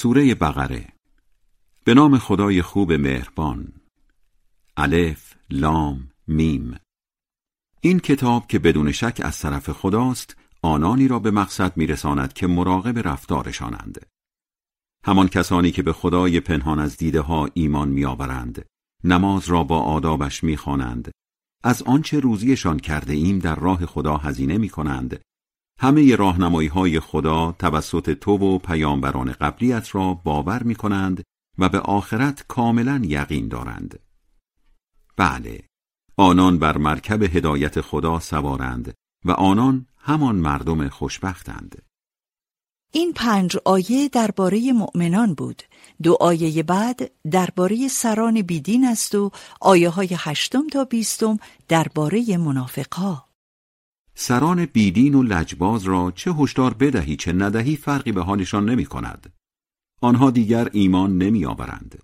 سوره بقره. به نام خدای خوب مهربان. الف لام میم. این کتاب که بدون شک از طرف خداست آنانی را به مقصد میرساند که مراقب رفتارشانند. همان کسانی که به خدای پنهان از دیده ها ایمان میآورند نماز را با آدابش می‌خوانند. از آنچه روزیشان کرده ایم در راه خدا هزینه می کنند همه راهنمایی های خدا توسط تو و پیامبران قبلیت را باور می کنند و به آخرت کاملا یقین دارند. بله آنان بر مرکب هدایت خدا سوارند و آنان همان مردم خوشبختند. این پنج آیه درباره مؤمنان بود. دو آیه بعد درباره سران بیدین است و آیه های هشتم تا بیستم درباره منافقها سران بیدین و لجباز را چه هشدار بدهی چه ندهی فرقی به حالشان نمی کند. آنها دیگر ایمان نمی آورند.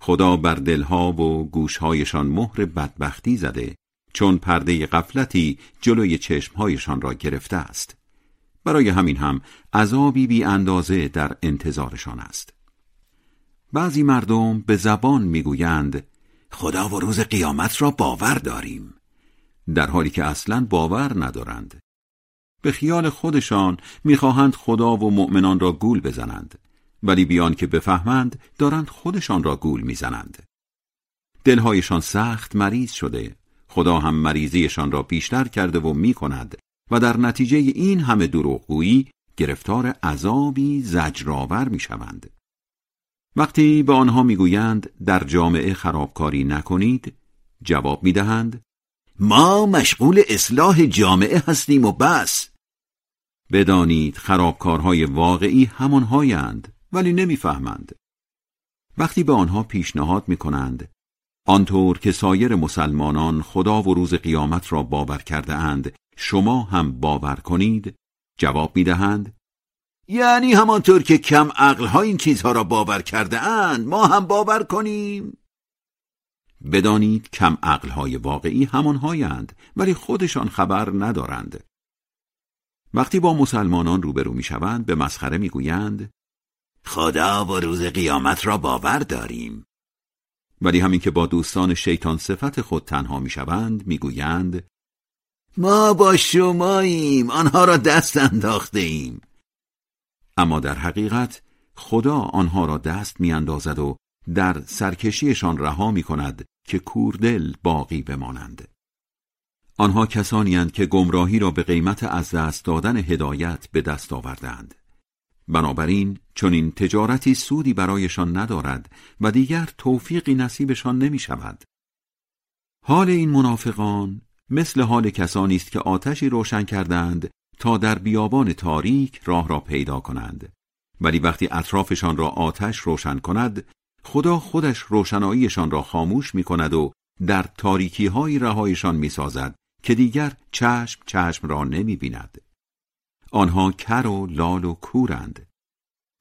خدا بر دلها و گوشهایشان مهر بدبختی زده چون پرده غفلتی جلوی چشمهایشان را گرفته است. برای همین هم عذابی بی اندازه در انتظارشان است. بعضی مردم به زبان می‌گویند خدا و روز قیامت را باور داریم در حالی که اصلا باور ندارند. به خیال خودشان می‌خواهند خدا و مؤمنان را گول بزنند ولی بیان که بفهمند دارند خودشان را گول می‌زنند. دلهایشان سخت مریض شده خدا هم مریضیشان را بیشتر کرده و می‌کند و در نتیجه این همه دروغگویی گرفتار عذابی زجرآور می‌شوند. وقتی به آنها می‌گویند در جامعه خرابکاری نکنید جواب می‌دهند ما مشغول اصلاح جامعه هستیم و بس. بدانید خرابکارهای واقعی همانهایند ولی نمی‌فهمند. وقتی به آنها پیشنهاد می‌کنند آنطور که سایر مسلمانان خدا و روز قیامت را باور کرده اند شما هم باور کنید جواب می‌دهند. یعنی همانطور که کم ها این چیزها را باور کرده اند ما هم باور کنیم. بدانید کم های واقعی همانهایند ولی خودشان خبر ندارند. وقتی با مسلمانان روبرو می‌شوند به مسخره می‌گویند خدا و روز قیامت را باور داریم. ولی همین که با دوستان شیطان صفت خود تنها می‌شوند می‌گویند ما با شماییم آنها را دست انداخته ایم اما در حقیقت خدا آنها را دست میاندازد و در سرکشیشان رها می کند که کوردل باقی بمانند. آنها کسانی که گمراهی را به قیمت از دست دادن هدایت به دست آوردند بنابراین چون این تجارتی سودی برایشان ندارد و دیگر توفیقی نصیبشان نمی شود حال این منافقان مثل حال کسانی است که آتشی روشن کردند تا در بیابان تاریک راه را پیدا کنند. ولی وقتی اطرافشان را آتش روشن کند خدا خودش روشناییشان را خاموش می کند و در تاریکی های رهایشان می سازد که دیگر چشم چشم را نمی بیند. آنها کر و لال و کورند.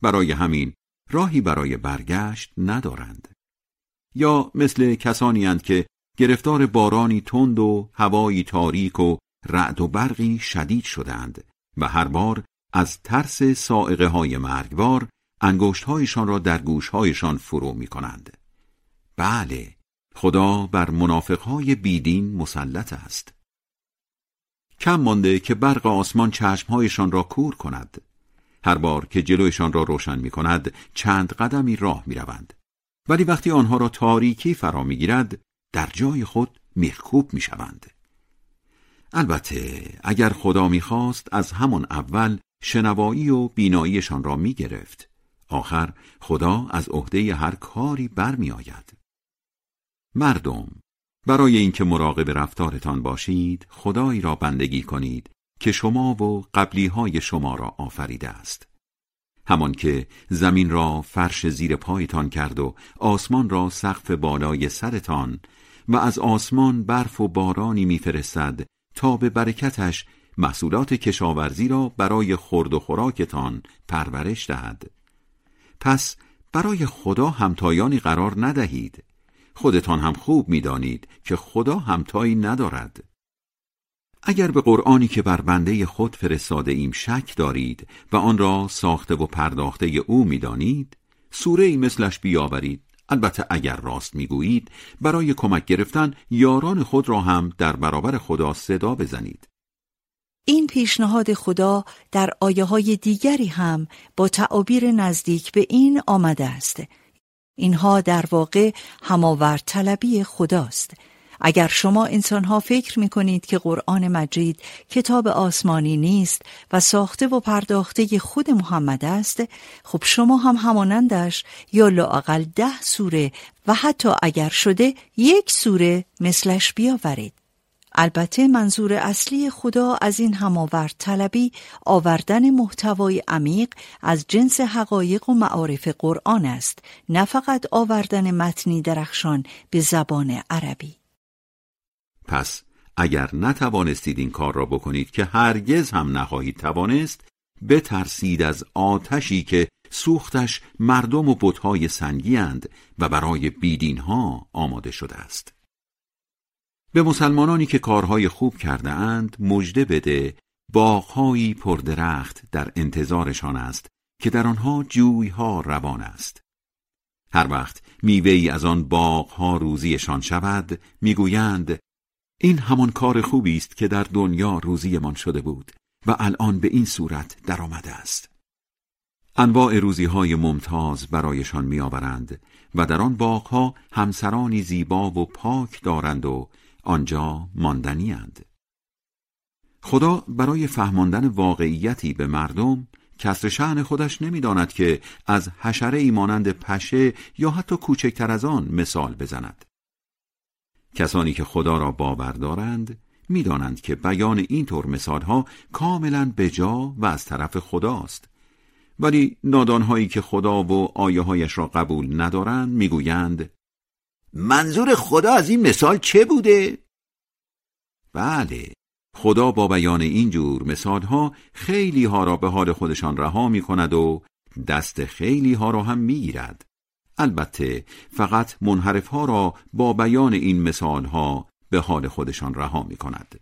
برای همین راهی برای برگشت ندارند. یا مثل کسانی هند که گرفتار بارانی تند و هوایی تاریک و رعد و برقی شدید شدند و هر بار از ترس سائقه های مرگبار انگشتهایشان را در گوشهایشان فرو می کنند. بله خدا بر منافقهای بیدین مسلط است کم مانده که برق آسمان چشمهایشان را کور کند هر بار که جلویشان را روشن می کند چند قدمی راه می روند. ولی وقتی آنها را تاریکی فرا می گیرد در جای خود میخکوب می شوند. البته اگر خدا می‌خواست از همان اول شنوایی و بیناییشان را می گرفت. آخر خدا از عهده هر کاری برمی آید. مردم برای اینکه مراقب رفتارتان باشید خدایی را بندگی کنید که شما و قبلی های شما را آفریده است. همان که زمین را فرش زیر پایتان کرد و آسمان را سقف بالای سرتان و از آسمان برف و بارانی میفرستد تا به برکتش محصولات کشاورزی را برای خورد و خوراکتان پرورش دهد پس برای خدا همتایانی قرار ندهید. خودتان هم خوب می‌دانید که خدا همتایی ندارد. اگر به قرآنی که بر بنده خود فرستاده ایم شک دارید و آن را ساخته و پرداخته او می‌دانید سوره ای مثلش بیاورید. البته اگر راست می‌گویید برای کمک گرفتن یاران خود را هم در برابر خدا صدا بزنید. این پیشنهاد خدا در آیه های دیگری هم با تعابیر نزدیک به این آمده است. اینها در واقع هماورد طلبی خداست. اگر شما انسانها فکر می کنید که قرآن مجید کتاب آسمانی نیست و ساخته و پرداخته خود محمد است خب شما هم همانندش یا لاقل ده سوره و حتی اگر شده یک سوره مثلش بیاورید. البته منظور اصلی خدا از این هماورد طلبی آوردن محتوای عمیق از جنس حقایق و معارف قرآن است نه فقط آوردن متنی درخشان به زبان عربی. پس اگر نتوانستید این کار را بکنید که هرگز هم نخواهید توانست بترسید از آتشی که سوختش مردم و بتهای سنگی اند و برای بیدین ها آماده شده است. به مسلمانانی که کارهای خوب کرده اند مژده بده باغهایی پردرخت در انتظارشان است که در آنها جویها روان است. هر وقت میوهای از آن باغها روزیشان شود می‌گویند این همان کار خوبی است که در دنیا روزیمان شده بود و الان به این صورت درآمده است. انواع روزی های ممتاز برایشان میآورند و در آن باغها همسرانی زیبا و پاک دارند و آنجا ماندنی اند. خدا برای فهماندن واقعیتی به مردم کسر شعن خودش نمی‌داند که از حشره ای مانند پشه یا حتی کوچکتر از آن مثال بزند. کسانی که خدا را باور دارند می‌دانند که بیان این طور مثالها کاملا بجا و از طرف خداست ولی نادانهایی که خدا و آیه هایش را قبول ندارند می‌گویند منظور خدا از این مثال چه بوده؟ بله خدا با بیان اینجور مثالها خیلی ها را به حال خودشان رها می کند و دست خیلی ها را هم می گیرد. البته فقط منحرف ها را با بیان این مثال ها به حال خودشان رها می کند.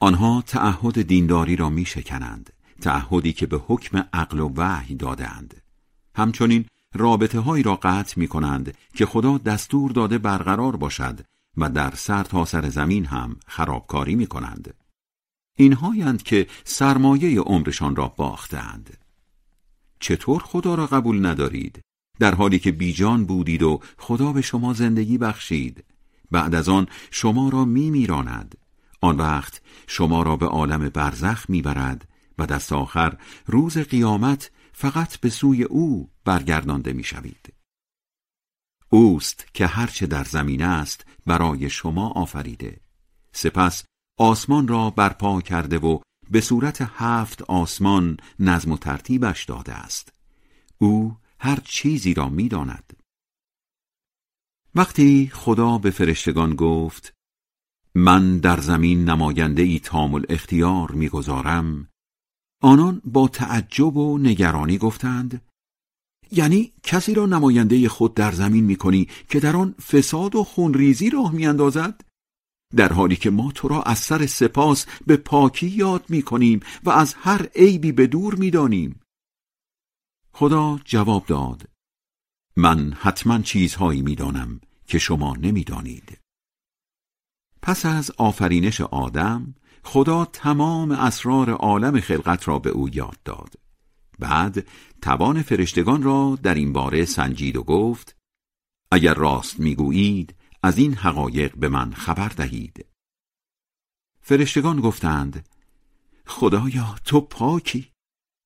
آنها تعهد دینداری را می شکنند. تعهدی که به حکم عقل و وحی دادند. همچنین رابطه هایی را قطع می کنند که خدا دستور داده برقرار باشد و در سر تا سر زمین هم خرابکاری می کنند. اینهایند که سرمایه عمرشان را باختند. چطور خدا را قبول ندارید؟ در حالی که بیجان بودید و خدا به شما زندگی بخشید بعد از آن شما را می میراند آن وقت شما را به عالم برزخ می‌برد و دست آخر روز قیامت فقط به سوی او برگردانده می‌شوید. اوست که هرچه در زمین است برای شما آفریده. سپس آسمان را برپا کرده و به صورت هفت آسمان نظم و ترتیبش داده است. او هر چیزی را می‌داند. وقتی خدا به فرشتگان گفت من در زمین نماینده ای تام اختیار می‌گذارم آنان با تعجب و نگرانی گفتند یعنی کسی را نماینده خود در زمین می‌کنی که در آن فساد و خونریزی راه میاندازد؟ در حالی که ما تو را از سر سپاس به پاکی یاد می‌کنیم و از هر عیبی به دور می‌دانیم. خدا جواب داد من حتما چیزهایی می‌دانم که شما نمی‌دانید. پس از آفرینش آدم خدا تمام اسرار عالم خلقت را به او یاد داد. بعد توان فرشتگان را در این باره سنجید و گفت اگر راست می‌گویید از این حقایق به من خبر دهید. فرشتگان گفتند خدایا تو پاکی.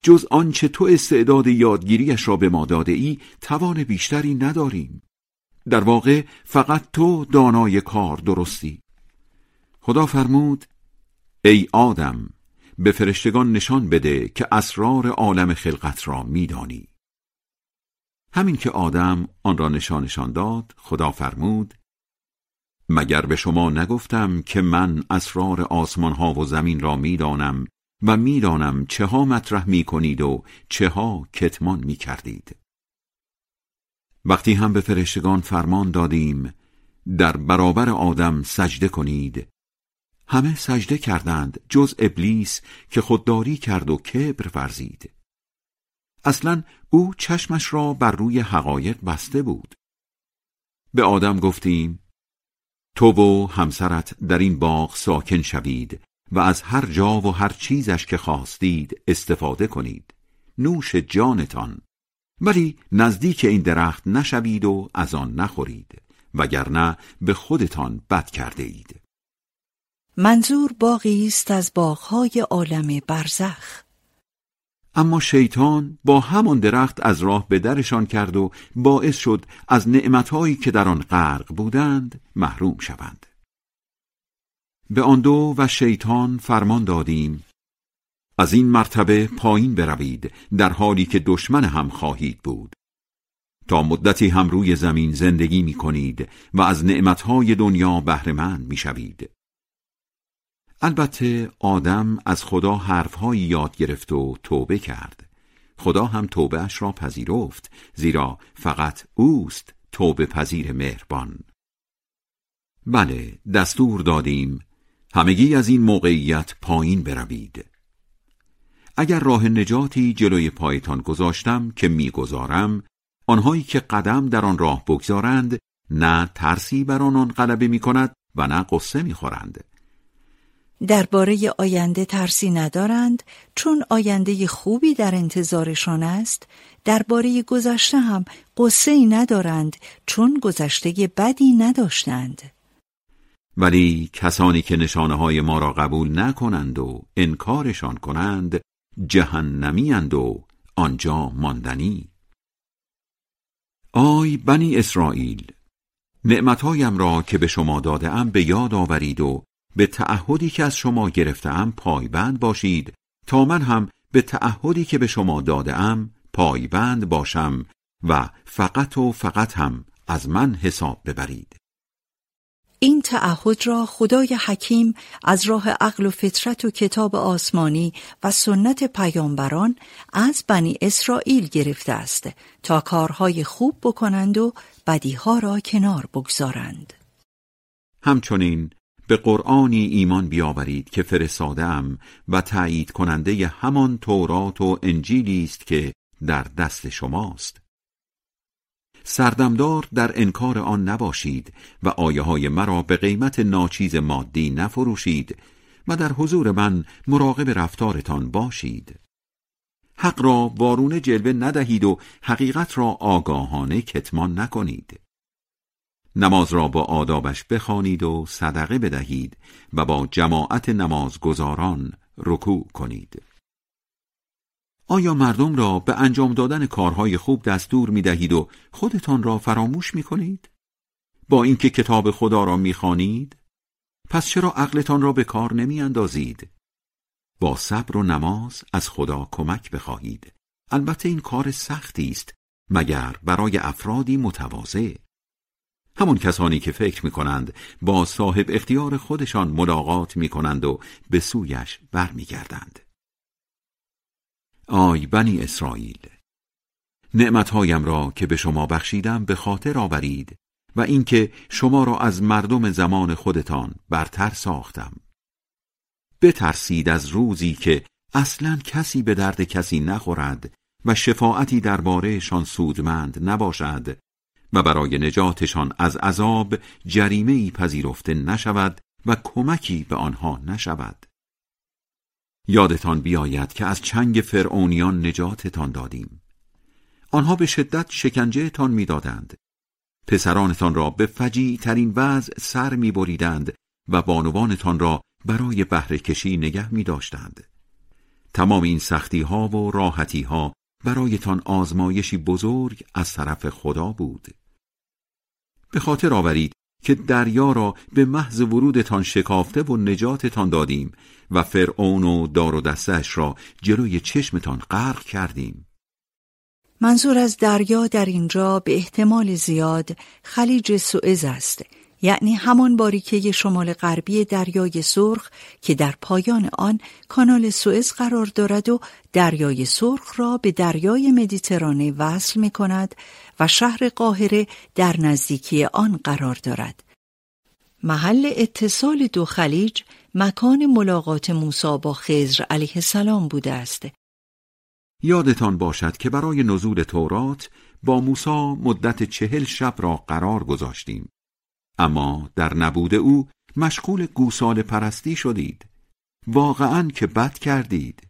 جز آنچه تو استعداد یادگیریش را به ما داده ای توان بیشتری نداریم. در واقع فقط تو دانای کار درستی. خدا فرمود ای آدم به فرشتگان نشان بده که اسرار عالم خلقت را میدانی همین که آدم آن را نشانشان داد خدا فرمود مگر به شما نگفتم که من اسرار آسمان ها و زمین را می‌دانم و می‌دانم چه ها مطرح می کنید و چه ها کتمان می کردید. وقتی هم به فرشتگان فرمان دادیم در برابر آدم سجده کنید همه سجده کردند جز ابلیس که خودداری کرد و کبر ورزید. اصلا او چشمش را بر روی حقایق بسته بود. به آدم گفتیم تو و همسرت در این باغ ساکن شوید و از هر جا و هر چیزش که خواستید استفاده کنید. نوش جانتان. ولی نزدیک این درخت نشوید و از آن نخورید وگرنه به خودتان بد کرده اید. منظور باقی است از باغهای عالم برزخ. اما شیطان با همان درخت از راه به درشان کرد و باعث شد از نعمتهایی که در آن غرق بودند محروم شوند. به آن دو و شیطان فرمان دادیم از این مرتبه پایین بروید در حالی که دشمن هم خواهید بود. تا مدتی هم روی زمین زندگی می کنید و از نعمتهای دنیا بهرهمند می شوید. البته آدم از خدا حرفهایی یاد گرفت و توبه کرد. خدا هم توبه اش را پذیرفت زیرا فقط اوست توبه پذیر مهربان. بله دستور دادیم همگی از این موقعیت پایین بروید. اگر راه نجاتی جلوی پایتان گذاشتم که می‌گذارم آنهایی که قدم در آن راه بگذارند نه ترسی بر آنان غلبه می کند و نه قصه می خورند. درباره آینده ترسی ندارند چون آینده خوبی در انتظارشان است درباره گذشته هم قصه ای ندارند چون گذشته بدی نداشتند. ولی کسانی که نشانه های ما را قبول نکنند و انکارشان کنند جهنمی و آنجا ماندنی. آی بنی اسرائیل نعمتهایم را که به شما داده به یاد آورید و به تعهدی که از شما گرفتم پایبند باشید تا من هم به تعهدی که به شما داده پایبند باشم و فقط و فقط هم از من حساب ببرید این تعهد را خدای حکیم از راه عقل و فطرت و کتاب آسمانی و سنت پیامبران از بنی اسرائیل گرفته است تا کارهای خوب بکنند و بدیها را کنار بگذارند. همچنین به قرآنی ایمان بیاورید که فرستادم و تایید کننده همان تورات و انجیلی است که در دست شماست. سردمدار در انکار آن نباشید و آیه های مرا به قیمت ناچیز مادی نفروشید و در حضور من مراقب رفتارتان باشید حق را وارونه جلوه ندهید و حقیقت را آگاهانه کتمان نکنید نماز را با آدابش بخوانید و صدقه بدهید و با جماعت نمازگزاران رکوع کنید آیا مردم را به انجام دادن کارهای خوب دستور می دهید و خودتان را فراموش می کنید؟ با اینکه کتاب خدا را می خانید؟ پس چرا عقلتان را به کار نمی اندازید؟ با صبر و نماز از خدا کمک بخواهید. البته این کار سختی است مگر برای افرادی متواضع. همون کسانی که فکر می کنند با صاحب اختیار خودشان ملاقات می کنند و به سویش برمیگردند. آی بنی اسرائیل نعمتهایم را که به شما بخشیدم به خاطر آورید و اینکه شما را از مردم زمان خودتان برتر ساختم بترسید از روزی که اصلا کسی به درد کسی نخورد و شفاعتی دربارهشان سودمند نباشد و برای نجاتشان از عذاب جریمه ای پذیرفته نشود و کمکی به آنها نشود یادتان بیاید که از چنگ فرعونیان نجاتتان دادیم آنها به شدت شکنجه تان می‌دادند پسرانتان را به فجیع ترین وضع سر می بریدند و بانوانتان را برای بهره کشی نگه می داشتند. تمام این سختی ها و راحتی ها برایتان آزمایشی بزرگ از طرف خدا بود. به خاطر آورید که دریا را به محض ورودتان شکافته و نجاتتان دادیم و فرعون و دار و دستش را جلوی چشمتان غرق کردیم. منظور از دریا در اینجا به احتمال زیاد خلیج سوئز است یعنی همان باریکه شمال غربی دریای سرخ که در پایان آن کانال سوئز قرار دارد و دریای سرخ را به دریای مدیترانه وصل می کند و شهر قاهره در نزدیکی آن قرار دارد. محل اتصال دو خلیج مکان ملاقات موسی با خضر علیه السلام بوده است. یادتان باشد که برای نزول تورات با موسی مدت چهل شب را قرار گذاشتیم. اما در نبود او مشغول گوسال پرستی شدید. واقعا که بد کردید.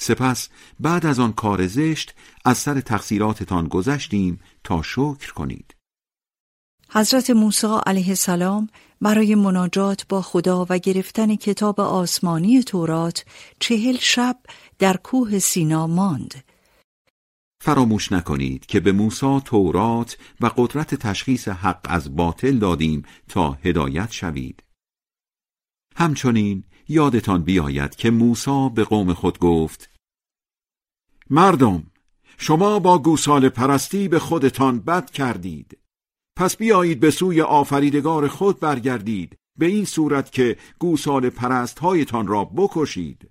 سپس بعد از آن کار زشت از سر تقصیراتتان گذشتیم تا شکر کنید. حضرت موسی علیه السلام برای مناجات با خدا و گرفتن کتاب آسمانی تورات چهل شب در کوه سینا ماند. فراموش نکنید که به موسی تورات و قدرت تشخیص حق از باطل دادیم تا هدایت شوید. همچنین یادتان بیاید که موسی به قوم خود گفت مردم شما با گوسال پرستی به خودتان بد کردید. پس بیایید به سوی آفریدگار خود برگردید به این صورت که گوسال پرست هایتان را بکشید.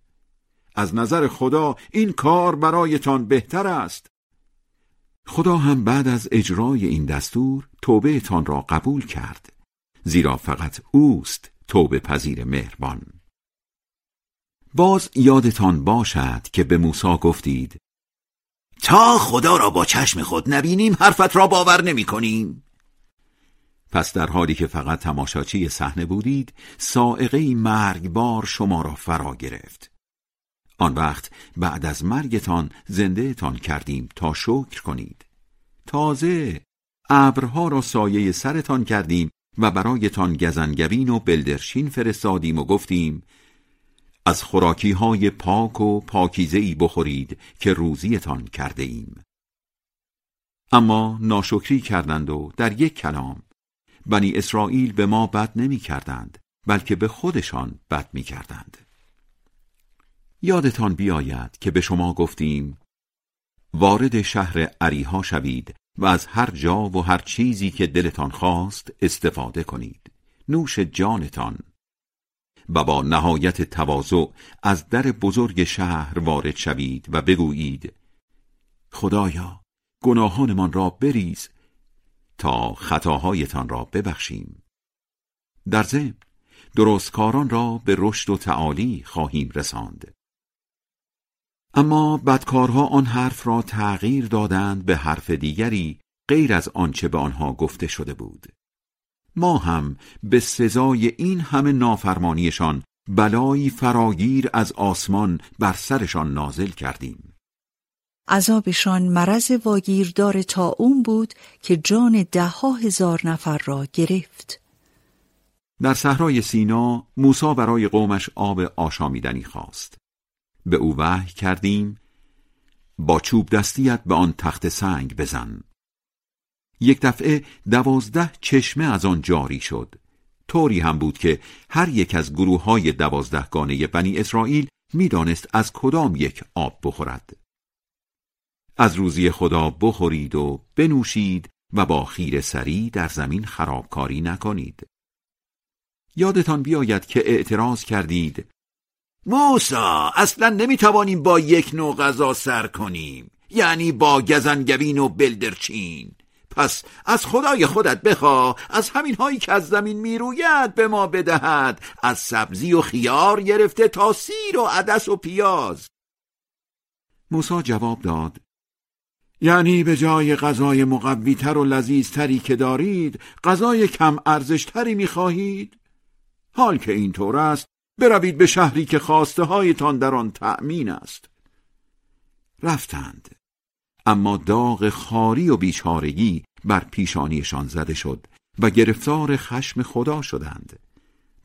از نظر خدا این کار برایتان بهتر است. خدا هم بعد از اجرای این دستور توبه تان را قبول کرد زیرا فقط اوست توبه پذیر مهربان. باز یادتان باشد که به موسی گفتید تا خدا را با چشم خود نبینیم حرفت را باور نمی کنیم. پس در حالی که فقط تماشاچی صحنه بودید سائقه مرگبار شما را فرا گرفت آن وقت بعد از مرگتان زنده تان کردیم تا شکر کنید تازه ابرها را سایه سرتان کردیم و برایتان گزنگبین و بلدرشین فرستادیم و گفتیم از خوراکی های پاک و پاکیزه بخورید که روزیتان کرده ایم. اما ناشکری کردند و در یک کلام بنی اسرائیل به ما بد نمی کردند بلکه به خودشان بد می کردند. یادتان بیاید که به شما گفتیم وارد شهر عریها شوید و از هر جا و هر چیزی که دلتان خواست استفاده کنید نوش جانتان و با نهایت تواضع از در بزرگ شهر وارد شوید و بگویید خدایا گناهانمان را بریز تا خطاهایتان را ببخشیم. در ضمن درستکاران را به رشد و تعالی خواهیم رساند. اما بدکارها آن حرف را تغییر دادند به حرف دیگری غیر از آنچه به آنها گفته شده بود. ما هم به سزای این همه نافرمانیشان بلایی فراگیر از آسمان بر سرشان نازل کردیم. عذابشان مرض واگیردار تا اون بود که جان ده ها هزار نفر را گرفت. در صحرای سینا موسی برای قومش آب آشامیدنی خواست. به او وحی کردیم با چوب دستیت به آن تخت سنگ بزن. یک دفعه دوازده چشمه از آن جاری شد. طوری هم بود که هر یک از گروه های دوازدهگانه بنی اسرائیل می‌دانست از کدام یک آب بخورد. از روزی خدا بخورید و بنوشید و با خیر سری در زمین خرابکاری نکنید. یادتان بیاید که اعتراض کردید موسا اصلا نمی‌توانیم با یک نوع غذا سر کنیم یعنی با گزنگوین و بلدرچین. پس از خدای خودت بخوا از همین هایی که از زمین می‌روید به ما بدهد. از سبزی و خیار گرفته تا سیر و عدس و پیاز. موسی جواب داد یعنی به جای غذای مقویتر و لذیذتری که دارید غذای کم ارزشتری می‌خواهید؟ حال که اینطور است بروید به شهری که خواسته هایتان در آن تأمین است. رفتند. اما داغ خاری و بیچارگی بر پیشانیشان زده شد و گرفتار خشم خدا شدند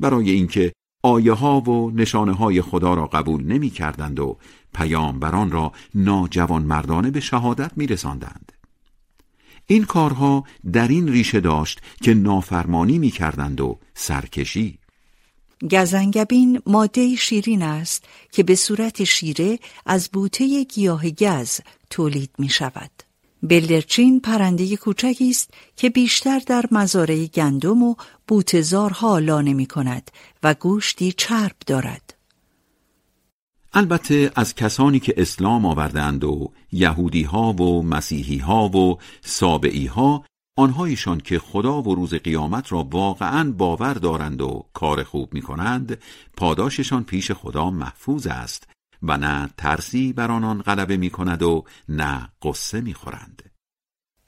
برای اینکه آیه ها و نشانه های خدا را قبول نمی کردند و پیامبران را ناجوان مردانه به شهادت می رساندند. این کارها در این ریشه داشت که نافرمانی می کردند و سرکشی گزنگبین ماده شیرین است که به صورت شیره از بوته گیاه گز تولید می شود. بلدرچین پرنده کوچکی است که بیشتر در مزارع گندم و بوتزارها لانه می کند و گوشتی چرب دارد. البته از کسانی که اسلام آوردند و یهودی ها و مسیحی ها و سابعی ها آنهایشان که خدا و روز قیامت را واقعا باور دارند و کار خوب می کنند پاداششان پیش خدا محفوظ است و نه ترسی بر آنان غلبه می کند و نه قصه می خورند.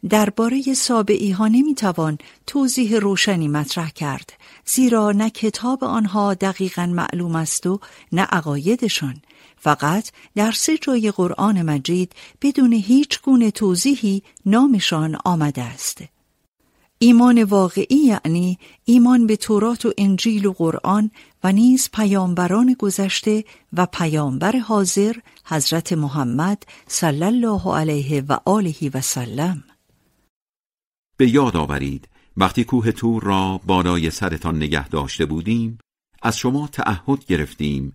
درباره سابعی ها نمی توان توضیح روشنی مطرح کرد زیرا نه کتاب آنها دقیقا معلوم است و نه عقایدشان فقط در سه جای قرآن مجید بدون هیچ گونه توضیحی نامشان آمده است ایمان واقعی یعنی ایمان به تورات و انجیل و قرآن نیز پیامبران گذشته و پیامبر حاضر حضرت محمد صلی الله علیه و آله و سلم. به یاد آورید وقتی کوه تور را بالای سرتان نگه داشته بودیم از شما تعهد گرفتیم.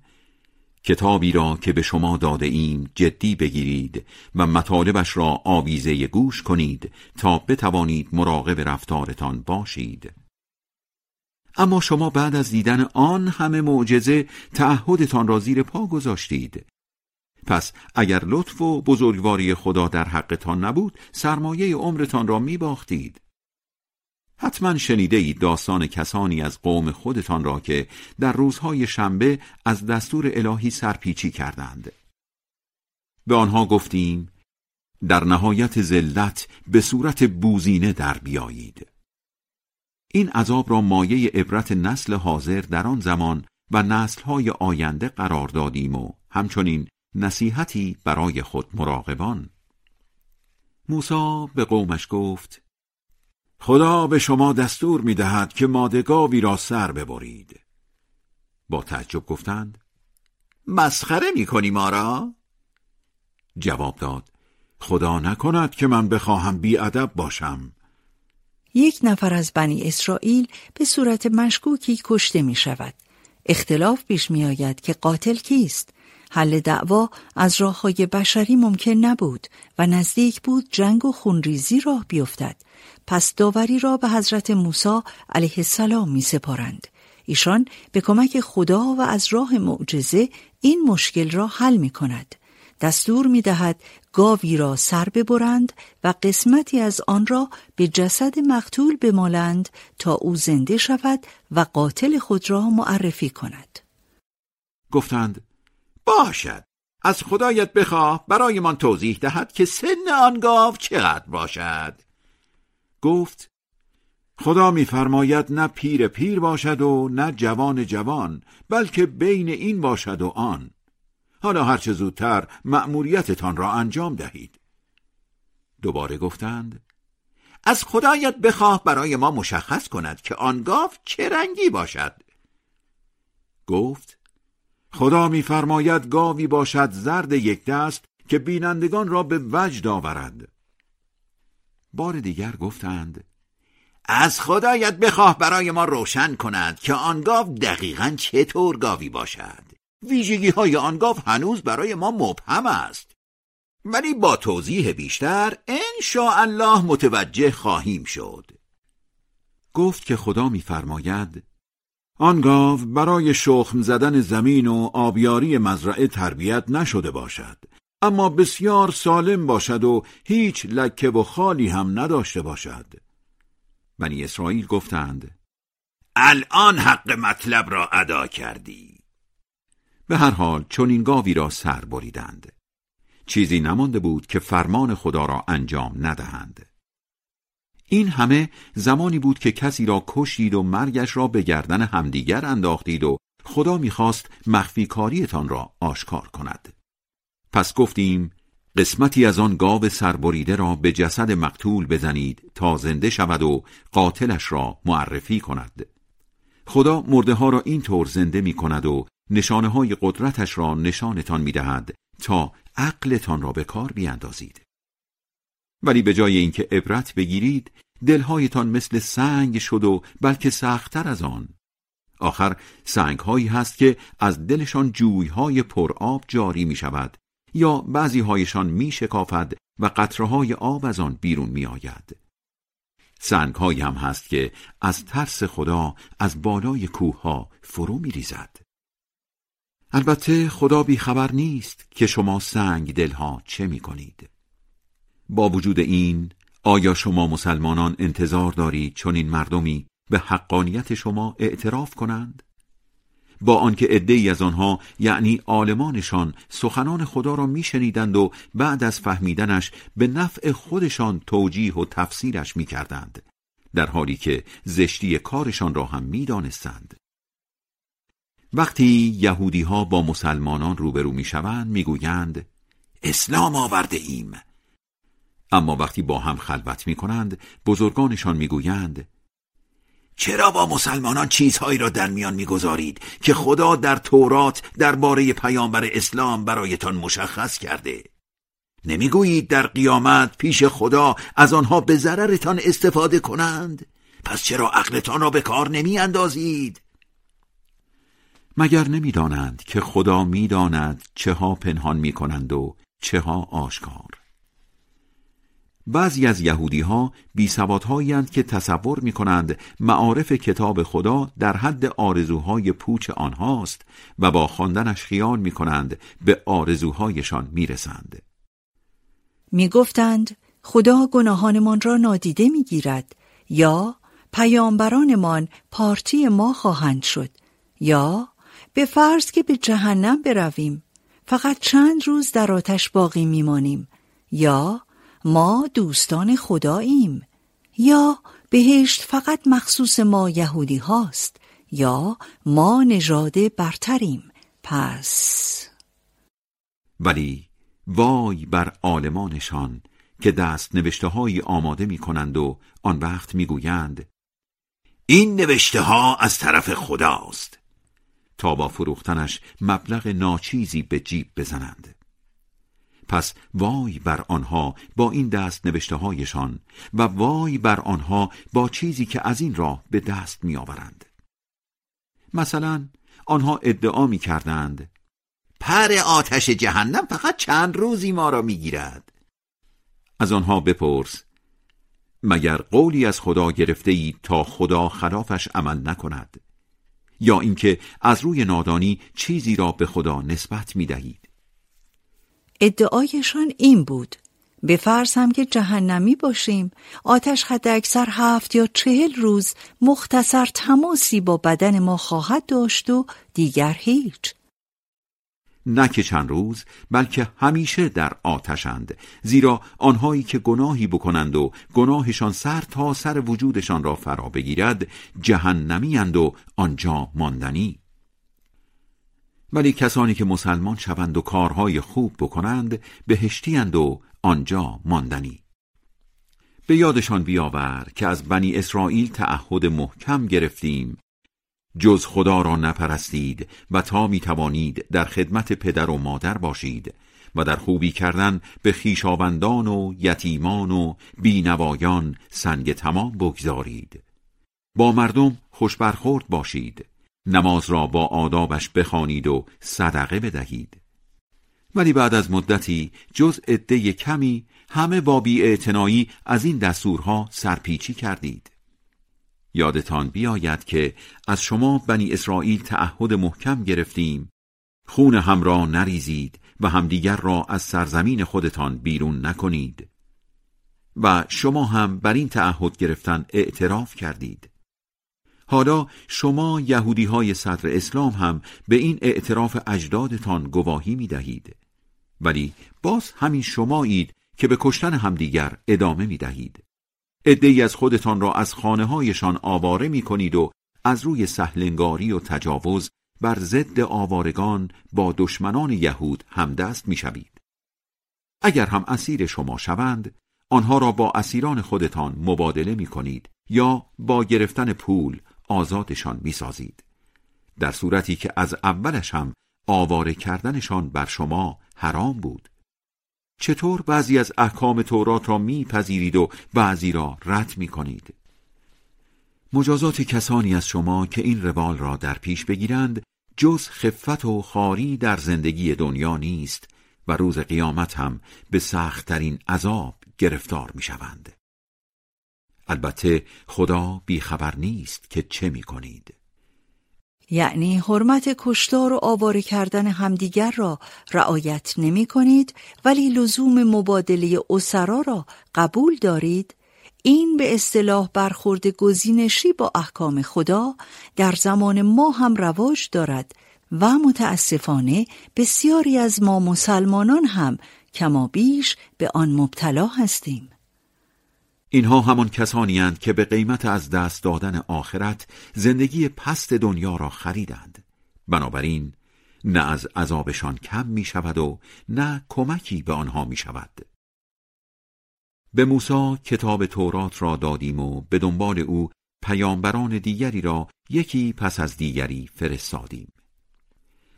کتابی را که به شما داده ایم جدی بگیرید و مطالبش را آویزه گوش کنید تا بتوانید مراقب رفتارتان باشید. اما شما بعد از دیدن آن همه معجزه تعهدتان را زیر پا گذاشتید پس اگر لطف و بزرگواری خدا در حقتان نبود سرمایه عمرتان را می باختید حتما شنیده اید داستان کسانی از قوم خودتان را که در روزهای شنبه از دستور الهی سرپیچی کردند. به آنها گفتیم در نهایت ذلت به صورت بوزینه در بیایید. این عذاب را مایه عبرت نسل حاضر در آن زمان و نسلهای آینده قرار دادیم و همچنین نصیحتی برای خود مراقبان. موسی به قومش گفت خدا به شما دستور می دهد که مادگاوی را سر ببرید با تعجب گفتند مسخره می کنی ما را؟ جواب داد خدا نکند که من بخواهم بیادب باشم یک نفر از بنی اسرائیل به صورت مشکوکی کشته می شود اختلاف پیش می آید که قاتل کیست حل دعوا از راه های بشری ممکن نبود و نزدیک بود جنگ و خونریزی راه بیفتد پس داوری را به حضرت موسی علیه السلام می سپارند. ایشان به کمک خدا و از راه معجزه این مشکل را حل می کند. دستور می دهد گاوی را سر ببرند و قسمتی از آن را به جسد مقتول بمالند تا او زنده شود و قاتل خود را معرفی کند. گفتند باشد. از خدایت بخواه برایمان توضیح دهد که سن آن گاو چقدر باشد. گفت خدا میفرماید نه پیر پیر باشد و نه جوان جوان بلکه بین این باشد و آن. حالا هرچه زودتر مأموریتتان را انجام دهید. دوباره گفتند از خدایت بخواه برای ما مشخص کند که آن گاو چه رنگی باشد. گفت خدا میفرماید گاوی باشد زرد یک دست که بینندگان را به وجد آورد. بار دیگر گفتند از خدایت بخواه برای ما روشن کند که آن گاو دقیقا چطور گاوی باشد. ویژگی های آن گاو هنوز برای ما مبهم است. ولی با توضیح بیشتر ان الله متوجه خواهیم شد. گفت که خدا میفرماید آن گاو برای شخم زدن زمین و آبیاری مزرعه تربیت نشده باشد اما بسیار سالم باشد و هیچ لکه و خالی هم نداشته باشد. بنی اسرائیل گفتند الان حق مطلب را ادا کردی. به هر حال چون این گاوی را سر بریدند. چیزی نمانده بود که فرمان خدا را انجام ندهند. این همه زمانی بود که کسی را کشید و مرگش را به گردن همدیگر انداختید و خدا می‌خواست مخفی کاریتان را آشکار کند. پس گفتیم قسمتی از آن گاو سربریده را به جسد مقتول بزنید تا زنده شود و قاتلش را معرفی کند. خدا مرده ها را این طور زنده می کند و نشانه های قدرتش را نشانتان می دهد تا عقلتان را به کار بیاندازید ولی به جای اینکه عبرت بگیرید دلهایتان مثل سنگ شد و بلکه سختتر از آن آخر سنگ هایی هست که از دلشان جویهای پرآب جاری می شود یا بعضی هایشان می شکافد و قطره های آب از آن بیرون می آید. سنگ هایی هم هست که از ترس خدا از بالای کوه ها فرو می ریزد. البته خدا بی خبر نیست که شما سنگ دلها چه می کنید. با وجود این آیا شما مسلمانان انتظار دارید چون این مردمی به حقانیت شما اعتراف کنند؟ با آنکه عدهای از آنها یعنی عالمانشان سخنان خدا را میشنیدند و بعد از فهمیدنش به نفع خودشان توجیه و تفسیرش می‌کردند در حالی که زشتی کارشان را هم می‌دانستند وقتی یهودی ها با مسلمانان روبرو می‌شوند می‌گویند اسلام آورده ایم. اما وقتی با هم خلوت می کنند بزرگانشان می‌گویند چرا با مسلمانان چیزهایی را در میان می‌گذارید که خدا در تورات درباره پیامبر اسلام برایتان مشخص کرده؟ نمی‌گویید در قیامت پیش خدا از آنها به ضررتان استفاده کنند؟ پس چرا عقلتان را به کار نمی اندازید مگر نمی‌دانند که خدا می‌داند چه ها پنهان می کنند و چه ها آشکار بعضی از یهودی ها بی که تصور می کنند معارف کتاب خدا در حد آرزوهای پوچ آنهاست و با خواندنش خیال می کنند به آرزوهایشان می رسند. می گفتند خدا گناهانمان را نادیده می گیرد یا پیامبرانمان پارتی ما خواهند شد یا به فرض که به جهنم برویم. فقط چند روز در آتش باقی میمانیم. یا ما دوستان خداییم. یا بهشت فقط مخصوص ما یهودی هاست. یا ما نژاد برتریم. پس ولی وای بر عالمانشان که دست نوشته های آماده می کنند و آن وقت می گویند این نوشته ها از طرف خداست. تا با فروختنش مبلغ ناچیزی به جیب بزنند پس وای بر آنها با این دست نوشته هایشان و وای بر آنها با چیزی که از این راه به دست می آورند. مثلا آنها ادعا می کردند پر آتش جهنم فقط چند روزی ما را می گیرد. از آنها بپرس مگر قولی از خدا گرفته ای تا خدا خلافش عمل نکند یا اینکه از روی نادانی چیزی را به خدا نسبت می دهید ادعایشان این بود. به فرض هم که جهنمی باشیم. آتش حد اکثر هفت یا چهل روز مختصر تماسی با بدن ما خواهد داشت و دیگر هیچ. نه که چند روز بلکه همیشه در آتشند. زیرا آنهایی که گناهی بکنند و گناهشان سر تا سر وجودشان را فرا بگیرد جهنمی و آنجا ماندنی. ولی کسانی که مسلمان شوند و کارهای خوب بکنند بهشتی و آنجا ماندنی. به یادشان بیاور که از بنی اسرائیل تعهد محکم گرفتیم. جز خدا را نپرستید و تا می توانید در خدمت پدر و مادر باشید و در خوبی کردن به خیشاوندان و یتیمان و بینوایان سنگ تمام بگذارید. با مردم خوش برخورد باشید. نماز را با آدابش بخوانید و صدقه بدهید. ولی بعد از مدتی جز عده کمی همه با بیاعتنایی از این دستورها سرپیچی کردید. یادتان بیاید که از شما بنی اسرائیل تعهد محکم گرفتیم. خون هم را نریزید و همدیگر را از سرزمین خودتان بیرون نکنید. و شما هم بر این تعهد گرفتن اعتراف کردید. حالا شما یهودی های صدر اسلام هم به این اعتراف اجدادتان گواهی می دهید ولی باز همین شمایید که به کشتن همدیگر ادامه می دهید ادهی از خودتان را از خانه هایشان آواره می کنید و از روی سهلنگاری و تجاوز بر ضد آوارگان با دشمنان یهود همدست می شوید. اگر هم اسیر شما شوند آنها را با اسیران خودتان مبادله می کنید یا با گرفتن پول آزادشان می‌سازید در صورتی که از اولش هم آواره کردنشان بر شما حرام بود چطور بعضی از احکام تورات را میپذیرید و بعضی را رد می‌کنید مجازات کسانی از شما که این روال را در پیش بگیرند جز خفت و خاری در زندگی دنیا نیست و روز قیامت هم به سختترین عذاب گرفتار می‌شوند. البته خدا بیخبر نیست که چه می کنید یعنی حرمت کشتار و آواره کردن همدیگر را رعایت نمی کنید ولی لزوم مبادله اسرا را قبول دارید. این به اصطلاح برخورد گزینشی با احکام خدا در زمان ما هم رواج دارد و متاسفانه بسیاری از ما مسلمانان هم کما بیش به آن مبتلا هستیم. اینها همان کسانی هستند که به قیمت از دست دادن آخرت زندگی پست دنیا را خریدند. بنابراین نه از عذابشان کم می شود و نه کمکی به آنها می شود به موسی کتاب تورات را دادیم و به دنبال او پیامبران دیگری را یکی پس از دیگری فرستادیم.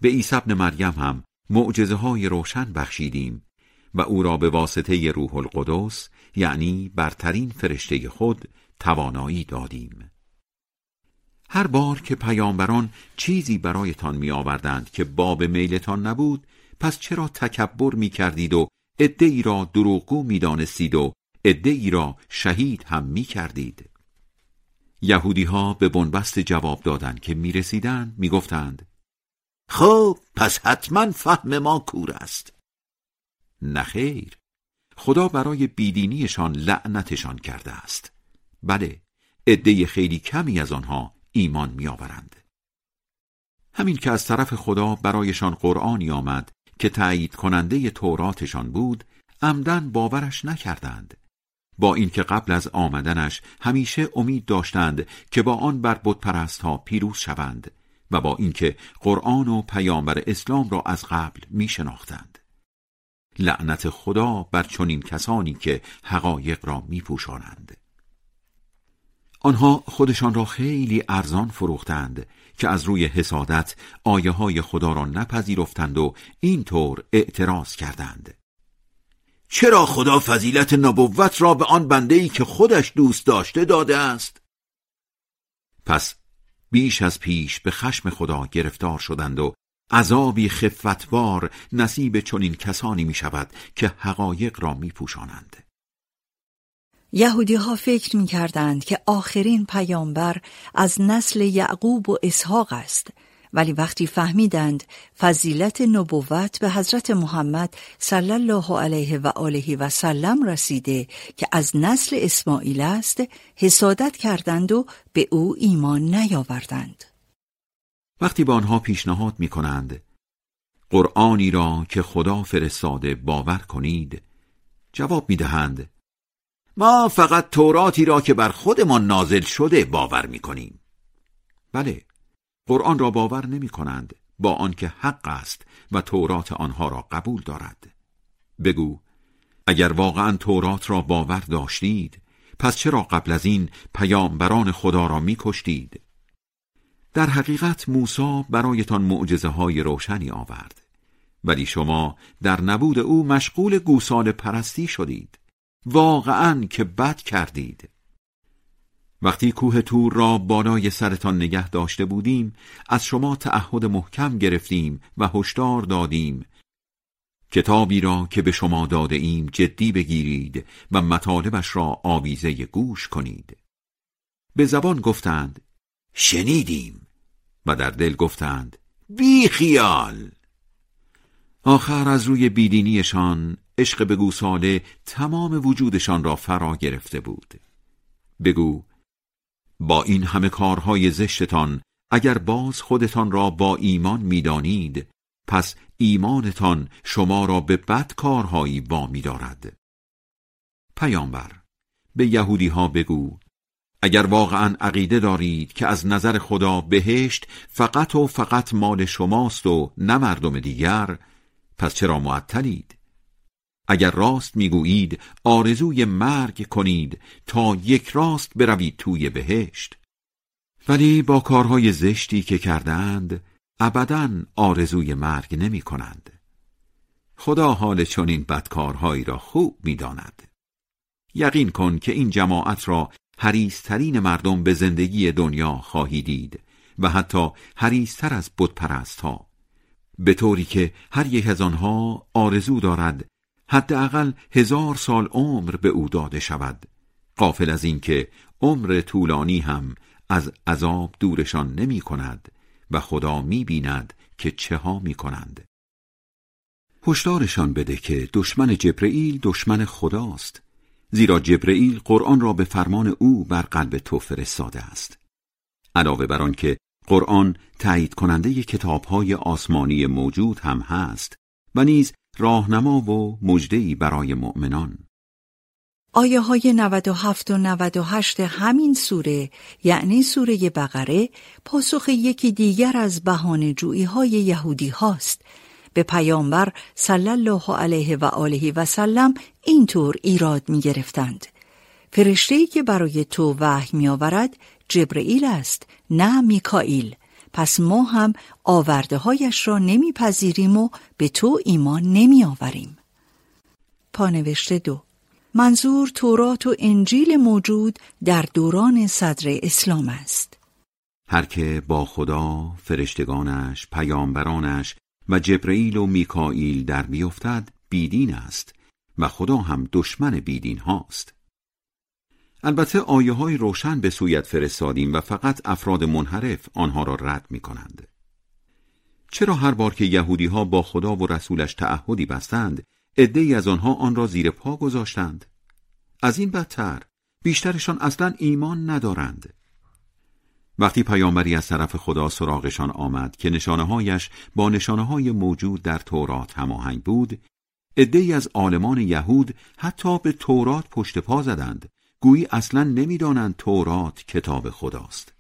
به عیسی ابن مریم هم معجزه های روشن بخشیدیم و او را به واسطه روح القدس یعنی برترین فرشته خود توانایی دادیم. هر بار که پیامبران چیزی برایتان می آوردند که باب میلتان نبود پس چرا تکبر می کردید و ای را دروغگو می دانستید و ای را شهید هم می کردید یهودی ها به بنبست جواب دادند که می رسیدند می گفتند خب پس حتما فهم ما کور است. نخیر خدا برای بیدینیشان لعنتشان کرده است. بله عده خیلی کمی از آنها ایمان میآورند. همین که از طرف خدا برایشان قرآنی آمد که تایید کننده توراتشان بود عمدن باورش نکردند. با اینکه قبل از آمدنش همیشه امید داشتند که با آن بر بتپرست ها پیروز شوند و با اینکه قرآن و پیامبر اسلام را از قبل می شناختند. لعنت خدا بر چنین کسانی که حقایق را می پوشانند. آنها خودشان را خیلی ارزان فروختند که از روی حسادت آیه های خدا را نپذیرفتند و اینطور اعتراض کردند. چرا خدا فضیلت نبوت را به آن بنده ای که خودش دوست داشته داده است؟ پس بیش از پیش به خشم خدا گرفتار شدند و عذابی خفتبار نصیب چنین کسانی می شود که حقایق را می پوشانند. یهودی ها فکر می کردند که آخرین پیامبر از نسل یعقوب و اسحاق است ولی وقتی فهمیدند فضیلت نبوت به حضرت محمد صلی الله علیه و آله و سلم رسیده که از نسل اسماعیل است حسادت کردند و به او ایمان نیاوردند وقتی به آنها پیشنهاد می کنند قرآنی را که خدا فرستاده باور کنید جواب می دهند ما فقط توراتی را که بر خودمان نازل شده باور می کنیم بله قرآن را باور نمی کنند با آنکه حق است و تورات آنها را قبول دارد بگو اگر واقعا تورات را باور داشتید پس چرا قبل از این پیامبران خدا را می کشتید؟ در حقیقت موسی برایتان معجزه های روشنی آورد. ولی شما در نبود او مشغول گوسال پرستی شدید. واقعا که بد کردید. وقتی کوه تور را بالای سرتان نگه داشته بودیم از شما تعهد محکم گرفتیم و هشدار دادیم. کتابی را که به شما داده ایم جدی بگیرید و مطالبش را آویزه گوش کنید. به زبان گفتند شنیدیم. و در دل گفتند بی خیال. آخر از روی بیدینیشان عشق به گوساله تمام وجودشان را فرا گرفته بود. بگو با این همه کارهای زشتتان اگر باز خودتان را با ایمان می‌دانید پس ایمانتان شما را به بد کارهایی وامی دارد پیامبر به یهودی ها بگو اگر واقعا عقیده دارید که از نظر خدا بهشت فقط و فقط مال شماست و نه مردم دیگر پس چرا معطلید؟ اگر راست می‌گویید آرزوی مرگ کنید تا یک راست بروید توی بهشت. ولی با کارهای زشتی که کردند ابدا آرزوی مرگ نمی کنند خدا حال چنین بدکارهایی را خوب می‌داند. یقین کن که این جماعت را حریسترین مردم به زندگی دنیا خواهی دید و حتی حریستر از بتپرست ها به طوری که هر یک از آنها آرزو دارد حداقل هزار سال عمر به او داده شود. قافل از اینکه عمر طولانی هم از عذاب دورشان نمی کند و خدا می بیند که چه ها می کنند. هشدارشان بده که دشمن جبرئیل دشمن خداست. زیرا جبرئیل قرآن را به فرمان او بر قلب تو فرستاده است. علاوه بر آنکه قرآن تایید کننده کتابهای آسمانی موجود هم هست و نیز راهنما و مجدهی برای مؤمنان. آیه های 97 و 98 همین سوره یعنی سوره بقره پاسخ یکی دیگر از بهانه های یهودی هاست. به پیامبر صلی الله علیه و آله و سلم اینطور ایراد می گرفتند فرشته که برای تو وحی می آورد جبرئیل است نه میکائیل. پس ما هم آورده هایش را نمیپذیریم و به تو ایمان نمی آوریم پانوشته دو منظور تورات و انجیل موجود در دوران صدر اسلام است. هر که با خدا فرشتگانش پیامبرانش و جبرئیل و میکائیل در بیفتد بیدین است و خدا هم دشمن بیدین هاست. البته آیه های روشن به سویت فرستادیم و فقط افراد منحرف آنها را رد می کنند. چرا هر بار که یهودی ها با خدا و رسولش تعهدی بستند عدهای از آنها آن را زیر پا گذاشتند؟ از این بدتر بیشترشان اصلا ایمان ندارند. وقتی پیامبری از طرف خدا سراغشان آمد که نشانههایش با نشانه های موجود در تورات هماهنگ بود عدهای از عالمان یهود حتی به تورات پشت پا زدند گویی اصلا نمی‌دانند تورات کتاب خداست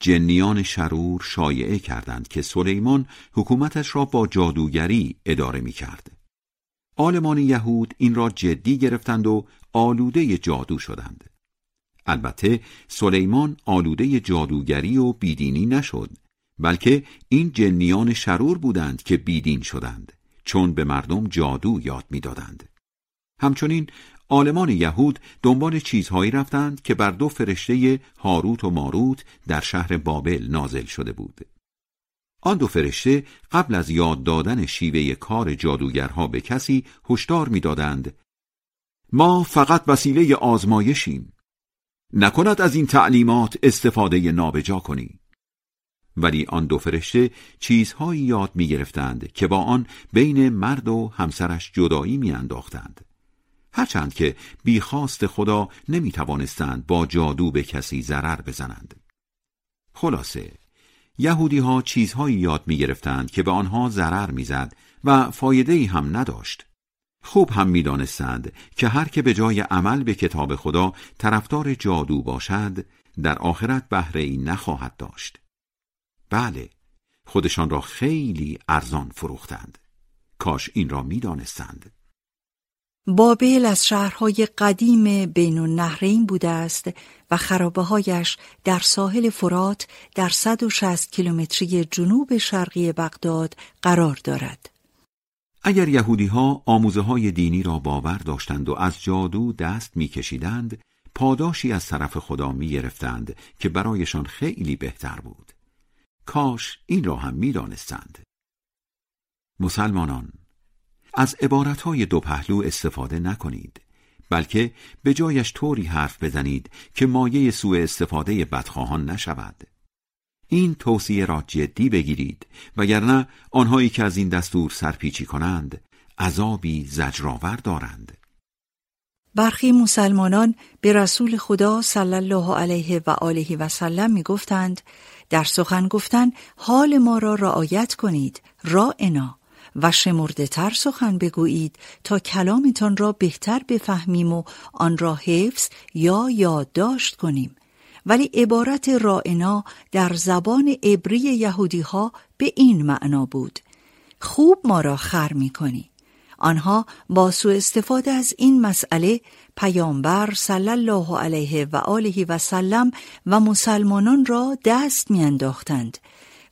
جنیان شرور شایعه کردند که سلیمان حکومتش را با جادوگری اداره می کرد. آلمان یهود این را جدی گرفتند و آلوده جادو شدند. البته سلیمان آلوده جادوگری و بیدینی نشد بلکه این جنیان شرور بودند که بیدین شدند چون به مردم جادو یاد می‌دادند. همچنین آلمان یهود دنبال چیزهایی رفتند که بر دو فرشته هاروت و ماروت در شهر بابل نازل شده بود. آن دو فرشته قبل از یاد دادن شیوه کار جادوگرها به کسی هشدار می‌دادند ما فقط وسیله آزمایشیم نکند از این تعلیمات استفاده نابجا کنی ولی آن دو فرشته چیزهایی یاد می گرفتند که با آن بین مرد و همسرش جدایی می انداختند. هرچند که بیخواست خدا نمی توانستند با جادو به کسی ضرر بزنند. خلاصه یهودی ها چیزهایی یاد می گرفتند که به آنها ضرر می‌زد و فایده هم نداشت. خوب هم می‌دانستند که هر که به جای عمل به کتاب خدا طرفدار جادو باشد در آخرت بهره ای نخواهد داشت. بله، خودشان را خیلی ارزان فروختند. کاش این را می‌دانستند. بابل از شهرهای قدیم بین النهرین بوده است و خرابه هایش در ساحل فرات در 160 کیلومتری جنوب شرقی بغداد قرار دارد. اگر یهودی ها آموزه های دینی را باور داشتند و از جادو دست میکشیدند، پاداشی از طرف خدا می گرفتند که برایشان خیلی بهتر بود. کاش این را هم می دانستند. مسلمانان از عبارتهای دو پهلو استفاده نکنید بلکه به جایش طوری حرف بزنید که مایه سوء استفاده بدخواهان نشود این توصیه را جدی بگیرید وگرنه آنهایی که از این دستور سرپیچی کنند عذابی زجرآور دارند. برخی مسلمانان به رسول خدا صلی الله علیه و آله و سلم می گفتند در سخن گفتن حال ما را رعایت کنید رائنا و شمرده تر سخن بگویید تا کلامتان را بهتر بفهمیم و آن را حفظ یا یادداشت کنیم. ولی عبارت رائنا در زبان عبری یهودی ها به این معنا بود. خوب ما را خر می کنی. آنها با سوء استفاده از این مسئله پیامبر صلی الله علیه و آله و سلم و مسلمانان را دست میانداختند.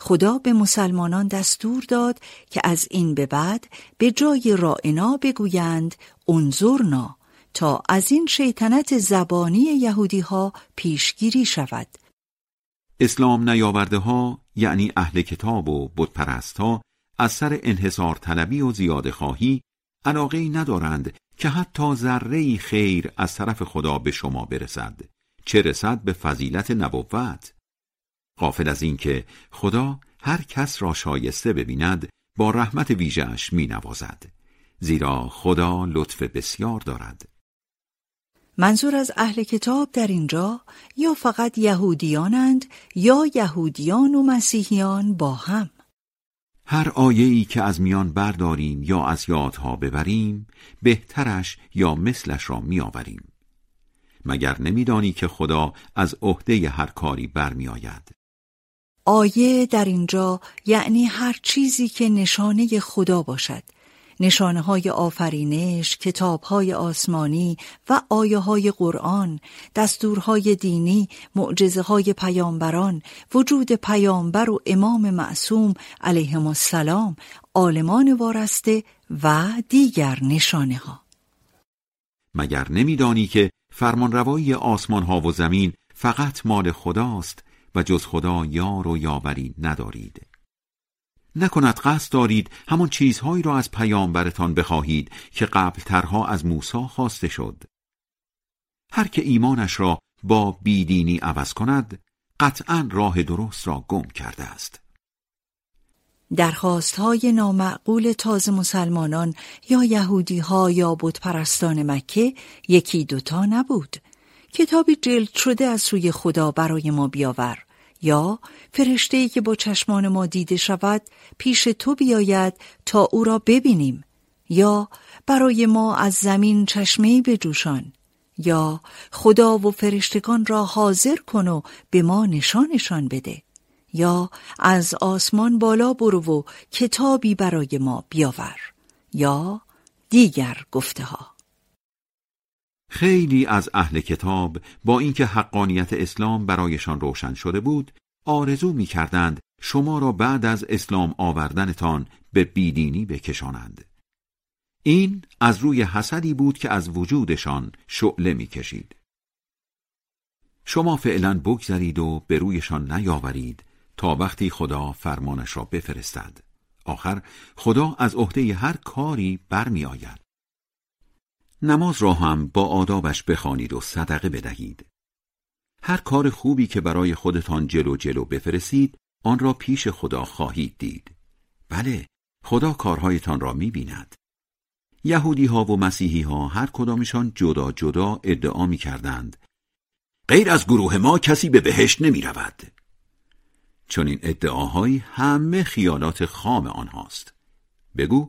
خدا به مسلمانان دستور داد که از این به بعد به جای رائنا بگویند انظرنا. تا از این شیطنت زبانی یهودی ها پیشگیری شود اسلام نیاورده ها یعنی اهل کتاب و بتپرست ها از سر انحصار طلبی و زیاده خواهی علاقه ندارند که حتی ذره خیر از طرف خدا به شما برسد چه رسد به فضیلت نبوت غافل از اینکه خدا هر کس را شایسته ببیند با رحمت ویژهش می نوازد. زیرا خدا لطف بسیار دارد. منظور از اهل کتاب در اینجا یا فقط یهودیانند یا یهودیان و مسیحیان با هم؟ هر آیه‌ای که از میان برداریم یا از یادها ببریم بهترش یا مثلش را میآوریم. مگر نمیدانی که خدا از عهده هر کاری برمیآید؟ آیه در اینجا یعنی هر چیزی که نشانه خدا باشد. نشانه های آفرینش، کتاب های آسمانی و آیه های قرآن، دستورهای دینی، معجزه های پیامبران، وجود پیامبر و امام معصوم علیهم السلام، عالمان وارسته و دیگر نشانه ها. مگر نمیدانی که فرمانروایی آسمان ها و زمین فقط مال خداست و جز خدا یار و یاوری ندارید نکند قصد دارید همان چیزهایی را از پیامبرتان بخواهید که قبل ترها از موسی خواسته شد. هر که ایمانش را با بیدینی عوض کند قطعا راه درست را گم کرده است. درخواست های نامعقول تازه مسلمانان یا یهودی ها یا بتپرستان مکه یکی دوتا نبود. کتابی جلد شده از سوی خدا برای ما بیاور. یا فرشته که با چشمان ما دیده شود پیش تو بیاید تا او را ببینیم. یا برای ما از زمین چشمه بجوشان. یا خدا و فرشتگان را حاضر کن و به ما نشانشان بده. یا از آسمان بالا برو و کتابی برای ما بیاور. یا دیگر گفته ها خیلی از اهل کتاب با اینکه حقانیت اسلام برایشان روشن شده بود آرزو می کردند شما را بعد از اسلام آوردنتان به بیدینی بکشانند این از روی حسدی بود که از وجودشان شعله می کشید. شما فعلا بگذرید و به رویشان نیاورید تا وقتی خدا فرمانش را بفرستد آخر خدا از عهده هر کاری برمی آید. نماز را هم با آدابش بخوانید و صدقه بدهید. هر کار خوبی که برای خودتان جلو جلو بفرستید آن را پیش خدا خواهید دید. بله، خدا کارهایتان را می بیند. یهودی ها و مسیحی ها هر کدامشان جدا جدا ادعا می کردند. غیر از گروه ما کسی به بهشت نمی رود. چون این ادعاهایی همه خیالات خام آنهاست. بگو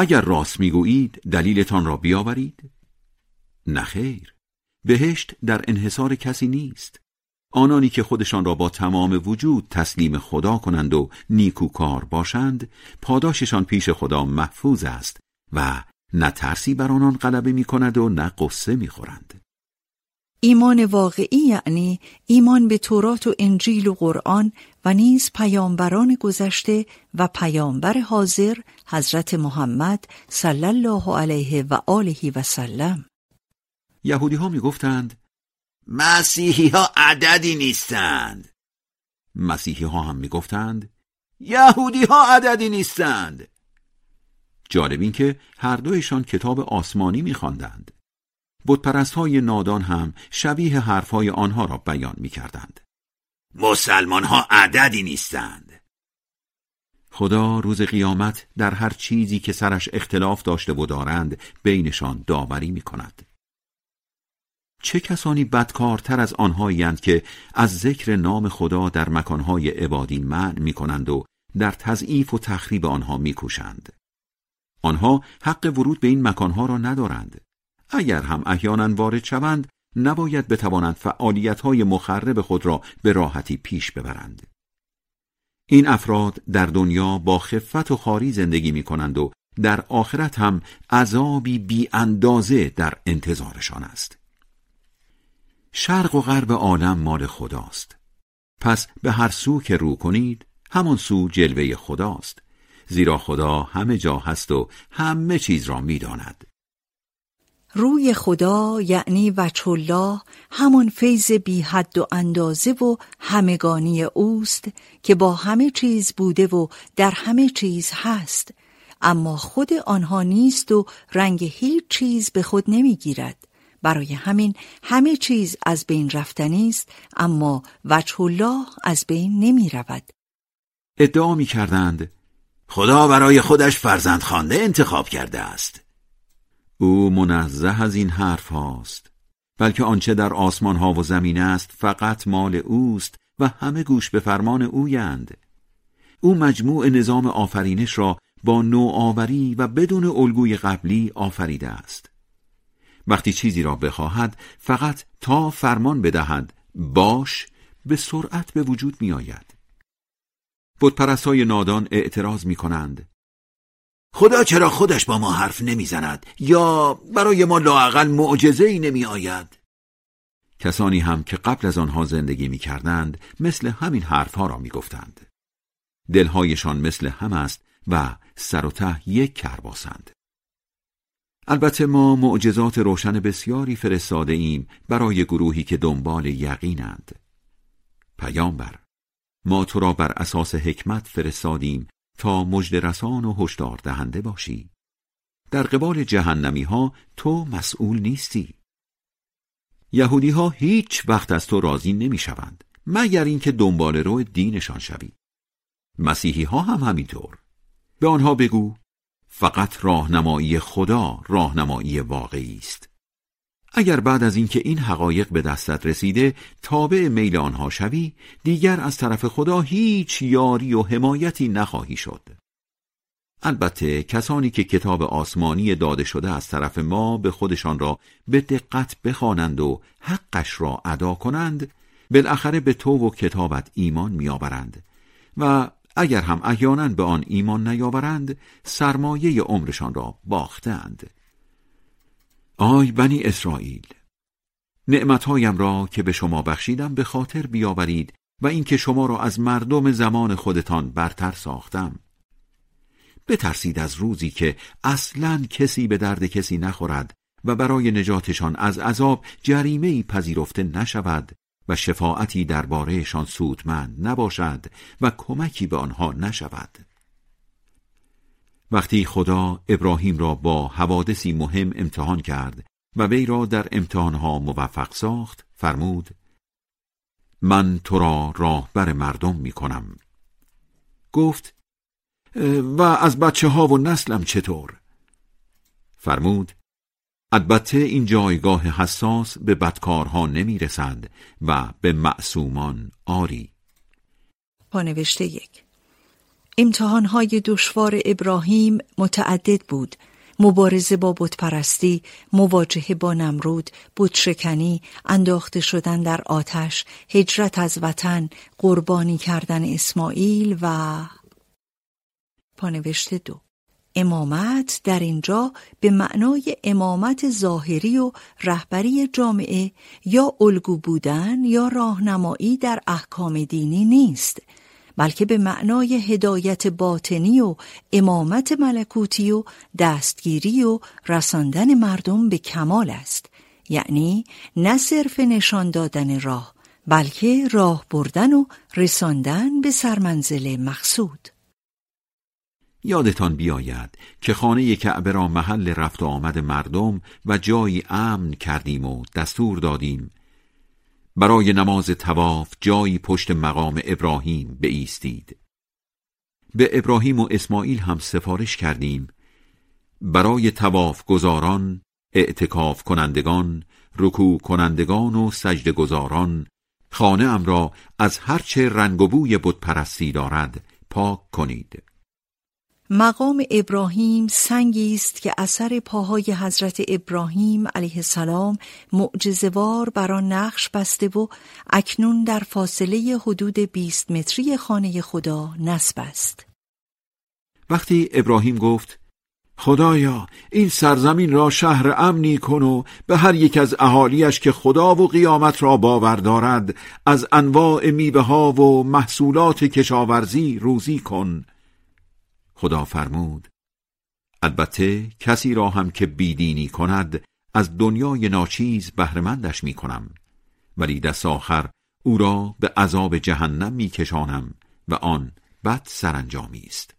اگر راست می‌گویید دلیلتان را بیاورید. نخیر بهشت در انحصار کسی نیست. آنانی که خودشان را با تمام وجود تسلیم خدا کنند و نیکوکار باشند پاداششان پیش خدا محفوظ است و نه ترسی بر آنان غلبه می کند و نه قصه می خورند. ایمان واقعی یعنی ایمان به تورات و انجیل و قرآن و نیز پیامبران گذشته و پیامبر حاضر حضرت محمد صلی الله علیه و آله و سلم یهودی ها می گفتند مسیحی ها عددی نیستند مسیحی ها هم می گفتند یهودی ها عددی نیستند جالب این که هر دویشان کتاب آسمانی می خواندند. بودپرست های نادان هم شبیه حرفهای آنها را بیان می کردند. مسلمان ها عددی نیستند. خدا روز قیامت در هر چیزی که سرش اختلاف داشته و دارند بینشان داوری می کند. چه کسانی بدکارتر از آنهایی که از ذکر نام خدا در مکانهای عبادی منع می کنند و در تضعیف و تخریب آنها می کوشند. آنها حق ورود به این مکانها را ندارند. اگر هم احیانا وارد شوند نباید بتوانند فعالیت‌های مخرب خود را به راحتی پیش ببرند. این افراد در دنیا با خفت و خاری زندگی می کنند و در آخرت هم عذابی بی اندازه در انتظارشان است. شرق و غرب عالم مال خداست. پس به هر سو که رو کنید همان سو جلوه خداست. زیرا خدا همه جا هست و همه چیز را می‌داند. روی خدا یعنی وچ الله همان فیض بی حد و اندازه و همگانی اوست که با همه چیز بوده و در همه چیز هست. اما خود آنها نیست و رنگ هیچ چیز به خود نمی‌گیرد. برای همین همه چیز از بین رفتنی است اما وجه الله از بین نمی رود ادعا می کردند خدا برای خودش فرزند خانده انتخاب کرده است. او منزه از این حرف هاست بلکه آنچه در آسمان ها و زمین است فقط مال اوست و همه گوش به فرمان اویند. او مجموع نظام آفرینش را با نوآوری و بدون الگوی قبلی آفریده است. وقتی چیزی را بخواهد فقط تا فرمان بدهد باش به سرعت به وجود می آید بودپرستای نادان اعتراض می کنند خدا چرا خودش با ما حرف نمی‌زند یا برای ما لاعقل معجزه ای نمی آید کسانی هم که قبل از آنها زندگی می کردند مثل همین حرفها را می گفتند دلهایشان مثل هم است و سر و ته یک کرباسند. البته ما معجزات روشن بسیاری فرستاده ایم برای گروهی که دنبال یقینند. پیامبر ما تو را بر اساس حکمت فرستادیم تا مجد رسان و هشدار دهنده باشی. در قبال جهنمی ها تو مسئول نیستی. یهودی ها هیچ وقت از تو راضی نمی شوند مگر اینکه دنبال رو دینشان شوی. مسیحی ها هم همینطور. به آنها بگو فقط راهنمایی خدا راهنمایی واقعی است. اگر بعد از اینکه این حقایق به دستت رسیده تابع میل آنها شوی دیگر از طرف خدا هیچ یاری و حمایتی نخواهی شد. البته کسانی که کتاب آسمانی داده شده از طرف ما به خودشان را به دقت بخوانند و حقش را ادا کنند بالاخره به تو و کتابت ایمان میآورند. و اگر هم احیانا به آن ایمان نیاورند سرمایه عمرشان را باختند آی بنی اسرائیل نعمتهایم را که به شما بخشیدم به خاطر بیاورید و اینکه شما را از مردم زمان خودتان برتر ساختم. بترسید از روزی که اصلا کسی به درد کسی نخورد و برای نجاتشان از عذاب جریمه پذیرفته نشود و شفاعتی دربارهشان سودمند نباشد و کمکی به آنها نشود. وقتی خدا ابراهیم را با حوادثی مهم امتحان کرد و وی را در امتحانها موفق ساخت فرمود من تو را راهبر مردم می کنم گفت و از بچه ها و نسلم چطور؟ فرمود البته این جایگاه حساس به بدکارها نمی رسد و به معصومان آری پانوشته یک امتحانهای دشوار ابراهیم متعدد بود. مبارزه با بتپرستی، مواجهه با نمرود، بتشکنی، انداخته شدن در آتش، هجرت از وطن، قربانی کردن اسماعیل و پانوشته دو. امامت در اینجا به معنای امامت ظاهری و رهبری جامعه یا الگو بودن یا راهنمایی در احکام دینی نیست. بلکه به معنای هدایت باطنی و امامت ملکوتی و دستگیری و رساندن مردم به کمال است. یعنی نه صرف نشان دادن راه بلکه راه بردن و رساندن به سرمنزل مقصود. یادتان بیاید که خانه کعبه را محل رفت و آمد مردم و جایی امن کردیم و دستور دادیم برای نماز تواف جایی پشت مقام ابراهیم ایستید به ابراهیم و اسماعیل هم سفارش کردیم. برای تواف گزاران اعتکاف کنندگان رکوع کنندگان و سجد گزاران خانه ام را از هرچه رنگ و بوی پرستی دارد پاک کنید. مقام ابراهیم سنگی است که اثر پاهای حضرت ابراهیم علیه السلام معجزهوار بر آن نقش بسته و اکنون در فاصله حدود 20 متری خانه خدا نصب است. وقتی ابراهیم گفت خدایا این سرزمین را شهر امنی کن و به هر یک از اهالیش که خدا و قیامت را باور دارد از انواع میوه ها و محصولات کشاورزی روزی کن خدا فرمود. البته کسی را هم که بیدینی کند از دنیای ناچیز بهرهمندش می کنم ولی دست آخر او را به عذاب جهنم می کشانم و آن بد سرانجامی است.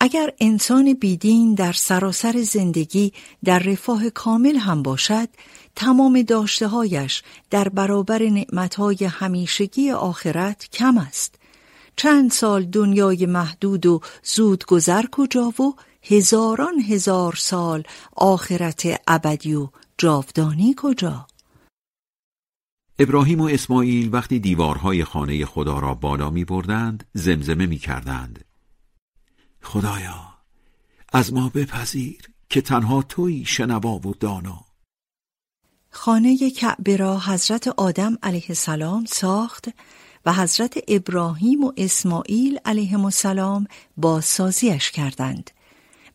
اگر انسان بیدین در سراسر زندگی در رفاه کامل هم باشد تمام داشتههایش در برابر نعمتهای همیشگی آخرت کم است. چند سال دنیای محدود و زود گذر کجا و هزاران هزار سال آخرت ابدی و جاودانی کجا؟ ابراهیم و اسماعیل وقتی دیوارهای خانه خدا را بالا می بردند زمزمه می کردند. خدایا از ما بپذیر که تنها توی شنوا و دانا. خانه کعبه را حضرت آدم علیه السلام ساخت و حضرت ابراهیم و اسماعیل علیه السلام بازسازیش کردند.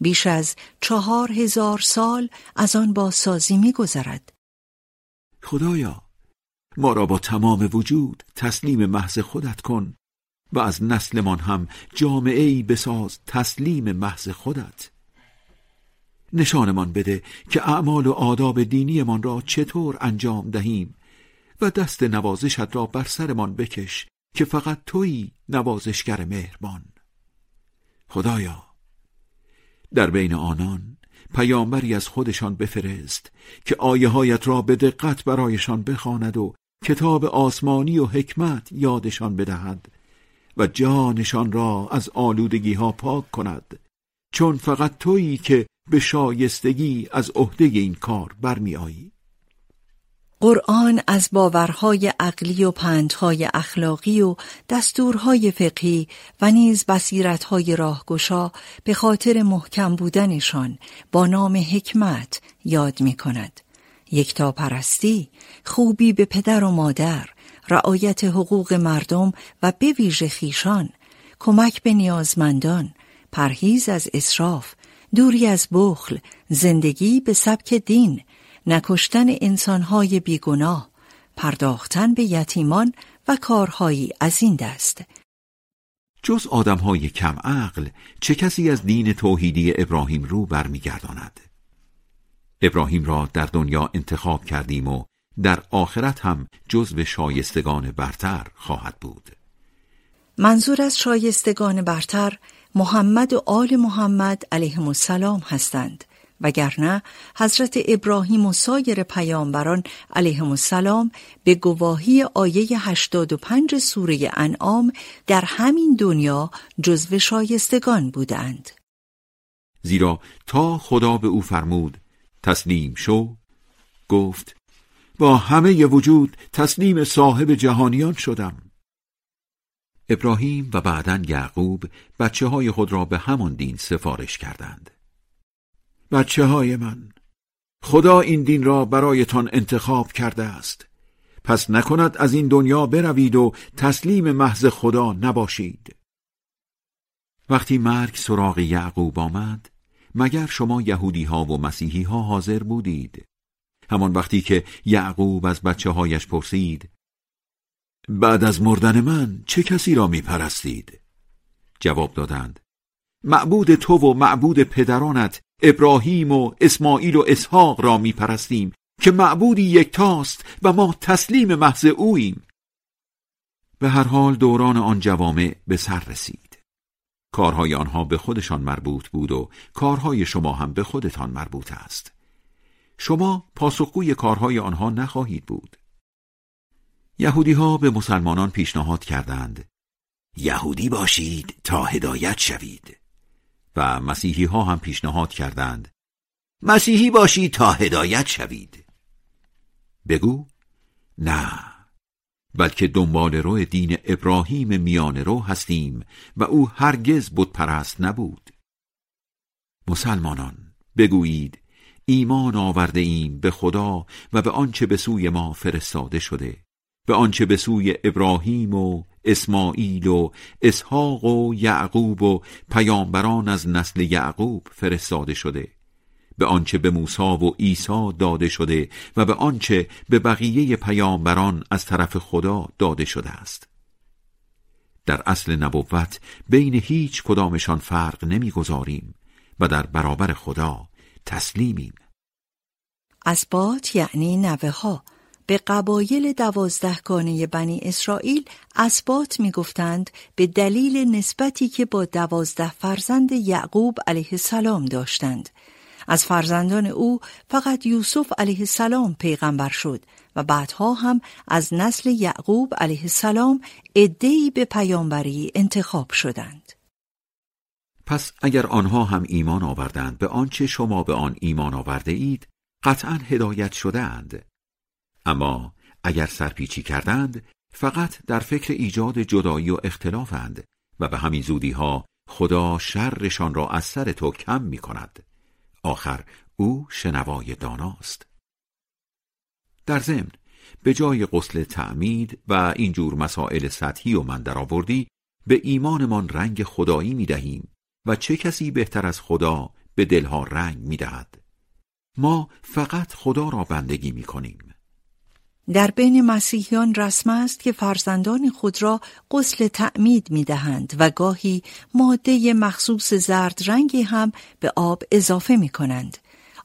بیش از چهار هزار سال از آن بازسازی می گذرد. خدایا ما را با تمام وجود تسلیم محض خودت کن و از نسلمان هم جامعه ای بساز تسلیم محض خودت. نشانمان بده که اعمال و آداب دینیمان را چطور انجام دهیم. و دست نوازشت را بر سرمان بکش که فقط تویی نوازشگر مهربان. خدایا در بین آنان پیامبری از خودشان بفرست که آیه هایت را به دقت برایشان بخواند و کتاب آسمانی و حکمت یادشان بدهد و جانشان را از آلودگی ها پاک کند چون فقط تویی که به شایستگی از عهده این کار برمیآیی. قرآن از باورهای عقلی و پندهای اخلاقی و دستورهای فقهی و نیز بصیرتهای راهگشا به خاطر محکم بودنشان با نام حکمت یاد می کند. یکتا پرستی، خوبی به پدر و مادر، رعایت حقوق مردم و به ویژه خیشان، کمک به نیازمندان، پرهیز از اسراف، دوری از بخل، زندگی به سبک دین، نکشتن انسانهای بیگناه، پرداختن به یتیمان و کارهایی از این دست. جز آدمهای کم عقل چه کسی از دین توحیدی ابراهیم رو برمیگرداند؟ ابراهیم را در دنیا انتخاب کردیم و در آخرت هم جزو شایستگان برتر خواهد بود. منظور از شایستگان برتر محمد و آل محمد علیهم السلام هستند وگرنه حضرت ابراهیم و سایر پیامبران علیهم السلام به گواهی آیه 85 سوره انعام در همین دنیا جزو شایستگان بودند. زیرا تا خدا به او فرمود تسلیم شو. گفت با همه وجود تسلیم صاحب جهانیان شدم. ابراهیم و بعدا یعقوب بچه های خود را به همان دین سفارش کردند. بچه های من خدا این دین را برایتان انتخاب کرده است. پس نکند از این دنیا بروید و تسلیم محض خدا نباشید. وقتی مرگ سراغ یعقوب آمد مگر شما یهودی ها و مسیحی ها حاضر بودید؟ همان وقتی که یعقوب از بچه هایش پرسید بعد از مردن من چه کسی را می پرستید؟ جواب دادند معبود تو و معبود پدرانت ابراهیم و اسماعیل و اسحاق را می پرستیم که معبودی یکتاست و ما تسلیم محض اوییم. به هر حال دوران آن جوامع به سر رسید. کارهای آنها به خودشان مربوط بود و کارهای شما هم به خودتان مربوط است. شما پاسخگوی کارهای آنها نخواهید بود. یهودی ها به مسلمانان پیشنهاد کردند. یهودی باشید تا هدایت شوید. و مسیحی ها هم پیشنهاد کردند. مسیحی باشید تا هدایت شوید. بگو نه بلکه دنبال رو دین ابراهیم میان رو هستیم و او هرگز بود پرست نبود. مسلمانان بگویید ایمان آورده ایم به خدا و به آنچه به سوی ما فرستاده شده به آنچه به سوی ابراهیم و اسماعیل و اسحاق و یعقوب و پیامبران از نسل یعقوب فرستاده شده. به آنچه به موسی و عیسی داده شده و به آنچه به بقیه پیامبران از طرف خدا داده شده است. در اصل نبوت بین هیچ کدامشان فرق نمی‌گذاریم و در برابر خدا تسلیمیم. اسبات یعنی نوه ها به قبایل دوازدهگانه بنی اسرائیل اسبات می‌گفتند به دلیل نسبتی که با دوازده فرزند یعقوب علیه السلام داشتند از فرزندان او فقط یوسف علیه السلام پیغمبر شد و بعدها هم از نسل یعقوب علیه السلام عدهای به پیامبری انتخاب شدند. پس اگر آنها هم ایمان آوردند به آنچه شما به آن ایمان آورده اید قطعا هدایت شده اند. اما اگر سرپیچی کردند فقط در فکر ایجاد جدایی و اختلافند و به همین زودی ها خدا شرشان را از سر تو کم می کند. آخر او شنوای داناست. در ضمن به جای قسل تعمید و اینجور مسائل سطحی و من درآوردی به ایمانمان رنگ خدایی می دهیم و چه کسی بهتر از خدا به دلها رنگ می دهد. ما فقط خدا را بندگی می کنیم. در بین مسیحیان رسم است که فرزندان خود را قسل تعمید می دهند و گاهی ماده مخصوص زرد رنگی هم به آب اضافه می کنند.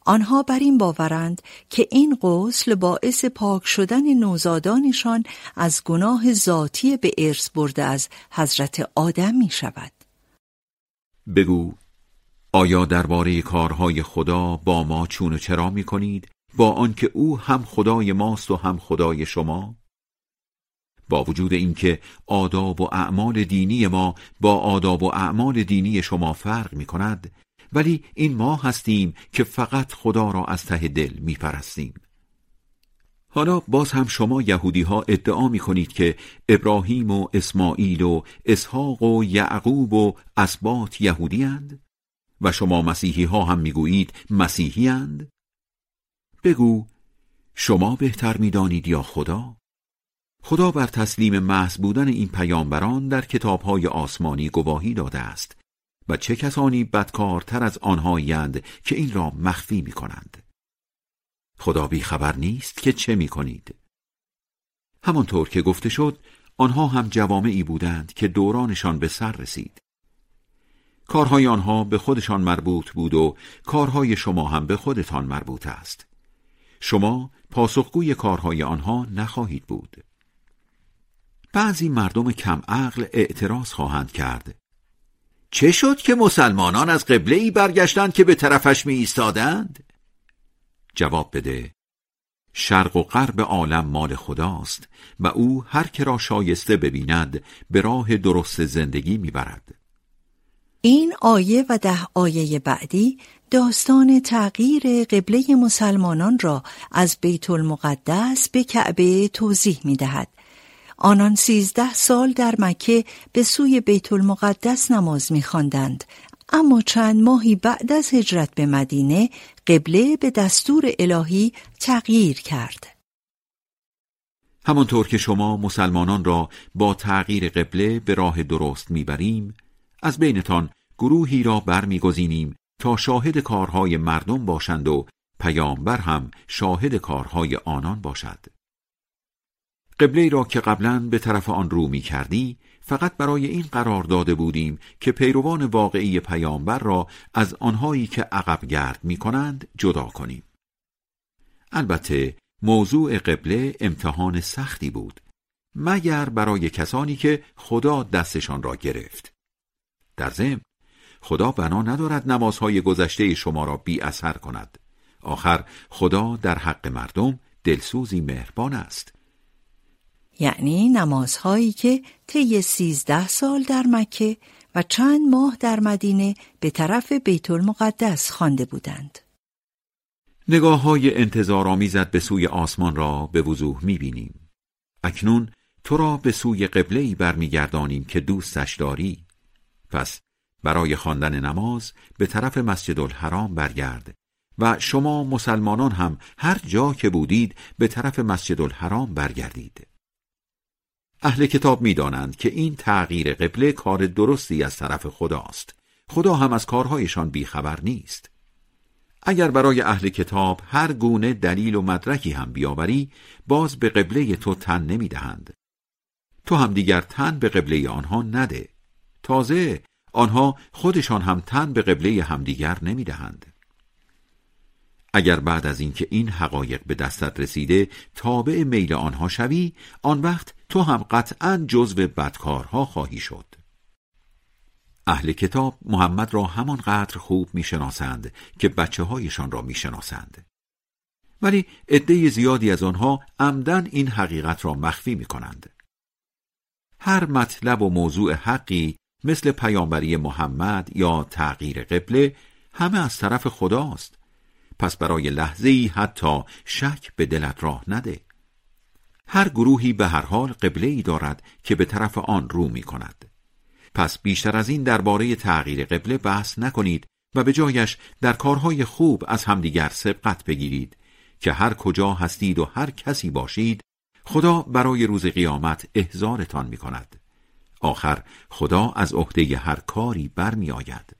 آنها بر این باورند که این غسل باعث پاک شدن نوزادانشان از گناه ذاتی به ارث برده از حضرت آدم می شود. بگو آیا درباره کارهای خدا با ما چون و چرا می کنید با آنکه او هم خدای ماست و هم خدای شما با وجود اینکه آداب و اعمال دینی ما با آداب و اعمال دینی شما فرق می کند ولی این ما هستیم که فقط خدا را از ته دل می پرستیم. حالا باز هم شما یهودی ها ادعا می کنید که ابراهیم و اسماعیل و اسحاق و یعقوب و اسبات یهودی هند؟ و شما مسیحی ها هم می‌گویید مسیحی هند؟ بگو شما بهتر می‌دانید یا خدا؟ خدا بر تسلیم محض بودن این پیامبران در کتابهای آسمانی گواهی داده است و چه کسانی بدکارتر از آنهایند که این را مخفی می کنند. خدا بی خبر نیست که چه می کنید. همانطور که گفته شد آنها هم جوامعی بودند که دورانشان به سر رسید. کارهای آنها به خودشان مربوط بود و کارهای شما هم به خودتان مربوط است. شما پاسخگوی کارهای آنها نخواهید بود. بعضی مردم کم عقل اعتراض خواهند کرد. چه شد که مسلمانان از قبله ای برگشتند که به طرفش می ایستادند؟ جواب بده. شرق و غرب عالم مال خداست و او هر که را شایسته ببیند به راه درست زندگی می‌برد. این آیه و ده آیه بعدی داستان تغییر قبله مسلمانان را از بیت المقدس به کعبه توضیح می دهد. آنان سیزده سال در مکه به سوی بیت المقدس نماز می خواندند. اما چند ماهی بعد از هجرت به مدینه قبله به دستور الهی تغییر کرد. همانطور که شما مسلمانان را با تغییر قبله به راه درست می‌بریم از بینتان گروهی را برمیگزینیم تا شاهد کارهای مردم باشند و پیامبر هم شاهد کارهای آنان باشد. قبله را که قبلا به طرف آن رو می کردی فقط برای این قرار داده بودیم که پیروان واقعی پیامبر را از آنهایی که عقب گرد می کنند جدا کنیم. البته موضوع قبله امتحان سختی بود مگر برای کسانی که خدا دستشان را گرفت. در ضمن خدا بنا ندارد نمازهای گذشته شما را بی اثر کند آخر خدا در حق مردم دلسوزی مهربان است یعنی نمازهایی که طی سیزده سال در مکه و چند ماه در مدینه به طرف بیت المقدس خوانده بودند. نگاه های انتظار به سوی آسمان را به وضوح می بینیم. اکنون تو را به سوی قبله برمیگردانیم که دوستش داری. پس برای خواندن نماز به طرف مسجد الحرام برگرد و شما مسلمانان هم هر جا که بودید به طرف مسجد الحرام برگردید. اهل کتاب می‌دانند که این تغییر قبله کار درستی از طرف خداست. خدا هم از کارهایشان بیخبر نیست. اگر برای اهل کتاب هر گونه دلیل و مدرکی هم بیاوری باز به قبله تو تن نمی‌دهند. تو هم دیگر تن به قبله آنها نده. تازه آنها خودشان هم تن به قبله همدیگر نمی‌دهند. اگر بعد از اینکه این حقایق به دستت رسیده تابع میل آنها شوی آن وقت تو هم قطعا جزو بدکارها خواهی شد اهل کتاب محمد را همانقدر خوب می‌شناسند که بچه هایشان را می‌شناسند ولی عده زیادی از آنها عمدن این حقیقت را مخفی می کنند. هر مطلب و موضوع حقی مثل پیامبری محمد یا تغییر قبله همه از طرف خداست. پس برای لحظه ای حتی شک به دلت راه نده. هر گروهی به هر حال قبله ای دارد که به طرف آن رو می کند. پس بیشتر از این درباره تغییر قبله بحث نکنید و به جایش در کارهای خوب از همدیگر سبقت بگیرید که هر کجا هستید و هر کسی باشید خدا برای روز قیامت احزارتان می کند. آخر خدا از عهده هر کاری برمی آید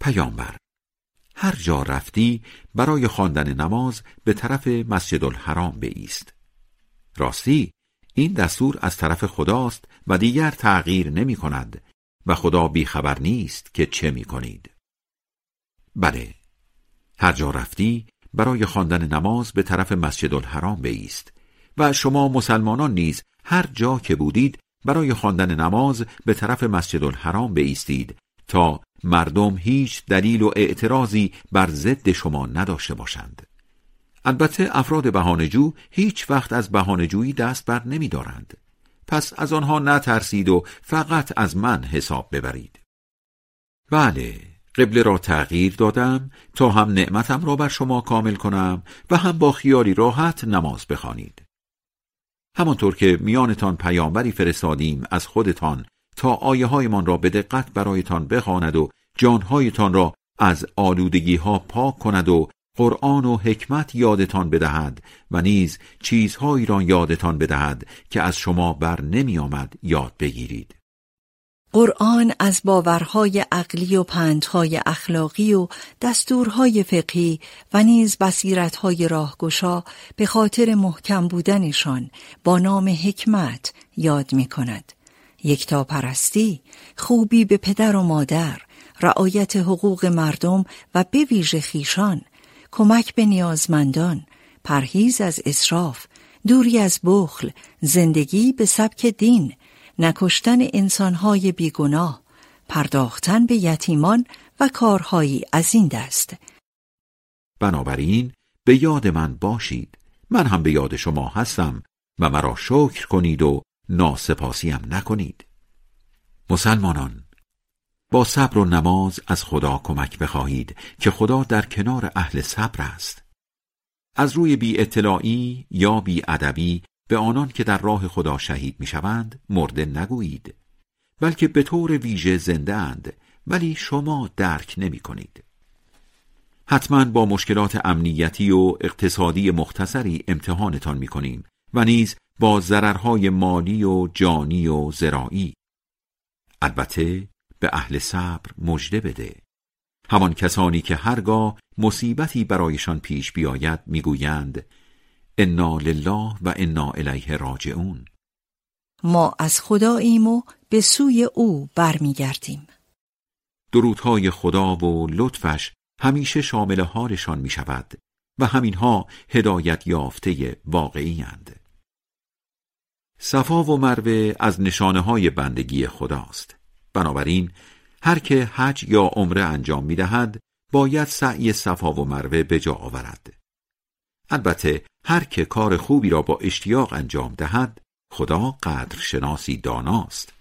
پیامبر هر جا رفتی برای خواندن نماز به طرف مسجد الحرام بایست راستی این دستور از طرف خداست و دیگر تغییر نمی کند و خدا بیخبر نیست که چه می کنید. بله هر جا رفتی برای خواندن نماز به طرف مسجد الحرام بایست و شما مسلمانان نیز هر جا که بودید برای خواندن نماز به طرف مسجد الحرام بایستید تا مردم هیچ دلیل و اعتراضی بر ضد شما نداشته باشند. البته افراد بهانهجو هیچ وقت از بهانهجویی دست بر نمیدارند. پس از آنها نترسید و فقط از من حساب ببرید. بله قبله را تغییر دادم تا هم نعمتم را بر شما کامل کنم و هم با خیالی راحت نماز بخوانید. همانطور که میانتان پیامبری فرستادیم از خودتان تا آیه هایمان را به دقت برایتان بخواند و جانهایتان را از آلودگی ها پاک کند و قرآن و حکمت یادتان بدهد و نیز چیزهایی را یادتان بدهد که از شما بر نمی آمد یاد بگیرید. قرآن از باورهای عقلی و پندهای اخلاقی و دستورهای فقهی و نیز بصیرتهای راهگشا به خاطر محکم بودنشان با نام حکمت یاد می کند. یکتا پرستی، خوبی به پدر و مادر، رعایت حقوق مردم و به ویژه خیشان، کمک به نیازمندان، پرهیز از اسراف، دوری از بخل، زندگی به سبک دین، نکشتن انسانهای بیگناه، پرداختن به یتیمان و کارهایی از این دست. بنابراین به یاد من باشید من هم به یاد شما هستم و مرا شکر کنید و ناسپاسیم نکنید مسلمانان با صبر و نماز از خدا کمک بخواهید که خدا در کنار اهل صبر است از روی بی اطلاعی یا بی ادبی به آنان که در راه خدا شهید می‌شوند مرده نگویید بلکه به طور ویژه زنده اند ولی شما درک نمی کنید. حتما با مشکلات امنیتی و اقتصادی مختصری امتحانتان می کنیم و نیز با ضررهای مالی و جانی و زراعی البته به اهل صبر مژده بده همان کسانی که هرگاه مصیبتی برایشان پیش بیاید می‌گویند انا لله و انا الیه راجعون ما از خداییم و به سوی او برمیگردیم درودهای خدا و لطفش همیشه شامل حالشان می شود و همینها هدایت یافته واقعی اند. صفا و مروه از نشانه های بندگی خداست. بنابراین هر که حج یا عمره انجام می دهد باید سعی صفا و مروه به جا آورد. البته هر که کار خوبی را با اشتیاق انجام دهد خدا قدر شناسی داناست.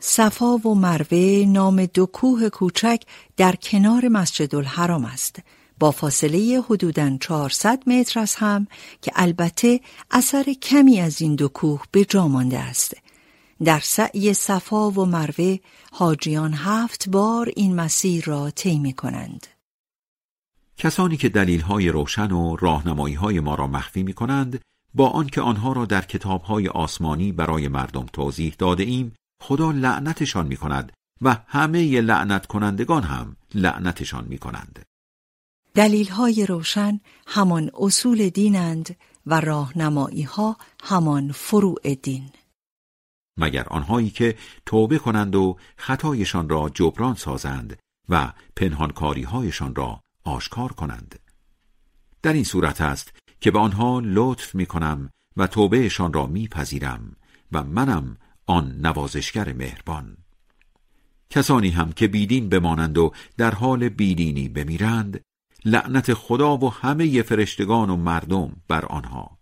صفا و مروه نام دو کوه کوچک در کنار مسجد الحرام است. با فاصله حدوداً 400 متر از هم که البته اثر کمی از این دو کوه به جا مانده است. در سعی صفا و مروه حاجیان هفت بار این مسیر را طی کنند کسانی که دلیلهای روشن و راهنماییهای ما را مخفی می کنند با آنکه آنها را در کتابهای آسمانی برای مردم توضیح داده ایم خدا لعنتشان می کند و همه لعنت کنندگان هم لعنتشان می کنند. دلیل های روشن همان اصول دینند و راهنمایی ها همان فروع دین. مگر آنهایی که توبه کنند و خطایشان را جبران سازند و پنهانکاری هایشان را آشکار کنند. در این صورت است که به آنها لطف می کنم و توبهشان را میپذیرم و منم آن نوازشگر مهربان. کسانی هم که بیدین بمانند و در حال بیدینی بمیرند لعنت خدا و همه فرشتگان و مردم بر آنها.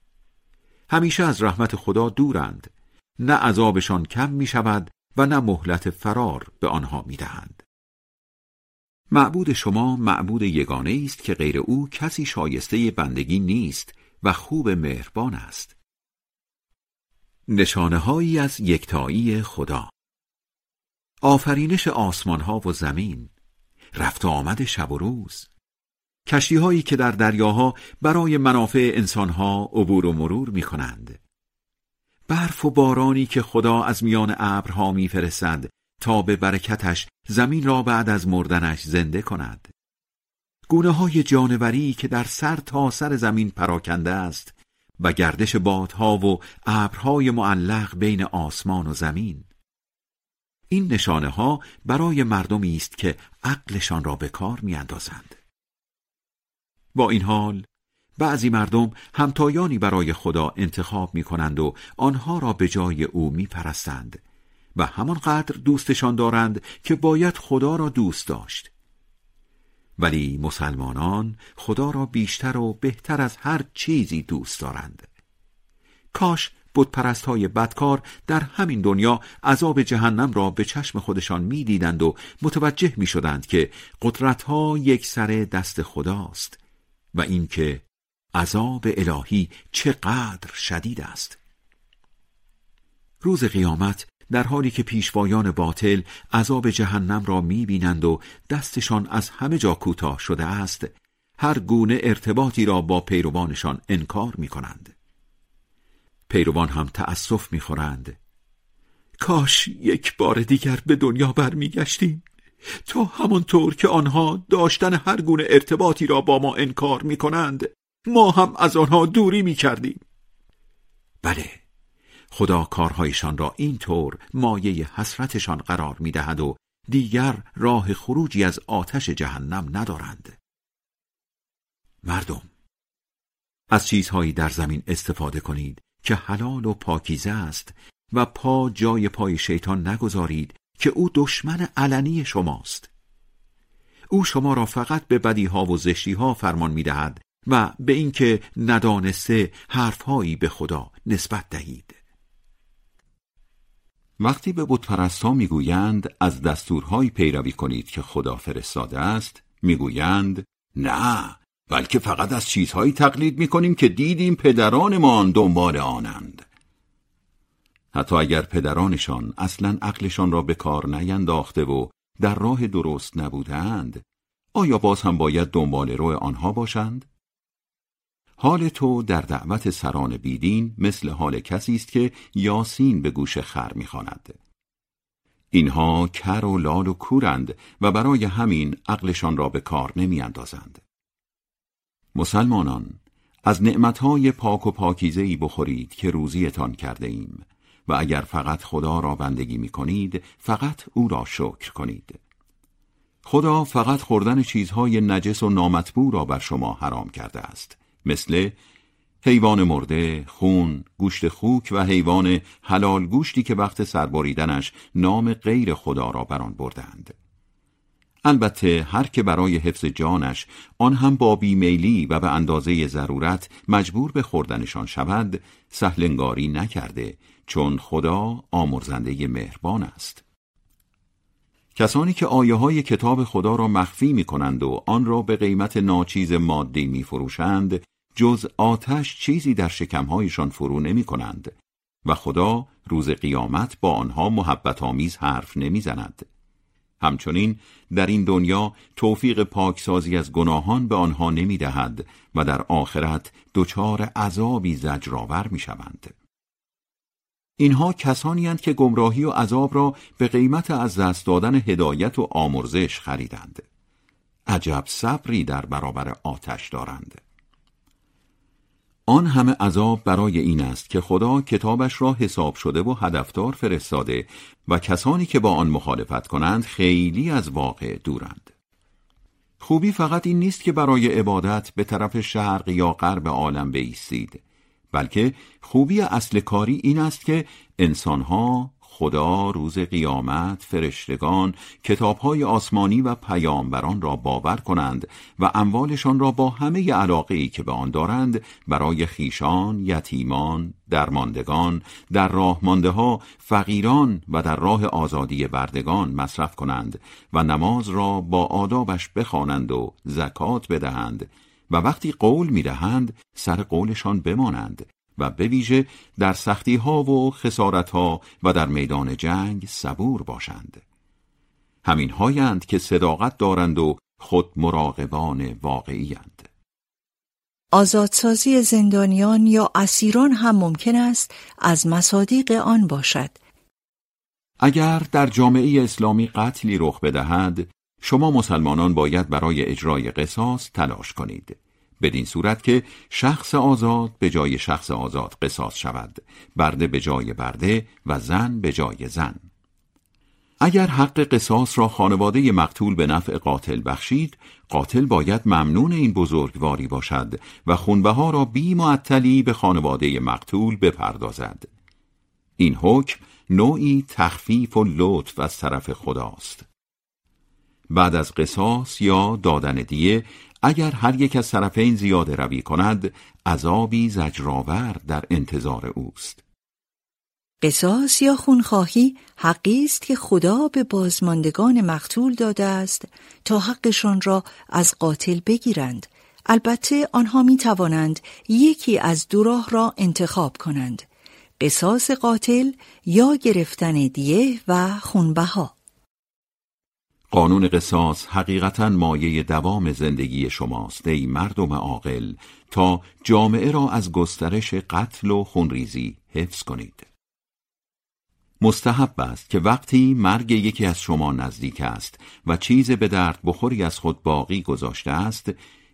همیشه از رحمت خدا دورند نه عذابشان کم می شود و نه مهلت فرار به آنها می دهند. معبود شما معبود یگانه است که غیر او کسی شایسته بندگی نیست و خوب مهربان است. نشانه هایی از یکتایی خدا. آفرینش آسمان ها و زمین رفت آمد شب و روز. کشتی هایی که در دریاها برای منافع انسانها عبور و مرور می کنند برف و بارانی که خدا از میان ابرها میفرستد تا به برکتش زمین را بعد از مردنش زنده کند. گونه های جانوری که در سر تا سر زمین پراکنده است و گردش بادها و ابرهای معلق بین آسمان و زمین. این نشانه ها برای مردمی است که عقلشان را به کار میاندازند. با این حال بعضی مردم همتایانی برای خدا انتخاب می کنند و آنها را به جای او می پرستند و همانقدر دوستشان دارند که باید خدا را دوست داشت. ولی مسلمانان خدا را بیشتر و بهتر از هر چیزی دوست دارند. کاش بتپرست های بدکار در همین دنیا عذاب جهنم را به چشم خودشان می‌دیدند و متوجه می شدند که قدرت ها یک سر دست خداست و اینکه عذاب الهی چقدر شدید است. روز قیامت در حالی که پیشوایان باطل عذاب جهنم را می‌بینند و دستشان از همه جا کوتاه شده است هر گونه ارتباطی را با پیروانشان انکار می کنند. پیروان هم تأسف می‌خورند. کاش یک بار دیگر به دنیا برمیگشتیم. تا همانطور که آنها داشتن هر گونه ارتباطی را با ما انکار می کنند ما هم از آنها دوری می کردیم بله خدا کارهایشان را اینطور مایه حسرتشان قرار می دهد و دیگر راه خروجی از آتش جهنم ندارند. مردم از چیزهایی در زمین استفاده کنید که حلال و پاکیزه است و پا جای پای شیطان نگذارید که او دشمن علنی شماست. او شما را فقط به بدیها و زشتیها فرمان می‌دهد و به اینکه ندانسته حرفهایی به خدا نسبت دهید. وقتی به بتپرستها می‌گویند از دستورهایی پیروی کنید که خدا فرستاده است می‌گویند نه بلکه فقط از چیزهایی تقلید می‌کنیم که دیدیم پدرانمان دنبال آنند حتی اگر پدرانشان اصلا عقلشان را به کار نینداخته و در راه درست نبودند آیا باز هم باید دنبال رو آنها باشند؟ حال تو در دعوت سران بیدین مثل حال کسی است که یاسین به گوش خر می‌خواند. اینها کر و لال و کورند و برای همین عقلشان را به کار نمیاندازند. مسلمانان از نعمتهای پاک و پاکیزهی بخورید که روزیتان کرده ایم و اگر فقط خدا را بندگی می کنید فقط او را شکر کنید خدا فقط خوردن چیزهای نجس و نامطبوع را بر شما حرام کرده است مثل حیوان مرده، خون، گوشت خوک و حیوان حلال گوشتی که وقت سربریدنش نام غیر خدا را بر آن بردند. البته هر که برای حفظ جانش آن هم با بیمیلی و به اندازه ضرورت مجبور به خوردنشان شود سهلنگاری نکرده چون خدا آمرزنده مهربان است کسانی که آیه های کتاب خدا را مخفی می کنند و آن را به قیمت ناچیز مادی می فروشند جز آتش چیزی در شکمهایشان فرو نمی کنند و خدا روز قیامت با آنها محبت آمیز حرف نمی زند. همچنین در این دنیا توفیق پاکسازی از گناهان به آنها نمی دهد و در آخرت دچار عذابی زجرآور می شوند. اینها کسانی هستند که گمراهی و عذاب را به قیمت از دست دادن هدایت و آمرزش خریدند. عجب صبری در برابر آتش دارند. آن همه عذاب برای این است که خدا کتابش را حساب شده و هدفدار فرستاده و کسانی که با آن مخالفت کنند خیلی از واقع دورند خوبی فقط این نیست که برای عبادت به طرف شرق یا غرب عالم بایستید بلکه خوبی اصل کاری این است که انسانها خدا روز قیامت فرشتگان کتابهای آسمانی و پیامبران را باور کنند و اموالشان را با همه علاقه که به آن دارند برای خیشان، یتیمان، درماندگان، در راه مانده ها، فقیران و در راه آزادی بردگان مصرف کنند و نماز را با آدابش بخوانند و زکات بدهند. و وقتی قول می‌دهند سر قولشان بمانند و به ویژه در سختی ها و خسارت ها و در میدان جنگ صبور باشند همین هایند که صداقت دارند و خود مراقبان واقعی اند. آزادسازی زندانیان یا اسیران هم ممکن است از مصادیق آن باشد اگر در جامعه اسلامی قتلی رخ بدهد شما مسلمانان باید برای اجرای قصاص تلاش کنید. بدین صورت که شخص آزاد به جای شخص آزاد قصاص شود. برده به جای برده و زن به جای زن. اگر حق قصاص را خانواده مقتول به نفع قاتل بخشید قاتل باید ممنون این بزرگواری باشد و خونبه ها را بی معطلی به خانواده مقتول بپردازد. این حکم نوعی تخفیف و لطف از طرف خداست. بعد از قصاص یا دادن دیه اگر هر یک از طرفین زیاده روی کند عذابی زجرآور در انتظار اوست. قصاص یا خونخواهی حقی است که خدا به بازماندگان مقتول داده است تا حقشان را از قاتل بگیرند. البته آنها می توانند یکی از دو راه را انتخاب کنند قصاص قاتل یا گرفتن دیه و خونبها. قانون قصاص حقیقتا مایه دوام زندگی شماست ای مردم عاقل تا جامعه را از گسترش قتل و خونریزی حفظ کنید. مستحب است که وقتی مرگ یکی از شما نزدیک است و چیز به درد بخوری از خود باقی گذاشته است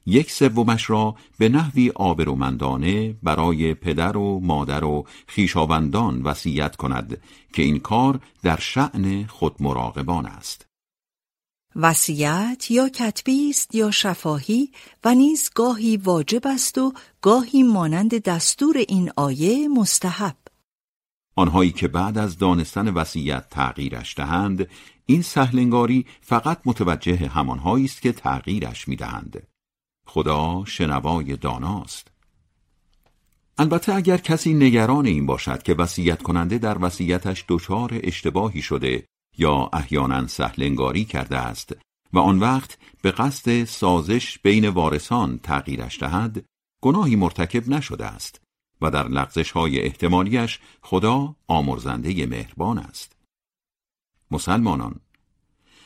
یک سومش را به نحوی آبرومندانه برای پدر و مادر و خیشاوندان وصیت کند که این کار در شعن خود مراقبان است. وصیت یا کتبی است یا شفاهی و نیز گاهی واجب است و گاهی مانند دستور این آیه مستحب. آنهایی که بعد از دانستن وصیت تغییرش دهند این سهلنگاری فقط متوجه همانهایی است که تغییرش می‌دهند. خدا شنوای داناست. البته اگر کسی نگران این باشد که وصیت کننده در وصیتش دچار اشتباهی شده یا احیانا سهلنگاری کرده است و آن وقت به قصد سازش بین وارثان تغییرش دهد گناهی مرتکب نشده است و در لغزش های احتمالیش خدا آمرزنده مهربان است. مسلمانان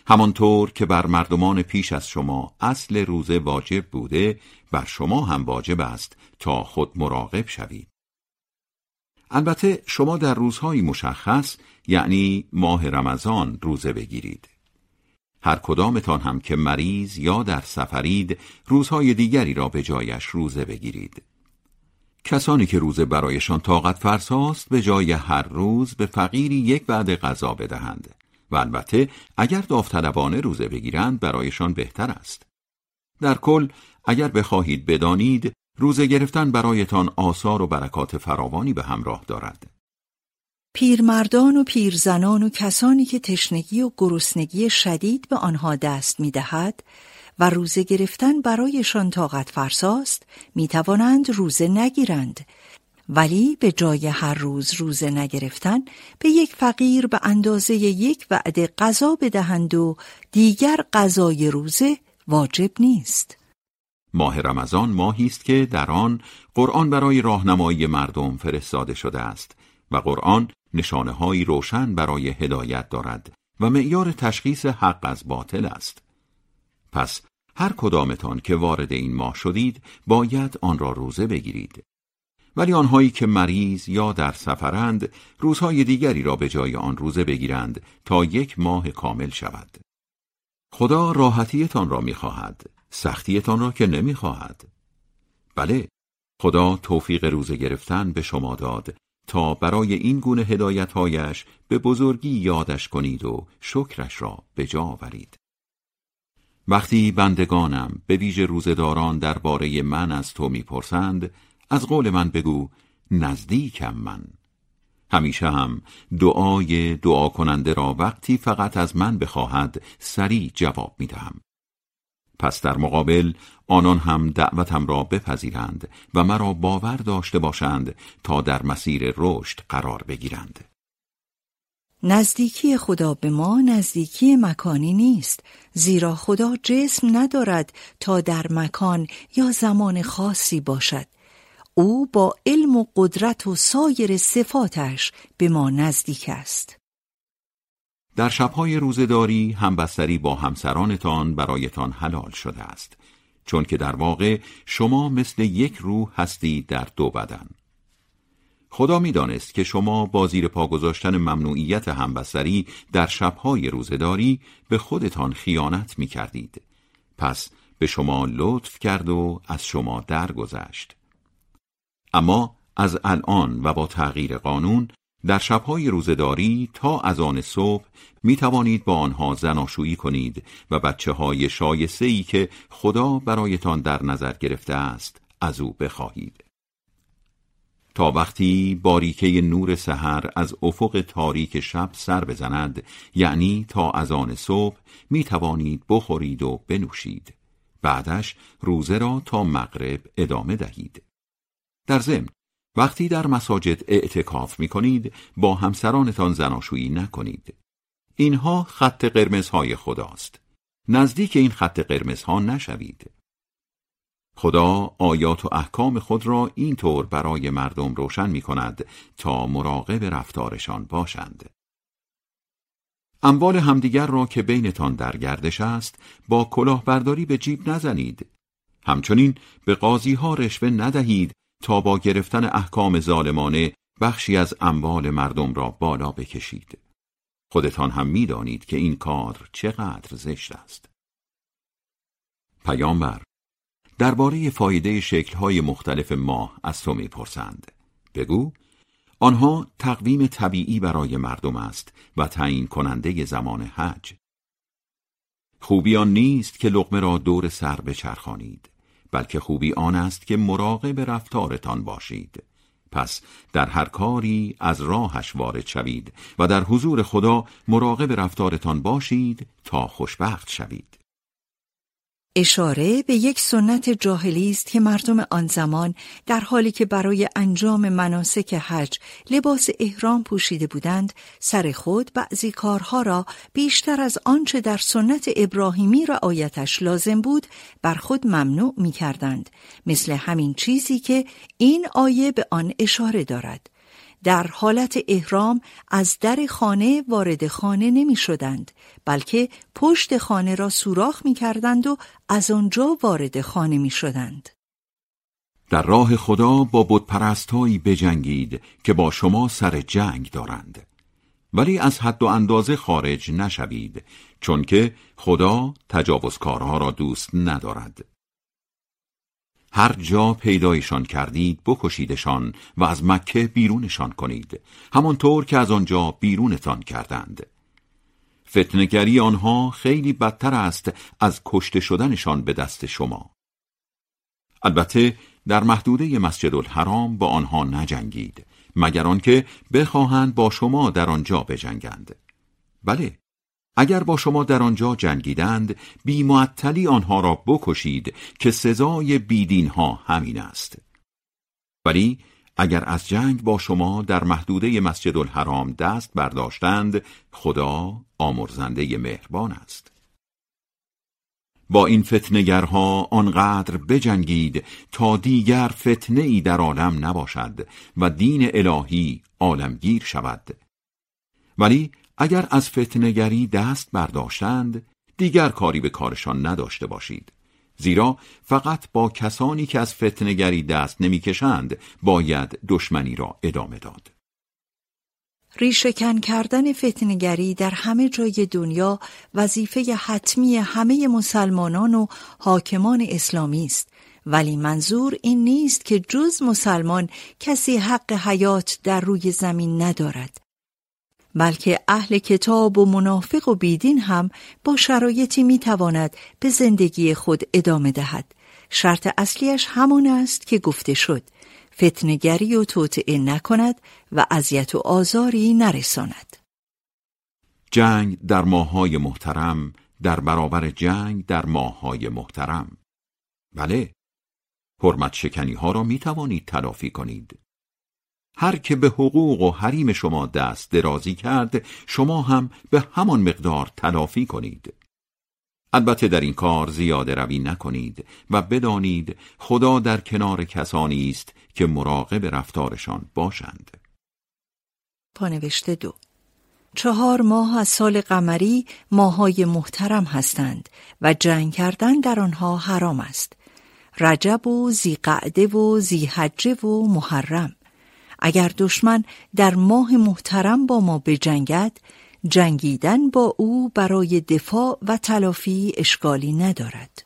همانطور که بر مردمان پیش از شما اصل روزه واجب بوده بر شما هم واجب است تا خود مراقب شوید. البته شما در روزهای مشخص یعنی ماه رمضان روزه بگیرید. هر کدامتان هم که مریض یا در سفرید روزهای دیگری را به جایش روزه بگیرید. کسانی که روزه برایشان طاقت فرساست به جای هر روز به فقیری یک بعد غذا بدهند. و البته اگر داوطلبانه روزه بگیرند برایشان بهتر است. در کل اگر بخواهید بدانید روزه گرفتن برایتان آثار و برکات فراوانی به همراه دارد. پیرمردان و پیرزنان و کسانی که تشنگی و گرسنگی شدید به آنها دست می دهد و روزه گرفتن برایشان طاقت فرساست می توانند روزه نگیرند ولی به جای هر روز روزه نگرفتن به یک فقیر به اندازه یک وعده غذا بدهند و دیگر غذای روزه واجب نیست. ماه رمضان ماهی است که در آن قرآن برای راهنمایی مردم فرستاده شده است و قرآن نشانه های روشن برای هدایت دارد و معیار تشخیص حق از باطل است. پس هر کدامتان که وارد این ماه شدید باید آن را روزه بگیرید. ولی آنهایی که مریض یا در سفرند روزهای دیگری را به جای آن روزه بگیرند تا یک ماه کامل شود. خدا راحتیتان را می‌خواهد سختیتان را که نمی‌خواهد. بله خدا توفیق روزه گرفتن به شما داد تا برای این گونه هدایتهایش به بزرگی یادش کنید و شکرش را به جا آورید. وقتی بندگانم به ویژه روزداران درباره من از تو می‌پرسند از قول من بگو نزدیکم من. همیشه هم دعای دعا کننده را وقتی فقط از من بخواهد سریع جواب می‌دهم. پس در مقابل آنان هم دعوتم را بپذیرند و مرا باور داشته باشند تا در مسیر رشد قرار بگیرند. نزدیکی خدا به ما نزدیکی مکانی نیست زیرا خدا جسم ندارد تا در مکان یا زمان خاصی باشد. او با علم و قدرت و سایر صفاتش به ما نزدیک است. در شبهای روزداری همبستری با همسرانتان برایتان حلال شده است چون که در واقع شما مثل یک روح هستید در دو بدن خدا می‌دانست که شما با زیر پا گذاشتن ممنوعیت همبستری در شبهای روزداری به خودتان خیانت می کردید. پس به شما لطف کرد و از شما درگذشت. اما از الان و با تغییر قانون در شبهای روزداری تا از آن صبح می توانید با آنها زناشویی کنید و بچه های شایسته ای که خدا برایتان در نظر گرفته است از او بخواهید. تا وقتی باریکه نور سحر از افق تاریک شب سر بزند یعنی تا از آن صبح می توانید بخورید و بنوشید بعدش روزه را تا مغرب ادامه دهید در ضمن وقتی در مساجد اعتکاف می کنید با همسرانتان زناشویی نکنید اینها خط قرمزهای خداست نزدیک این خط قرمزها نشوید خدا آیات و احکام خود را اینطور برای مردم روشن می کند تا مراقب رفتارشان باشند. اموال همدیگر را که بینتان در گردش است با کلاهبرداری به جیب نزنید. همچنین به قاضی ها رشوه ندهید تا با گرفتن احکام ظالمانه بخشی از اموال مردم را بالا بکشید. خودتان هم می‌دانید که این کار چقدر زشت است. پیامبر درباره فایده شکل‌های مختلف ماه از تو می‌پرسند. بگو آنها تقویم طبیعی برای مردم است و تعیین کننده زمان حج. خوبی آن نیست که لقمه را دور سر بچرخانید بلکه خوبی آن است که مراقب رفتارتان باشید. پس در هر کاری از راهش وارد شوید و در حضور خدا مراقب رفتارتان باشید تا خوشبخت شوید. اشاره به یک سنت جاهلی است که مردم آن زمان در حالی که برای انجام مناسک حج لباس احرام پوشیده بودند سر خود بعضی کارها را بیشتر از آنچه در سنت ابراهیمی رعایتش لازم بود بر خود ممنوع می کردند مثل همین چیزی که این آیه به آن اشاره دارد. در حالت احرام از در خانه وارد خانه نمی شدند بلکه پشت خانه را سوراخ می کردند و از آنجا وارد خانه می شدند. در راه خدا با بتپرستهایی بجنگید که با شما سر جنگ دارند ولی از حد و اندازه خارج نشوید چون که خدا تجاوزکارها را دوست ندارد هر جا پیدایشان کردید بکشیدشان و از مکه بیرونشان کنید. همانطور که از آنجا بیرونتان کردند. فتنگری آنها خیلی بدتر است از کشته شدنشان به دست شما. البته در محدوده مسجد الحرام با آنها نجنگید مگر آنکه بخواهند با شما در آنجا بجنگند. بله اگر با شما در آنجا جنگیدند بیمعطلی آنها را بکشید که سزای بیدین ها همین است. ولی اگر از جنگ با شما در محدوده مسجد الحرام دست برداشتند خدا آمرزنده مهربان است. با این فتنگرها آنقدر بجنگید تا دیگر فتنه ای در عالم نباشد و دین الهی عالمگیر شود. ولی اگر از فتنگری دست برداشتند دیگر کاری به کارشان نداشته باشید. زیرا فقط با کسانی که از فتنگری دست نمی‌کشند باید دشمنی را ادامه داد. ریشهکن کردن فتنگری در همه جای دنیا وظیفه حتمی همه مسلمانان و حاکمان اسلامی است. ولی منظور این نیست که جز مسلمان کسی حق حیات در روی زمین ندارد. بلکه اهل کتاب و منافق و بیدین هم با شرایطی می‌تواند به زندگی خود ادامه دهد. شرط اصلیش همان است که گفته شد فتنگری و توطعه نکند و اذیت و آزاری نرساند. جنگ در ماهای محترم در برابر جنگ در ماهای محترم. بله حرمت شکنی ها را می توانید تلافی کنید. هر که به حقوق و حریم شما دست درازی کرد شما هم به همان مقدار تلافی کنید. البته در این کار زیاده روی نکنید و بدانید خدا در کنار کسانی است که مراقب رفتارشان باشند. پانوشته دو. چهار ماه از سال قمری ماهای محترم هستند و جنگ کردن در آنها حرام است. رجب و زیقعده و زیحجه و محرم. اگر دشمن در ماه محترم با ما بجنگد جنگیدن با او برای دفاع و تلافی اشکالی ندارد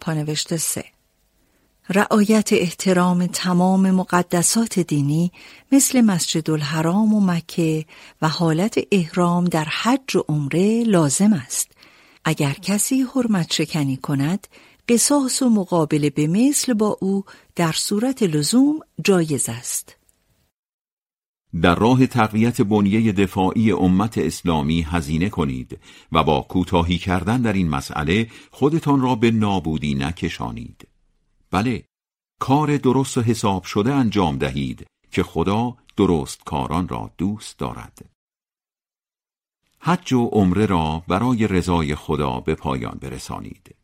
پانوشته سه رعایت احترام تمام مقدسات دینی مثل مسجد الحرام و مکه و حالت احرام در حج و عمره لازم است. اگر کسی حرمت شکنی کند، قصاص و مقابله به مثل با او در صورت لزوم جایز است. در راه تقویت بنیه دفاعی امت اسلامی هزینه کنید و با کوتاهی کردن در این مسئله خودتان را به نابودی نکشانید. بله کار درست و حساب شده انجام دهید که خدا درست کاران را دوست دارد حج و عمره را برای رضای خدا به پایان برسانید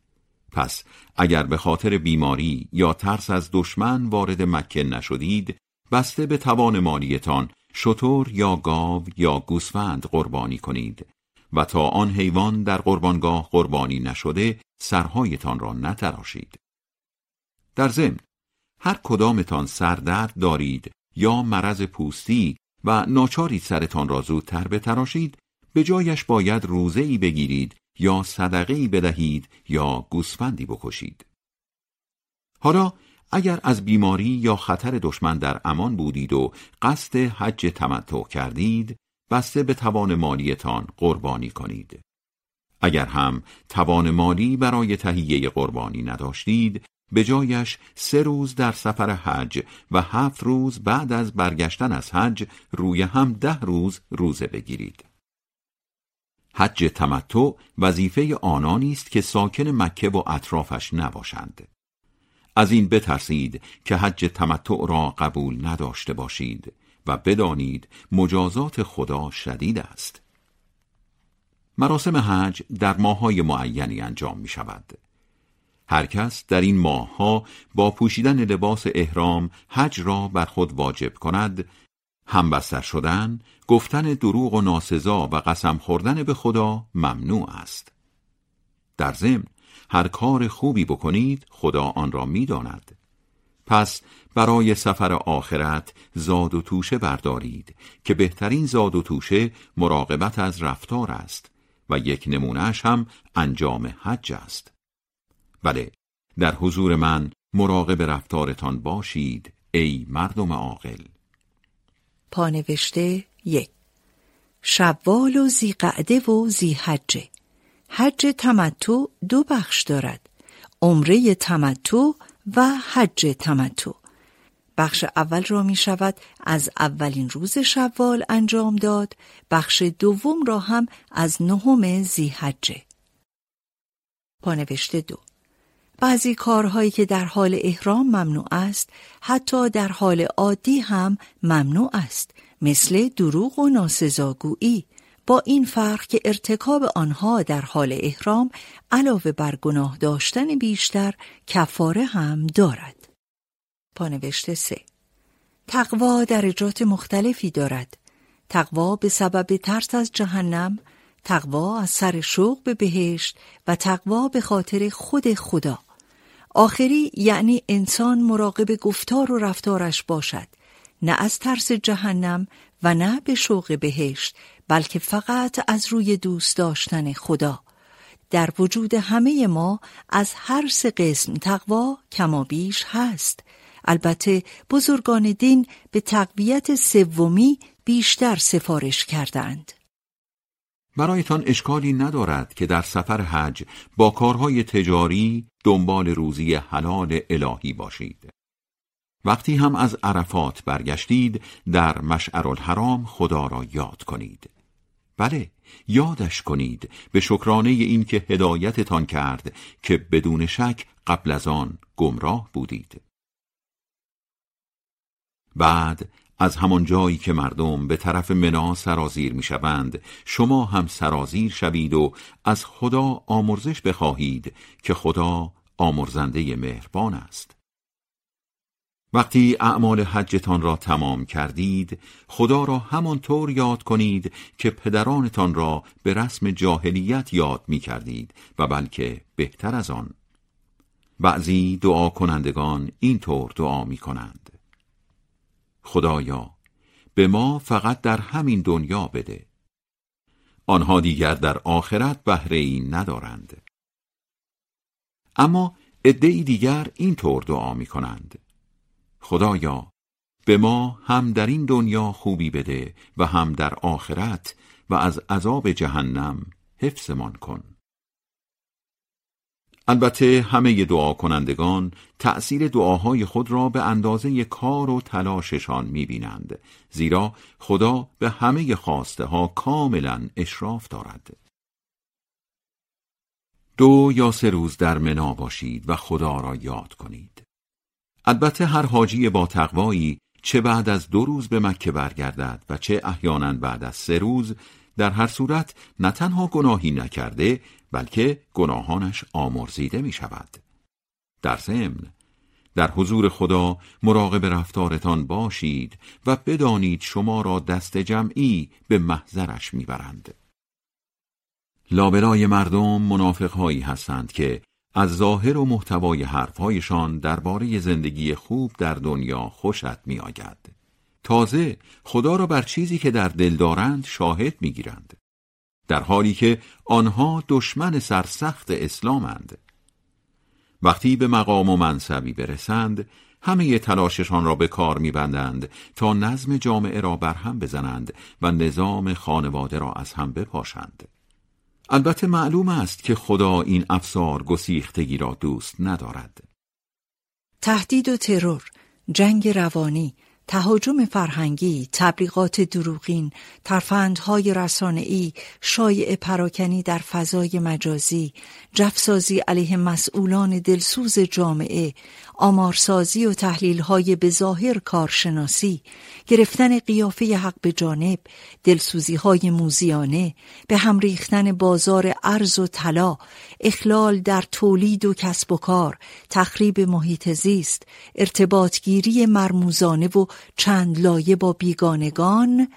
پس اگر به خاطر بیماری یا ترس از دشمن وارد مکه نشدید بسته به توان مالیتان شتر یا گاو یا گوسفند قربانی کنید و تا آن حیوان در قربانگاه قربانی نشده سرهایتان را نتراشید. در ضمن هر کدامتان سردرد دارید یا مرض پوستی و ناچاری سرتان را زودتر بتراشید به جایش باید روزه ای بگیرید یا صدقه ای بدهید یا گوسفندی بکشید حالا اگر از بیماری یا خطر دشمن در امان بودید و قصد حج تمتع کردید بسته به توان مالیتان قربانی کنید اگر هم توان مالی برای تهیه قربانی نداشتید به جایش سه روز در سفر حج و هفت روز بعد از برگشتن از حج روی هم ده روز روزه بگیرید. حج تمتع وظیفه آنانی است که ساکن مکه و اطرافش نباشند. از این بترسید که حج تمتع را قبول نداشته باشید و بدانید مجازات خدا شدید است. مراسم حج در ماهای معینی انجام می شود. هر کس در این ماهها با پوشیدن لباس احرام حج را بر خود واجب کند همبستر شدن، گفتن دروغ و ناسزا و قسم خوردن به خدا ممنوع است. در ضمن هر کار خوبی بکنید خدا آن را می‌داند. پس برای سفر آخرت زاد و توشه بردارید که بهترین زاد و توشه مراقبت از رفتار است و یک نمونهش هم انجام حج است. بله در حضور من مراقب رفتارتان باشید ای مردم عاقل پانوشته یک. شوال و زیقعده و زیحجه. حج تمتع دو بخش دارد. عمره تمتع و حج تمتع. بخش اول را می شود از اولین روز شوال انجام داد. بخش دوم را هم از نهم زیحجه. پانوشته دو. بعضی کارهایی که در حال احرام ممنوع است حتی در حال عادی هم ممنوع است مثل دروغ و ناسزاگویی. با این فرق که ارتکاب آنها در حال احرام علاوه بر گناه داشتن بیشتر کفاره هم دارد. پانوشته سه. تقوا درجات مختلفی دارد. تقوا به سبب ترس از جهنم تقوا از سر شوق به بهشت و تقوا به خاطر خود خدا. آخری یعنی انسان مراقب گفتار و رفتارش باشد نه از ترس جهنم و نه به شوق بهشت بلکه فقط از روی دوست داشتن خدا در وجود همه ما از هر سه قسم تقوا کمابیش هست البته بزرگان دین به تقویت سومی بیشتر سفارش کردند. برایتان اشکالی ندارد که در سفر حج با کارهای تجاری دنبال روزی حلال الهی باشید. وقتی هم از عرفات برگشتید در مشعر الحرام خدا را یاد کنید. بله یادش کنید به شکرانه این که هدایتتان کرد که بدون شک قبل از آن گمراه بودید. بعد از همان جایی که مردم به طرف منا سرازیر می شوند شما هم سرازیر شوید و از خدا آمرزش بخواهید که خدا آمرزنده مهربان است. وقتی اعمال حجتان را تمام کردید خدا را همانطور یاد کنید که پدرانتان را به رسم جاهلیت یاد می کردید و بلکه بهتر از آن. بعضی دعا کنندگان اینطور دعا می کنند خدایا به ما فقط در همین دنیا بده. آنها دیگر در آخرت بهره ای ندارند. اما عدهای دیگر این طور دعا می کنند خدایا به ما هم در این دنیا خوبی بده و هم در آخرت و از عذاب جهنم حفظمان کن. البته همه دعا کنندگان تأثیر دعاهای خود را به اندازه کار و تلاششان می‌بینند زیرا خدا به همه خواسته ها کاملا اشراف دارد. دو یا سه روز در منا باشید و خدا را یاد کنید. البته هر حاجی با تقوایی چه بعد از دو روز به مکه برگردد و چه احیانا بعد از سه روز در هر صورت نه تنها گناهی نکرده بلکه گناهانش آمرزیده می شود. در ضمن در حضور خدا مراقب رفتارتان باشید و بدانید شما را دست جمعی به محضرش می‌برند. لابلای مردم منافقهایی هستند که از ظاهر و محتوای حرفهایشان درباره زندگی خوب در دنیا خوشت میآید. تازه خدا را بر چیزی که در دل دارند شاهد می‌گیرند. در حالی که آنها دشمن سرسخت اسلامند. وقتی به مقام و منصبی برسند همه تلاششان را به کار میبندند تا نظم جامعه را برهم بزنند و نظام خانواده را از هم بپاشند. البته معلوم است که خدا این افسار گسیختگی را دوست ندارد. تهدید و ترور جنگ روانی تهاجم فرهنگی، تبلیغات دروغین، ترفندهای رسانه‌ای، شایع پراکنی در فضای مجازی، جفسازی علیه مسئولان دلسوز جامعه، آمارسازی و تحلیلهای به ظاهر کارشناسی، گرفتن قیافه حق به جانب، دلسوزیهای موزیانه، به هم ریختن بازار ارز و طلا، اخلال در تولید و کسب و کار، تخریب محیط زیست، ارتباطگیری مرموزانه و چند لایه با بیگانگان.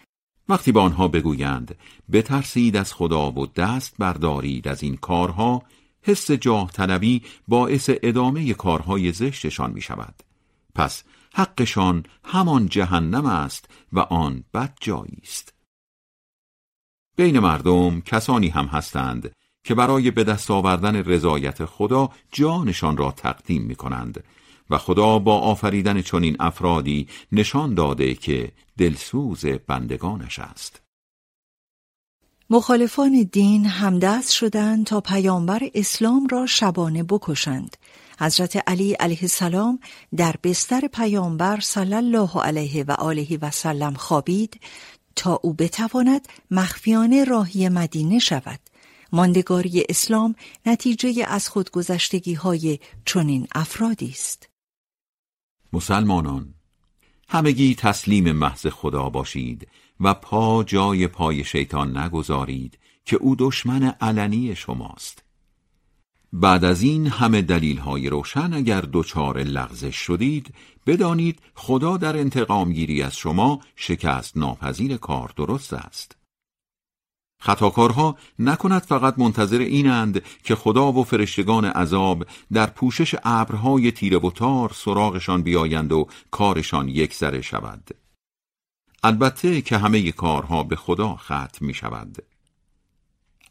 وقتی به آنها بگویند بترسید از خدا و دست بردارید از این کارها حس جاه طلبی باعث ادامه کارهای زشتشان می شود پس حقشان همان جهنم است و آن بد جایی است. بین مردم کسانی هم هستند که برای به دست آوردن رضایت خدا جانشان را تقدیم می کنند و خدا با آفریدن چنین افرادی نشان داده که دلسوز بندگانش است. مخالفان دین همدست شدند تا پیامبر اسلام را شبانه بکشند. حضرت علی علیه السلام در بستر پیامبر صلی الله علیه و آله و سلم خوابید تا او بتواند مخفیانه راهی مدینه شود. ماندگاری اسلام نتیجه از خودگذشتگی های چنین افرادی است. مسلمانان همگی تسلیم محض خدا باشید. و پا جای پای شیطان نگذارید که او دشمن علنی شماست. بعد از این همه دلیل های روشن اگر دچار لغزش شدید بدانید خدا در انتقام گیری از شما شکست ناپذیر کار درست است. خطاکارها نکند فقط منتظر اینند که خدا و فرشتگان عذاب در پوشش ابرهای تیره و تار سراغشان بیایند و کارشان یکسره شود. البته که همه کارها به خدا ختم می شود.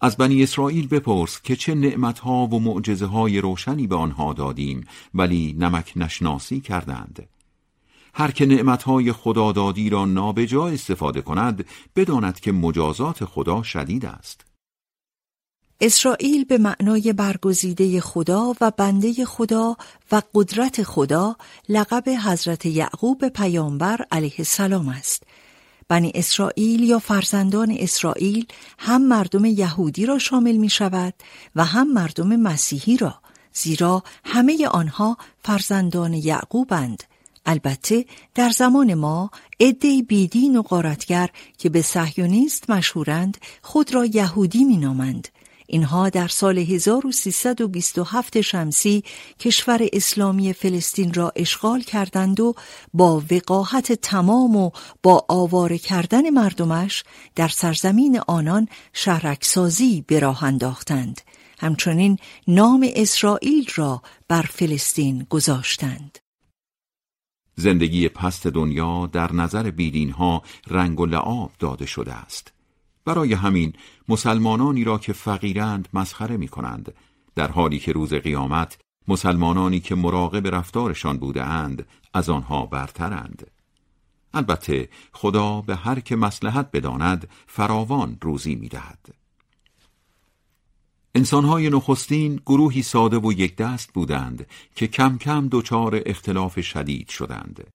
از بنی اسرائیل بپرس که چه نعمتها و معجزه های روشنی به آنها دادیم ولی نمک نشناسی کردند. هر که نعمتهای خدادادی را نابجا استفاده کند بداند که مجازات خدا شدید است. اسرائیل به معنای برگزیده خدا و بنده خدا و قدرت خدا لقب حضرت یعقوب پیامبر علیه السلام است. بنی اسرائیل یا فرزندان اسرائیل هم مردم یهودی را شامل می شود و هم مردم مسیحی را زیرا همه آنها فرزندان یعقوبند. البته در زمان ما عده بیدین و قارتگر که به صهیونیست مشهورند خود را یهودی مینامند اینها در سال 1327 شمسی کشور اسلامی فلسطین را اشغال کردند و با وقاحت تمام و با آواره کردن مردمش در سرزمین آنان شهرکسازی به راه انداختند. همچنین نام اسرائیل را بر فلسطین گذاشتند. زندگی پست دنیا در نظر بیدین ها رنگ و لعاب داده شده است. برای همین مسلمانانی را که فقیرند مسخره می کنند در حالی که روز قیامت مسلمانانی که مراقب رفتارشان بوده اند از آنها برترند البته خدا به هر که مسلحت بداند فراوان روزی می دهد. انسانهای نخستین گروهی ساده و یک دست بودند که کم کم دچار اختلاف شدید شدند.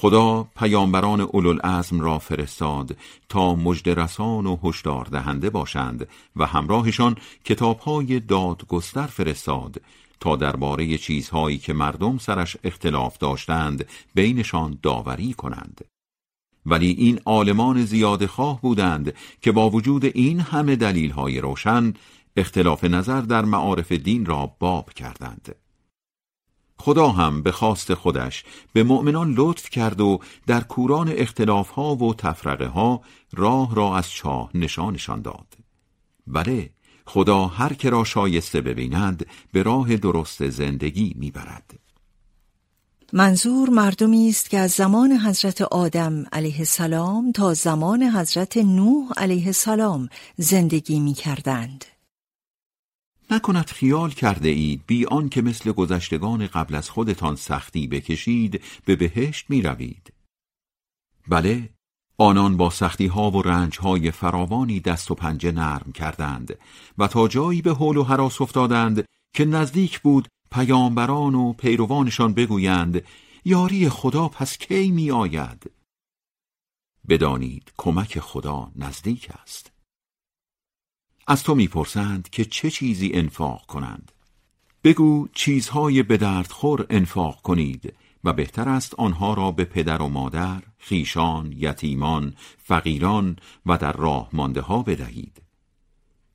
خدا پیامبران اولوالعزم را فرستاد تا مجدرسان و هشدار دهنده باشند و همراهشان کتابهای دادگستر فرستاد تا درباره چیزهایی که مردم سرش اختلاف داشتند بینشان داوری کنند. ولی این عالمان زیاد خواه بودند که با وجود این همه دلیلهای روشن اختلاف نظر در معارف دین را باب کردند. خدا هم به خواست خودش به مؤمنان لطف کرد و در کوران اختلاف ها و تفرقه ها راه را از چاه نشانشان داد بله خدا هر که را شایسته ببیند به راه درست زندگی می‌برد منظور مردمی است که از زمان حضرت آدم علیه السلام تا زمان حضرت نوح علیه السلام زندگی می کردند. نکند خیال کرده اید بی که مثل گذشتگان قبل از خودتان سختی بکشید به بهشت می روید. بله آنان با سختی ها و رنج های فراوانی دست و پنجه نرم کردند و تا جایی به حول و حراس افتادند که نزدیک بود پیامبران و پیروانشان بگویند یاری خدا پس کی می آید؟ بدانید کمک خدا نزدیک است. از تو می‌پرسند که چه چیزی انفاق کنند بگو چیزهای به دردخور انفاق کنید و بهتر است آنها را به پدر و مادر، خیشان، یتیمان، فقیران و در راه مانده ها بدهید.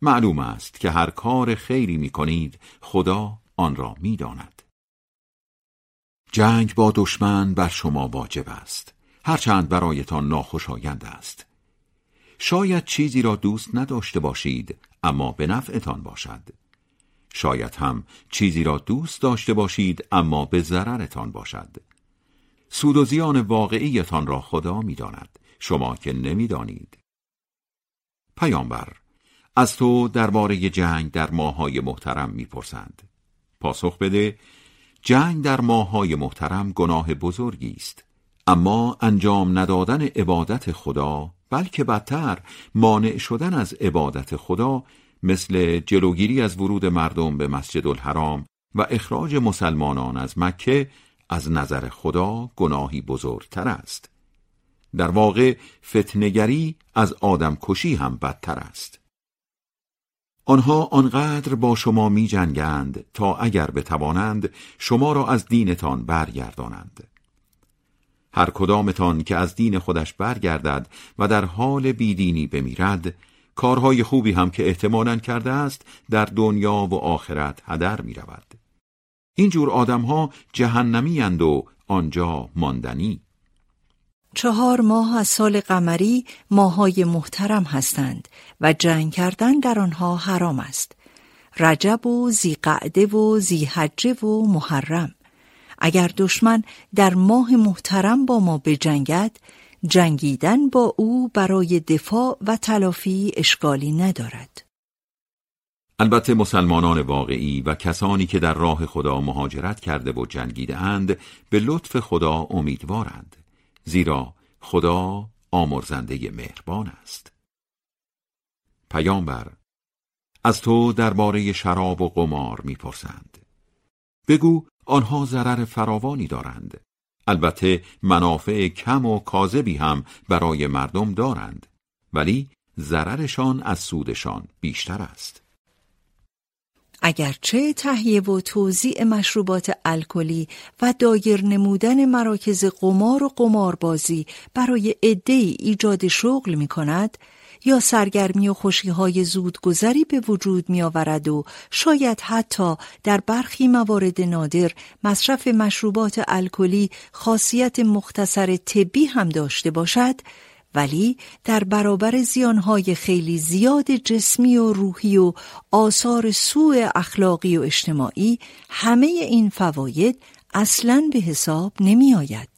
معلوم است که هر کار خیری می کنید خدا آن را می داند. جنگ با دشمن بر شما واجب است. هرچند برایتان ناخوشایند است. شاید چیزی را دوست نداشته باشید اما به نفعتان باشد. شاید هم چیزی را دوست داشته باشید اما به ضررتان باشد. سود و زیان واقعیتان را خدا می‌داند. شما که نمی‌دانید. پیامبر از تو درباره جنگ در ماهای محترم می‌پرسند. پاسخ بده جنگ در ماهای محترم گناه بزرگی است اما انجام ندادن عبادت خدا بلکه بدتر مانع شدن از عبادت خدا مثل جلوگیری از ورود مردم به مسجد الحرام و اخراج مسلمانان از مکه از نظر خدا گناهی بزرگتر است. در واقع فتنگری از آدم کشی هم بدتر است. آنها آنقدر با شما می جنگند تا اگر بتوانند شما را از دینتان برگردانند. هر کدامتان که از دین خودش برگردد و در حال بیدینی بمیرد کارهای خوبی هم که احتمالا کرده است در دنیا و آخرت هدر می رود. اینجور آدمها جهنمی اند و آنجا ماندنی چهار ماه از سال قمری ماهای محترم هستند و جنگ کردن در آنها حرام است. رجب و زیقعده و زیحجه و محرم اگر دشمن در ماه محترم با ما بجنگد جنگیدن با او برای دفاع و تلافی اشکالی ندارد. البته مسلمانان واقعی و کسانی که در راه خدا مهاجرت کرده و جنگیده اند به لطف خدا امیدوارند زیرا خدا آمرزنده مهربان است. پیامبر از تو درباره شراب و قمار می‌پرسند. بگو آنها ضرر فراوانی دارند. البته منافع کم و کاذبی هم برای مردم دارند. ولی ضررشان از سودشان بیشتر است. اگرچه تهیه و توزیع مشروبات الکلی و دایر نمودن مراکز قمار و قماربازی برای عدهای ایجاد شغل می کند یا سرگرمی و خوشیهای زودگذری به وجود می آورد و شاید حتی در برخی موارد نادر مصرف مشروبات الکلی خاصیت مختصر طبی هم داشته باشد ولی در برابر زیانهای خیلی زیاد جسمی و روحی و آثار سوء اخلاقی و اجتماعی همه این فواید اصلا به حساب نمی آید.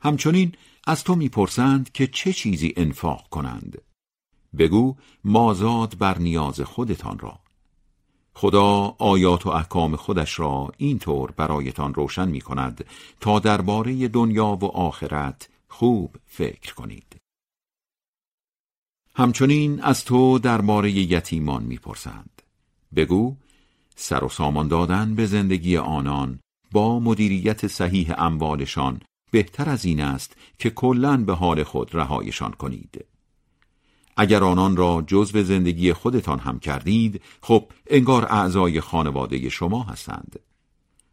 همچنین از تو می‌پرسند که چه چیزی انفاق کنند. بگو مازاد بر نیاز خودتان را. خدا آیات و احکام خودش را اینطور برایتان روشن می کند تا درباره دنیا و آخرت خوب فکر کنید. همچنین از تو درباره یتیمان می‌پرسند. بگو سر و سامان دادن به زندگی آنان با مدیریت صحیح اموالشان بهتر از این است که کلا به حال خود رهایشان کنید. اگر آنان را جزو زندگی خودتان هم کردید خب انگار اعضای خانواده شما هستند.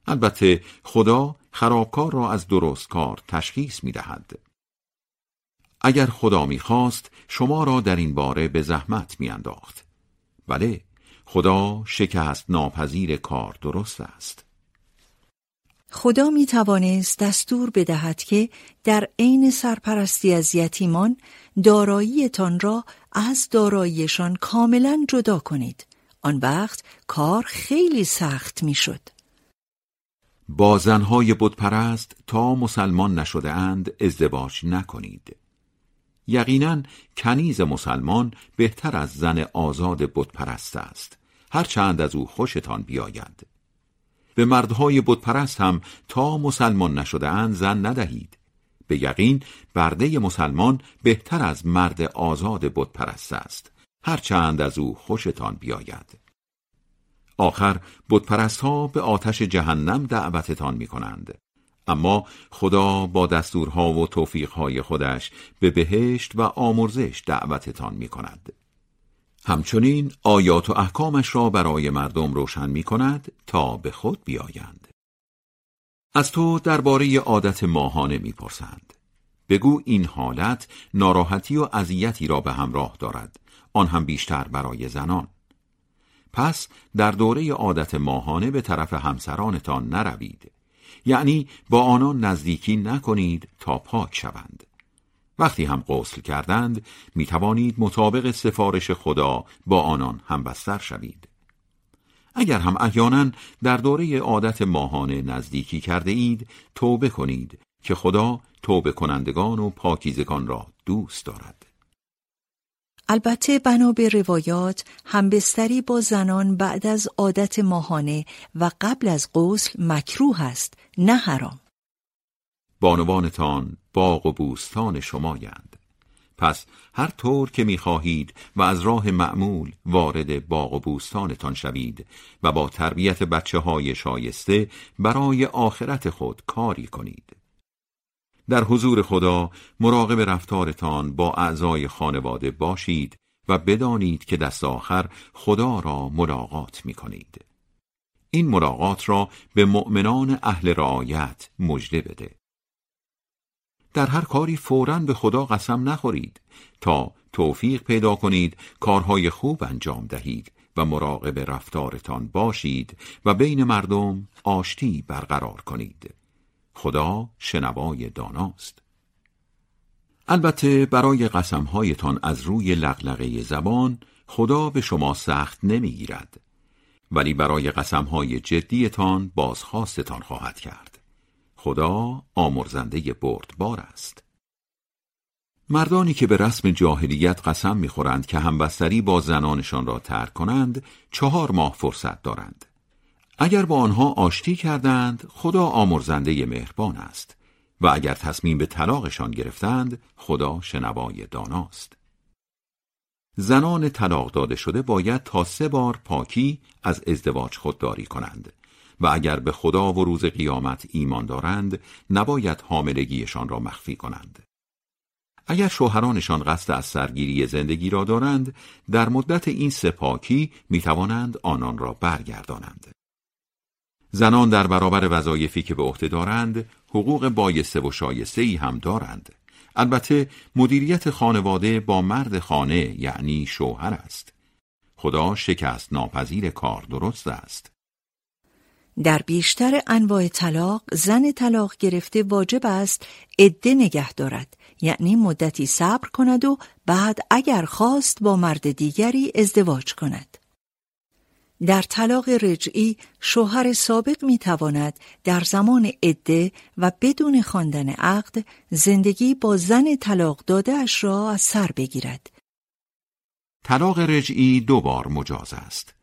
البته خدا خرابکار را از درست کار تشخیص می دهد. اگر خدا می‌خواست شما را در این باره به زحمت میانداخت. بله خدا شکست ناپذیر کار درست است. خدا می توانست دستور بدهد که در عین سرپرستی از یتیمان داراییتان را از داراییشان کاملا جدا کنید. آن وقت کار خیلی سخت می‌شد. با زنهای بتپرست تا مسلمان نشده اند ازدواج نکنید. یقینا کنیز مسلمان بهتر از زن آزاد بتپرست است. هرچند از او خوشتان بیاید. به مردهای بتپرست هم تا مسلمان نشده اند زن ندهید. به یقین برده مسلمان بهتر از مرد آزاد بتپرست است. هرچند از او خوشتان بیاید. آخر بتپرست ها به آتش جهنم دعوتتان می کنند اما خدا با دستورها و توفیقهای خودش به بهشت و آمرزش دعوتتان می کند. همچنین آیات و احکامش را برای مردم روشن می کند تا به خود بیایند. از تو درباره عادت ماهانه می‌پرسند. بگو این حالت ناراحتی و اذیتی را به همراه دارد آن هم بیشتر برای زنان پس در دوره عادت ماهانه به طرف همسرانتان نروید یعنی با آنان نزدیکی نکنید تا پاک شوند وقتی هم غسل کردند می توانید مطابق سفارش خدا با آنان همبستر شوید. اگر هم احیانا در دوره عادت ماهانه نزدیکی کرده اید توبه کنید که خدا توبه کنندگان و پاکیزگان را دوست دارد. البته بنا به روایات همبستری با زنان بعد از عادت ماهانه و قبل از غسل مکروه است نه حرام. بانوانتان باغ و بوستان شمایند پس هر طور که می‌خواهید و از راه معمول وارد باغ و بوستانتان شوید و با تربیت بچه های شایسته برای آخرت خود کاری کنید در حضور خدا مراقب رفتارتان با اعضای خانواده باشید و بدانید که دست آخر خدا را ملاقات می کنید. این ملاقات را به مؤمنان اهل رعایت مژده بده. در هر کاری فوراً به خدا قسم نخورید تا توفیق پیدا کنید کارهای خوب انجام دهید و مراقب رفتارتان باشید و بین مردم آشتی برقرار کنید. خدا شنوای داناست البته برای قسمهایتان از روی لغلقه زبان خدا به شما سخت نمی‌گیرد ولی برای قسمهای جدیتان بازخواستتان خواهد کرد خدا آمرزنده بردبار است. مردانی که به رسم جاهلیت قسم می‌خورند که همبستری با زنانشان را ترک کنند چهار ماه فرصت دارند. اگر با آنها آشتی کردند خدا آمرزنده مهربان است و اگر تصمیم به طلاقشان گرفتند خدا شنوای داناست زنان طلاق داده شده باید تا سه بار پاکی از ازدواج خودداری کنند. و اگر به خدا و روز قیامت ایمان دارند نباید حاملگیشان را مخفی کنند. اگر شوهرانشان قصد از سرگیری زندگی را دارند در مدت این سپاکی می توانند آنان را برگردانند. زنان در برابر وظایفی که به عهده دارند حقوق بایسته و شایسته ای هم دارند. البته مدیریت خانواده با مرد خانه یعنی شوهر است. خدا شکست ناپذیر کار درست است. در بیشتر انواع طلاق زن طلاق گرفته واجب است عده نگه دارد یعنی مدتی صبر کند و بعد اگر خواست با مرد دیگری ازدواج کند در طلاق رجعی شوهر سابق می تواند در زمان عده و بدون خواندن عقد زندگی با زن طلاق داده اش را از سر بگیرد. طلاق رجعی دو بار مجاز است.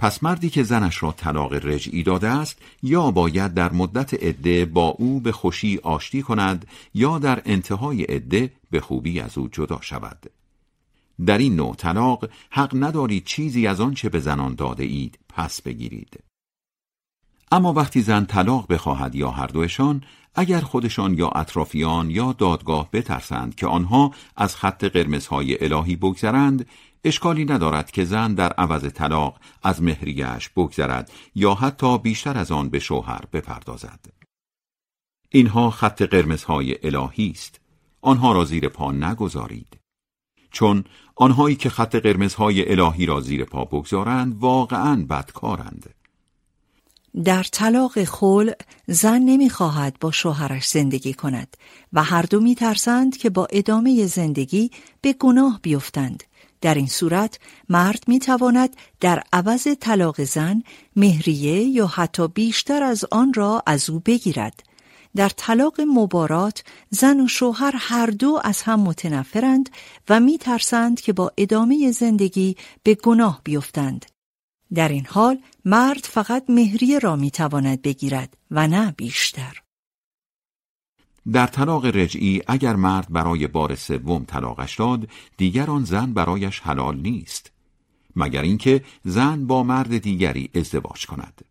پس مردی که زنش را طلاق رجعی داده است یا باید در مدت عده با او به خوشی آشتی کند یا در انتهای عده به خوبی از او جدا شود. در این نوع طلاق حق ندارید چیزی از آنچه به زنان داده اید پس بگیرید. اما وقتی زن طلاق بخواهد یا هر دوشان اگر خودشان یا اطرافیان یا دادگاه بترسند که آنها از خط قرمزهای الهی بگذرند اشکالی ندارد که زن در عوض طلاق از مهریش بگذرد یا حتی بیشتر از آن به شوهر بپردازد. اینها خط قرمزهای الهی است. آنها را زیر پا نگذارید. چون آنهایی که خط قرمزهای الهی را زیر پا بگذارند واقعا بدکارند. در طلاق خل زن نمی‌خواهد با شوهرش زندگی کند و هر دو میترسند که با ادامه زندگی به گناه بیفتند. در این صورت مرد می تواند در عوض طلاق زن مهریه یا حتی بیشتر از آن را از او بگیرد در طلاق مبارات زن و شوهر هر دو از هم متنفرند و می ترسند که با ادامه زندگی به گناه بیفتند. در این حال مرد فقط مهریه را می تواند بگیرد و نه بیشتر. در طلاق رجعی اگر مرد برای بار سوم طلاقش داد دیگر آن زن برایش حلال نیست مگر اینکه زن با مرد دیگری ازدواج کند.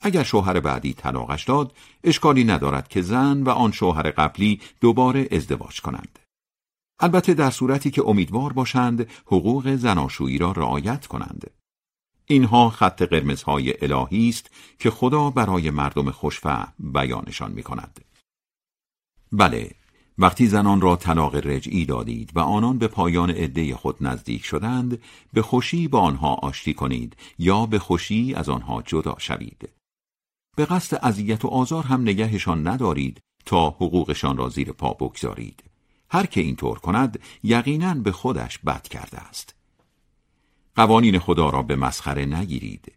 اگر شوهر بعدی طلاقش داد اشکالی ندارد که زن و آن شوهر قبلی دوباره ازدواج کنند. البته در صورتی که امیدوار باشند حقوق زناشویی را رعایت کنند. اینها خط قرمزهای الهی است که خدا برای مردم خوشفهم بیانشان می کند. بله وقتی زنان را طلاق رجعی دادید و آنان به پایان عده خود نزدیک شدند به خوشی با آنها آشتی کنید یا به خوشی از آنها جدا شوید. به قصد اذیت و آزار هم نگهشان ندارید تا حقوقشان را زیر پا بگذارید. هر که اینطور کند یقینا به خودش بد کرده است. قوانین خدا را به مسخره نگیرید.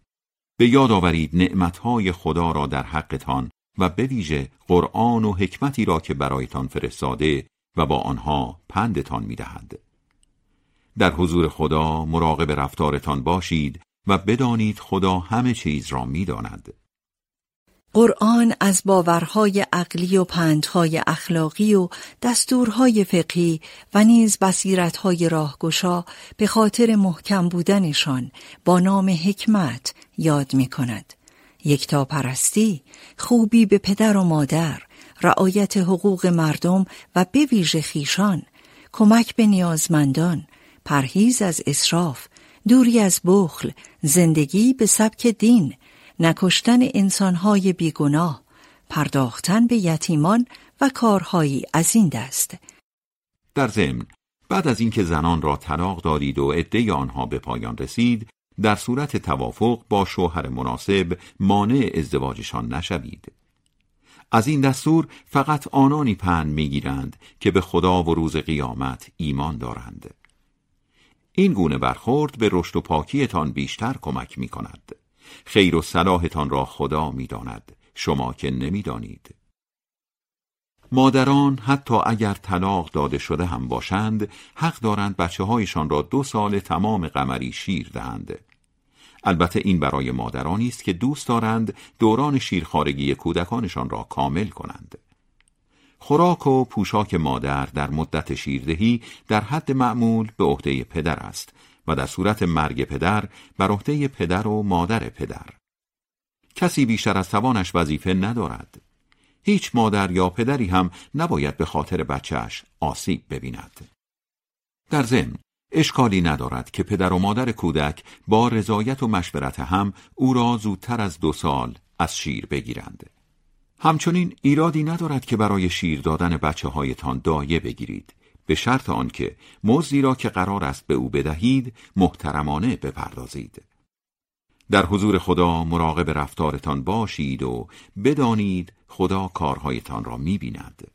به یاد آورید نعمتهای خدا را در حقتان و به ویژه قرآن و حکمتی را که برایتان فرستاده و با آنها پندتان می‌دهد. در حضور خدا مراقب رفتارتان باشید و بدانید خدا همه چیز را می‌داند. قرآن از باورهای عقلی و پندهای اخلاقی و دستورهای فقهی و نیز بصیرتهای راهگشا به خاطر محکم بودنشان با نام حکمت یاد می کند. یکتا پرستی، خوبی به پدر و مادر، رعایت حقوق مردم و به ویژه خیشان، کمک به نیازمندان، پرهیز از اسراف، دوری از بخل، زندگی به سبک دین، نکشتن انسانهای بیگناه، پرداختن به یتیمان و کارهایی از این دست. در ضمن بعد از اینکه زنان را طلاق دارید و عده آنها به پایان رسید در صورت توافق با شوهر مناسب مانع ازدواجشان نشوید از این دستور فقط آنانی پن می‌گیرند که به خدا و روز قیامت ایمان دارند این گونه برخورد به رشد و پاکیتان بیشتر کمک می کند خیر و صلاحتان را خدا می داند. شما که نمی‌دانید. مادران حتی اگر طلاق داده شده هم باشند حق دارند بچه هایشان را دو سال تمام قمری شیر دهند البته این برای مادرانی است که دوست دارند دوران شیرخارگی کودکانشان را کامل کنند. خوراک و پوشاک مادر در مدت شیردهی در حد معمول به عهده پدر است و در صورت مرگ پدر بر عهده پدر و مادر پدر. کسی بیشتر از توانش وظیفه ندارد. هیچ مادر یا پدری هم نباید به خاطر بچهش آسیب ببیند. در ضمن اشکالی ندارد که پدر و مادر کودک با رضایت و مشورت هم او را زودتر از دو سال از شیر بگیرند. همچنین ایرادی ندارد که برای شیر دادن بچه هایتان دایه بگیرید به شرط آنکه مزدی را که قرار است به او بدهید محترمانه بپردازید. در حضور خدا مراقب رفتارتان باشید و بدانید خدا کارهایتان را می‌بیند.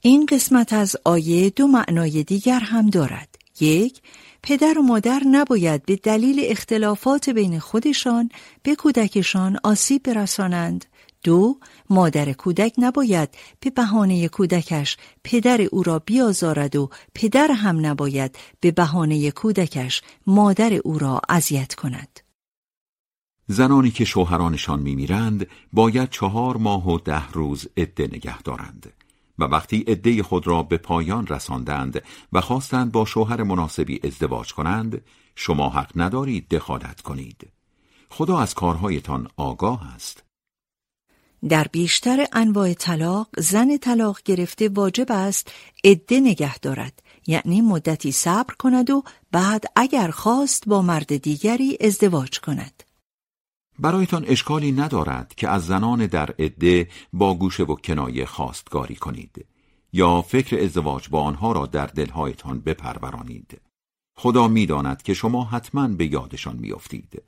این قسمت از آیه دو معنای دیگر هم دارد. یک پدر و مادر نباید به دلیل اختلافات بین خودشان به کودکشان آسیب برسانند. دو مادر کودک نباید به بهانه کودکش پدر او را بیازارد و پدر هم نباید به بهانه کودکش مادر او را اذیت کند. زنانی که شوهرانشان میمیرند باید چهار ماه و ده روز عده نگه دارند. و وقتی عده خود را به پایان رساندند و خواستند با شوهر مناسبی ازدواج کنند شما حق ندارید دخالت کنید. خدا از کارهایتان آگاه است. در بیشتر انواع طلاق زن طلاق گرفته واجب است عده نگه دارد یعنی مدتی صبر کند و بعد اگر خواست با مرد دیگری ازدواج کند. برایتان اشکالی ندارد که از زنان در عده با گوشه و کنایه خواستگاری کنید یا فکر ازدواج با آنها را در دلهایتان بپرورانید. خدا می‌داند که شما حتما به یادشان میافتید.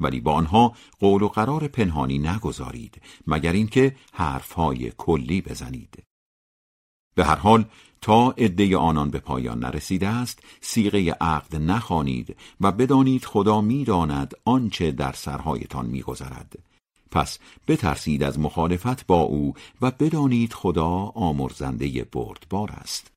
ولی با آنها قول و قرار پنهانی نگذارید مگر اینکه حرفهای کلی بزنید. به هر حال تا عده آنان به پایان نرسیده است سیغه عقد نخوانید و بدانید خدا می‌داند آنچه در سرهایتان میگذرد. پس بترسید از مخالفت با او و بدانید خدا آمرزنده بردبار است.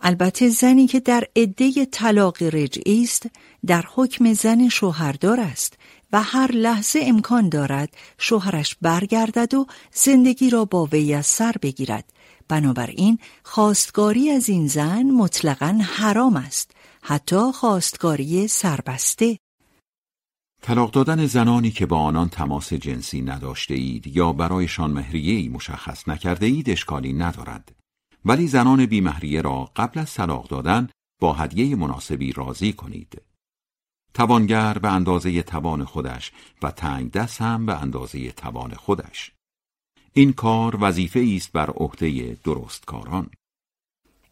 البته زنی که در عده طلاق رجعی است در حکم زن شوهردار است و هر لحظه امکان دارد شوهرش برگردد و زندگی را با وی از سر بگیرد. بنابراین خواستگاری از این زن مطلقا حرام است حتی خواستگاری سربسته. طلاق دادن زنانی که با آنان تماس جنسی نداشته اید یا برایشان مهریه‌ای مشخص نکرده اید اشکالی ندارد. ولی زنان بیمهریه را قبل از طلاق دادن با هدیه مناسبی راضی کنید. توانگر به اندازه توان خودش و تنگ دست هم به اندازه توان خودش. این کار وظیفه است بر عهده درستکاران.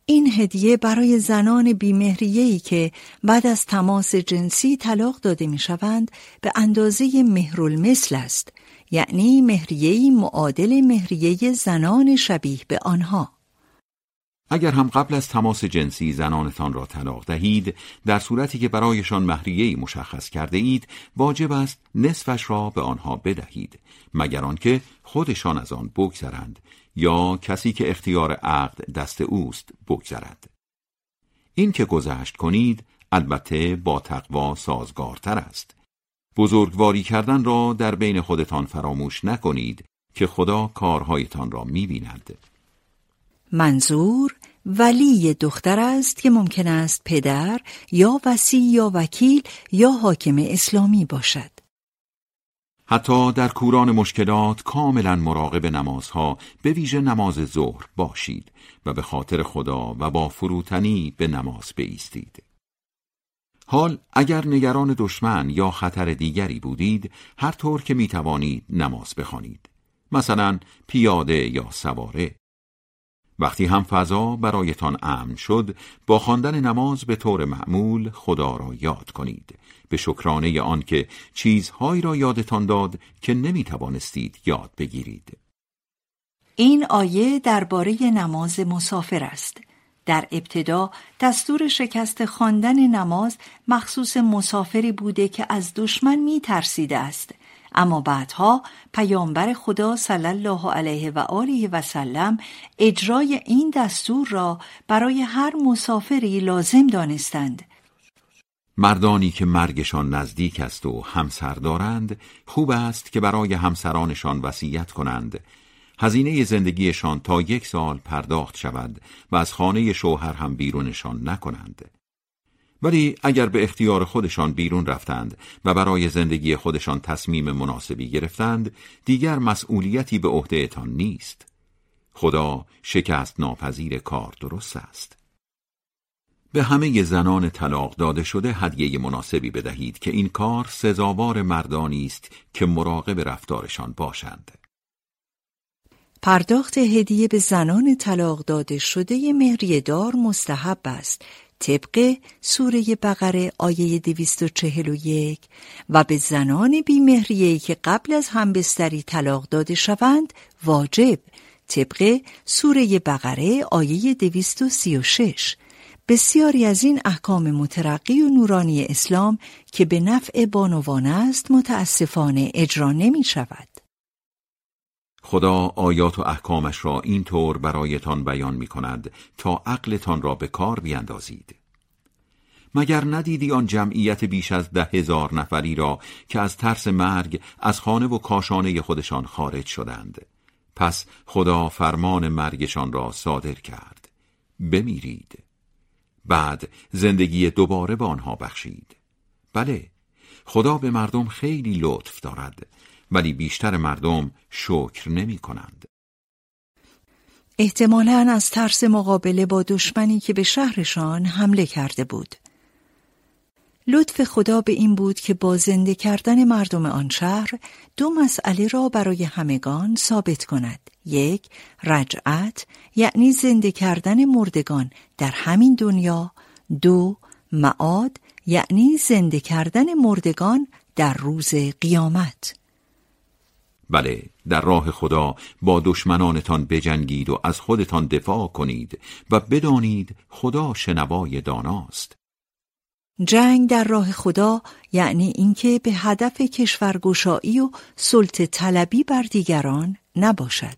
این هدیه برای زنان بیمهریهی که بعد از تماس جنسی طلاق داده می‌شوند به اندازه مهرالمثل است یعنی مهریهی معادل مهریه زنان شبیه به آنها. اگر هم قبل از تماس جنسی زنانتان را طلاق دهید در صورتی که برایشان مهریه مشخص کرده اید واجب است نصفش را به آنها بدهید مگر آنکه خودشان از آن بگذرند یا کسی که اختیار عقد دست اوست بگذرد. این که گذشت کنید البته با تقوا سازگارتر است. بزرگواری کردن را در بین خودتان فراموش نکنید که خدا کارهایتان را می‌بیند. منظور ولی دختر است که ممکن است پدر یا وسی یا وکیل یا حاکم اسلامی باشد. حتی در کوران مشکلات کاملا مراقب نمازها به ویژه نماز ظهر باشید و به خاطر خدا و با فروتنی به نماز بیستید. حال اگر نگران دشمن یا خطر دیگری بودید هر طور که می توانید نماز بخوانید مثلا پیاده یا سواره وقتی هم فضا برایتان امن شد با خواندن نماز به طور معمول خدا را یاد کنید. به شکرانه آنکه چیزهایی را یادتان داد که نمی توانستید یاد بگیرید. این آیه درباره نماز مسافر است. در ابتدا دستور شکست خواندن نماز مخصوص مسافری بوده که از دشمن می ترسیده است. اما بعدها پیامبر خدا صلی الله علیه و آله و سلم اجرای این دستور را برای هر مسافری لازم دانستند. مردانی که مرگشان نزدیک است و همسر دارند خوب است که برای همسرانشان وصیت کنند. هزینه زندگیشان تا یک سال پرداخت شود و از خانه شوهر هم بیرونشان نکنند. ولی اگر به اختیار خودشان بیرون رفتند و برای زندگی خودشان تصمیم مناسبی گرفتند دیگر مسئولیتی به عهدهتان نیست. خدا شکست ناپذیر کار درست است. به همه زنان طلاق داده شده هدیه مناسبی بدهید که این کار سزاوار مردانی است که مراقب رفتارشان باشند. پرداخت هدیه به زنان طلاق داده شده مهریه دار مستحب است. طبق سوره بقره آیه 241 و به زنان بیمهریه که قبل از همبستری طلاق داده شوند واجب طبق سوره بقره آیه 236 بسیاری از این احکام مترقی و نورانی اسلام که به نفع بانوان است متاسفانه اجرا نمی شود. خدا آیات و احکامش را اینطور برایتان بیان می کند تا عقلتان را به کار بیندازید. مگر ندیدی آن جمعیت بیش از ده هزار نفری را که از ترس مرگ از خانه و کاشانه خودشان خارج شدند؟ پس خدا فرمان مرگشان را صادر کرد. بمیرید. بعد زندگی دوباره به آنها بخشید. بله خدا به مردم خیلی لطف دارد. ولی بیشتر مردم شکر نمی کنند. احتمالا از ترس مقابله با دشمنی که به شهرشان حمله کرده بود. لطف خدا به این بود که با زنده کردن مردم آن شهر دو مسئله را برای همگان ثابت کند. یک رجعت یعنی زنده کردن مردگان در همین دنیا. دو معاد یعنی زنده کردن مردگان در روز قیامت. بله در راه خدا با دشمنانتان بجنگید و از خودتان دفاع کنید و بدانید خدا شنوای داناست جنگ در راه خدا یعنی اینکه به هدف کشورگشایی و سلطه طلبی بر دیگران نباشد.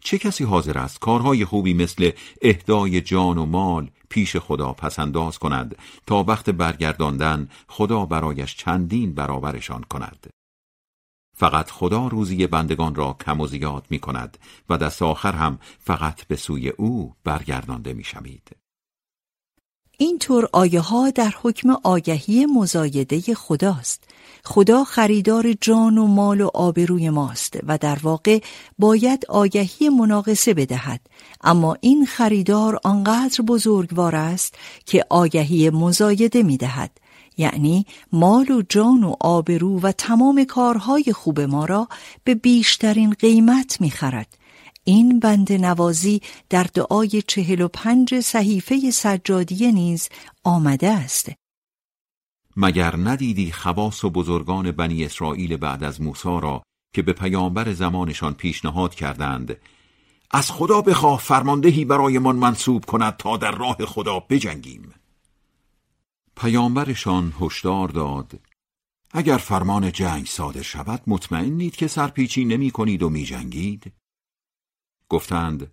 چه کسی حاضر است کارهای خوبی مثل اهدای جان و مال پیش خدا پسنداز کند تا وقت برگرداندن خدا برایش چندین برابرشان کند فقط خدا روزی بندگان را کم و زیاد می کند و دست آخر هم فقط به سوی او برگردانده می شوید. اینطور آیه ها در حکم آگهی مزایده خداست. خدا خریدار جان و مال و آبروی ماست و در واقع باید آگهی مناقصه بدهد. اما این خریدار آنقدر بزرگوار است که آگهی مزایده می دهد یعنی مال و جان و آبرو و تمام کارهای خوب ما را به بیشترین قیمت می خرد این بند نوازی در دعای چهل و پنج صحیفه سجادیه نیز آمده است. مگر ندیدی خواص و بزرگان بنی اسرائیل بعد از موسی را که به پیامبر زمانشان پیشنهاد کردند از خدا بخواه فرماندهی برایمان منصوب کند تا در راه خدا بجنگیم؟ پیامبرشان هشدار داد. اگر فرمان جنگ صادر شود مطمئنید که سرپیچی نمی کنید و می جنگید؟ گفتند